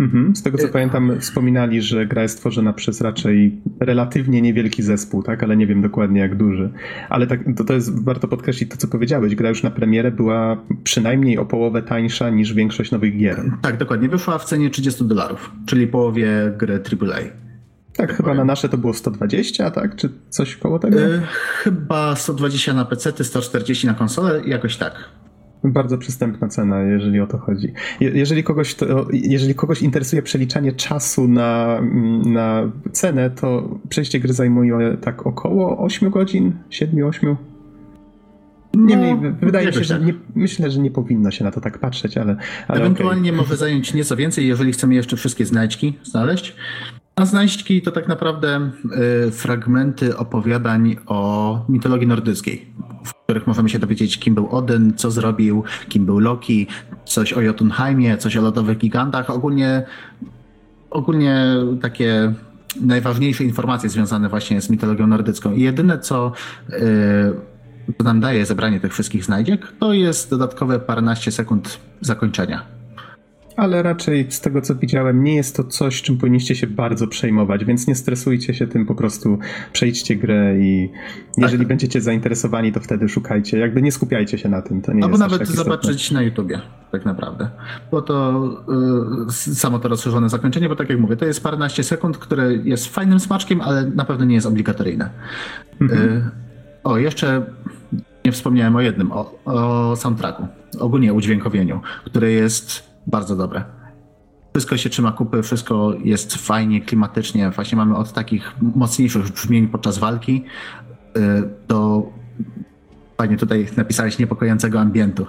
Mhm. Z tego co pamiętam, wspominali, że gra jest tworzona przez raczej relatywnie niewielki zespół, tak? Ale nie wiem dokładnie jak duży. Ale tak, to, to jest warto podkreślić to, co powiedziałeś. Gra już na premierę była przynajmniej o połowę tańsza niż większość nowych gier. Tak, dokładnie. Wyszła w cenie 30 dolarów, czyli połowie gry AAA. Tak, tak chyba powiem. na nasze to było 120, tak? Czy coś koło tego? Yy, chyba 120 na PC, 140 na konsolę, jakoś tak. Bardzo przystępna cena, jeżeli o to chodzi. jeżeli, kogoś to, jeżeli kogoś interesuje przeliczanie czasu na, na cenę, to przejście gry zajmuje tak około 8 godzin, 7-8. Niemniej no, wydaje mi się, że tak. nie, myślę, że nie powinno się na to tak patrzeć, ale. ale Ewentualnie okay. może zająć nieco więcej, jeżeli chcemy jeszcze wszystkie znajdźki znaleźć. A znajdźki to tak naprawdę y, fragmenty opowiadań o mitologii nordyckiej, w których możemy się dowiedzieć, kim był Odyn, co zrobił, kim był Loki, coś o Jotunheimie, coś o lodowych gigantach. Ogólnie, ogólnie takie najważniejsze informacje związane właśnie z mitologią nordycką. I jedyne, co, yy, co nam daje zebranie tych wszystkich znajdziek, to jest dodatkowe paręnaście sekund zakończenia ale raczej z tego co widziałem, nie jest to coś, czym powinniście się bardzo przejmować, więc nie stresujcie się tym, po prostu przejdźcie grę i jeżeli tak. będziecie zainteresowani, to wtedy szukajcie. Jakby nie skupiajcie się na tym. To nie Albo jest nawet tak zobaczyć istotne. na YouTubie, tak naprawdę. Bo to yy, samo to rozszerzone zakończenie, bo tak jak mówię, to jest paręnaście sekund, które jest fajnym smaczkiem, ale na pewno nie jest obligatoryjne. Mhm. Yy, o, jeszcze nie wspomniałem o jednym, o, o soundtracku, ogólnie udźwiękowieniu, które jest bardzo dobre. Wszystko się trzyma kupy, wszystko jest fajnie, klimatycznie. Właśnie mamy od takich mocniejszych brzmień podczas walki y, do fajnie tutaj napisałeś niepokojącego ambientu.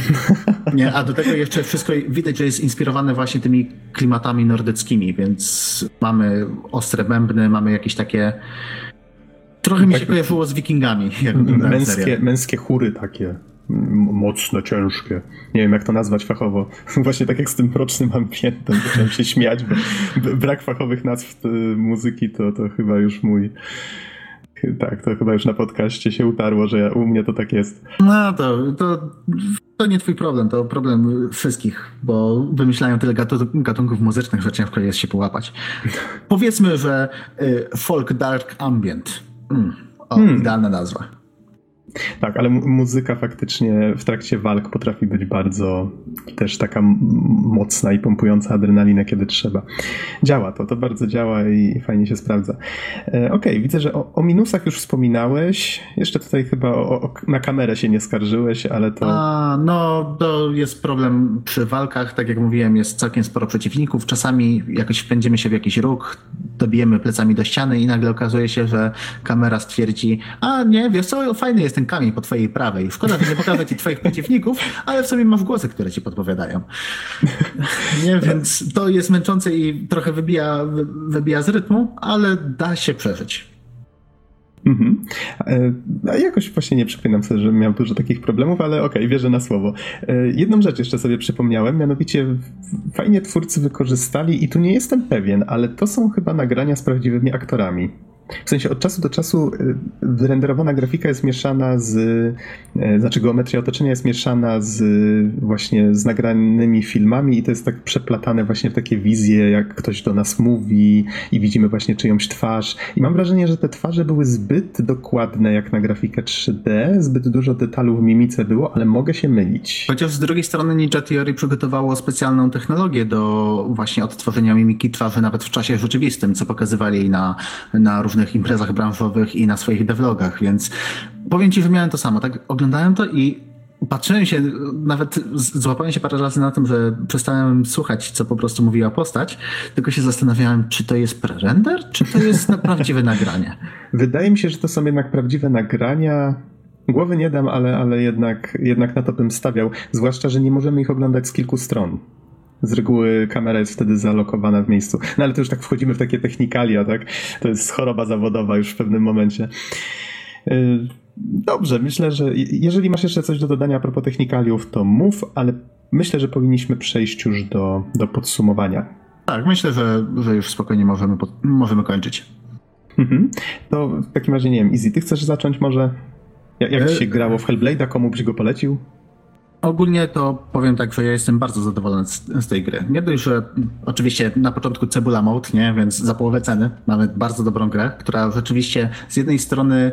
Nie, a do tego jeszcze wszystko widać, że jest inspirowane właśnie tymi klimatami nordyckimi, więc mamy ostre bębny, mamy jakieś takie Trochę mi się tak, kojarzyło z wikingami. Męskie, męskie chóry takie mocne, ciężkie. Nie wiem, jak to nazwać fachowo. Właśnie tak jak z tym mrocznym ambientem. Zacząłem się śmiać, bo brak fachowych nazw y, muzyki to, to chyba już mój... Tak, to chyba już na podcaście się utarło, że ja, u mnie to tak jest. No to, to, to nie twój problem, to problem wszystkich, bo wymyślają tyle gatunków muzycznych, że ciężko jest się połapać. Powiedzmy, że y, folk dark ambient. Mm. O, hmm. idealna nazwa. Tak, ale muzyka faktycznie w trakcie walk potrafi być bardzo też taka mocna i pompująca adrenalinę, kiedy trzeba. Działa to, to bardzo działa i fajnie się sprawdza. E, okay, widzę, że o, o, minusach już wspominałeś. Jeszcze tutaj chyba o, o, na kamerę się nie skarżyłeś, ale to... A, no, to jest problem przy walkach. Tak jak mówiłem, jest całkiem sporo przeciwników. Czasami jakoś wpędzimy się w jakiś róg, dobijemy plecami do ściany i nagle okazuje się, że kamera stwierdzi, a nie, wiesz co, fajny jest ten kamień po twojej prawej. Szkoda, że nie pokaże ci twoich przeciwników, ale w sobie masz głosy, które ci podpowiadają. Nie, więc to jest męczące i trochę wybija, wybija z rytmu, ale da się przeżyć. Mhm. E, jakoś właśnie nie przypominam sobie, że miał dużo takich problemów, ale okej, okay, wierzę na słowo. E, jedną rzecz jeszcze sobie przypomniałem, mianowicie fajnie twórcy wykorzystali, i tu nie jestem pewien, ale to są chyba nagrania z prawdziwymi aktorami. W sensie od czasu do czasu y, wyrenderowana grafika jest mieszana z, y, znaczy geometria otoczenia jest mieszana z właśnie z nagranymi filmami i to jest tak przeplatane właśnie w takie wizje, jak ktoś do nas mówi i widzimy właśnie czyjąś twarz. I mam wrażenie, że te twarze były zbyt dokładne jak na grafikę 3D, zbyt dużo detalów w mimice było, ale mogę się mylić. Chociaż z drugiej strony Ninja Theory przygotowało specjalną technologię do właśnie odtworzenia mimiki twarzy nawet w czasie rzeczywistym, co pokazywali na, na różnych różnych imprezach branżowych i na swoich devlogach, więc powiem ci, że miałem to samo. Tak oglądałem to i patrzyłem się, nawet złapałem się parę razy na tym, że przestałem słuchać, co po prostu mówiła postać, tylko się zastanawiałem, czy to jest pre-render, czy to jest prawdziwe nagranie. Wydaje mi się, że to są jednak prawdziwe nagrania. Głowy nie dam, ale, ale jednak, jednak na to bym stawiał. Zwłaszcza, że nie możemy ich oglądać z kilku stron. Z reguły kamera jest wtedy zalokowana w miejscu. No ale to już tak wchodzimy w takie technikalia, tak? To jest choroba zawodowa już w pewnym momencie. Y, dobrze, myślę, że jeżeli masz jeszcze coś do dodania a propos technikaliów, to mów, ale myślę, że powinniśmy przejść już do, do podsumowania. Tak, myślę, że, że już spokojnie możemy, możemy kończyć. Mhm. To w takim razie nie wiem, Easy, ty chcesz zacząć może? Jak, jak się grało w Hellblade'a? Komu byś go polecił? Ogólnie to powiem tak, że ja jestem bardzo zadowolony z, z, tej gry. Nie dość, że oczywiście na początku cebula mode, nie? więc za połowę ceny mamy bardzo dobrą grę, która rzeczywiście z jednej strony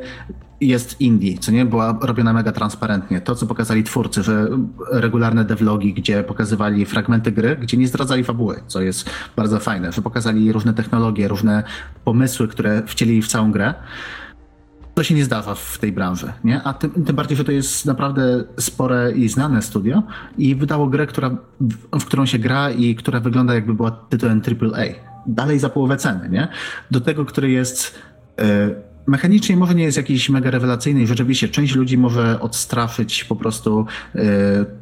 jest indie, co nie była robiona mega transparentnie. To, co pokazali twórcy, że regularne devlogi, gdzie pokazywali fragmenty gry, gdzie nie zdradzali fabuły, co jest bardzo fajne, że pokazali różne technologie, różne pomysły, które wcielili w całą grę to się nie zdarza w tej branży, nie? A tym, tym, bardziej, że to jest naprawdę spore i znane studio i wydało grę, która, w, którą się gra i która wygląda jakby była tytułem AAA. Dalej za połowę ceny, nie? Do tego, który jest y, mechanicznie może nie jest jakiś mega rewelacyjny i rzeczywiście część ludzi może odstraszyć po prostu y,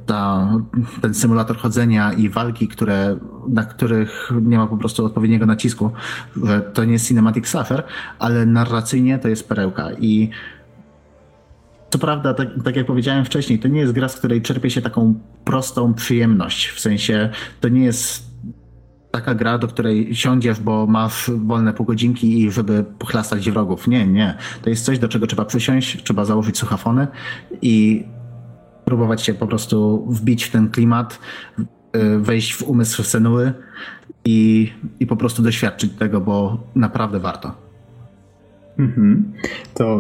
ta, ten symulator chodzenia i walki, które, na których nie ma po prostu odpowiedniego nacisku, że to nie jest Cinematic Suffer, ale narracyjnie to jest perełka. I co prawda, tak, tak, jak powiedziałem wcześniej, to nie jest gra, z której czerpie się taką prostą przyjemność. W sensie to nie jest taka gra, do której siądziesz, bo masz wolne pół godzinki i żeby pochlastać wrogów. Nie, nie. To jest coś, do czego trzeba przysiąść, trzeba założyć słuchafony i próbować się po prostu wbić w ten klimat, y, wejść w umysł Senuły i, i po prostu doświadczyć tego, bo naprawdę warto. Mhm. To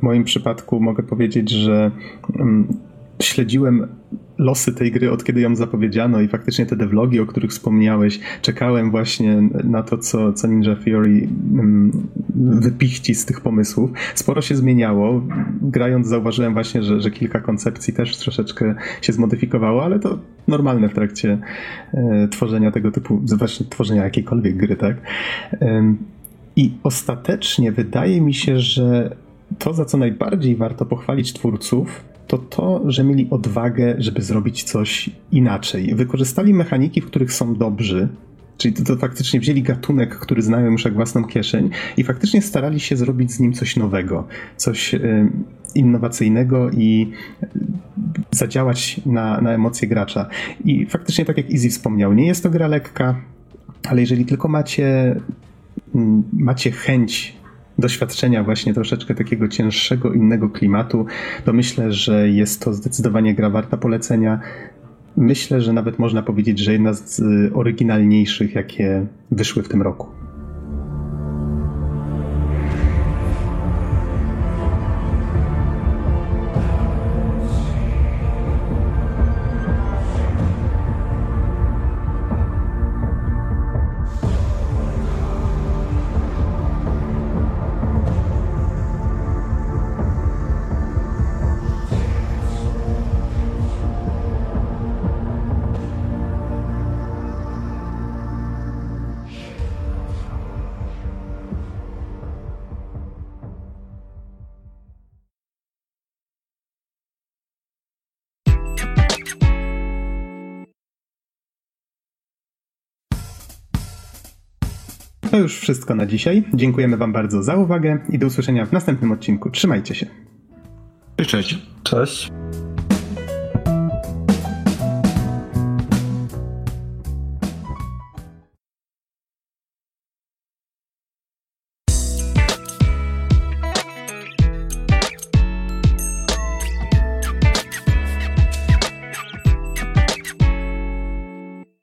w moim przypadku mogę powiedzieć, że mm, śledziłem losy tej gry od kiedy ją zapowiedziano i faktycznie te devlogi, o których wspomniałeś, czekałem właśnie na to, co, co Ninja Theory mm, wypichci z tych pomysłów. Sporo się zmieniało. Grając zauważyłem właśnie, że, że kilka koncepcji też troszeczkę się zmodyfikowało, ale to normalne w trakcie e, tworzenia tego typu, właśnie tworzenia jakiejkolwiek gry, tak? E, I ostatecznie wydaje mi się, że to, za co najbardziej warto pochwalić twórców, to to, że mieli odwagę, żeby zrobić coś inaczej. Wykorzystali mechaniki, w których są dobrzy, Czyli to, to, faktycznie wzięli gatunek, który znają już jak własną kieszeń i faktycznie starali się zrobić z nim coś nowego, coś y, innowacyjnego i zadziałać na, na emocje gracza. I faktycznie, tak jak Easy wspomniał, nie jest to gra lekka, ale jeżeli tylko macie, mm, macie chęć doświadczenia właśnie troszeczkę takiego cięższego, innego klimatu, to myślę, że jest to zdecydowanie gra warta polecenia. Myślę, że nawet można powiedzieć, że jedna z oryginalniejszych, jakie wyszły w tym roku. To już wszystko na dzisiaj. Dziękujemy Wam bardzo za uwagę i do usłyszenia w następnym odcinku. Trzymajcie się. Cześć. Cześć.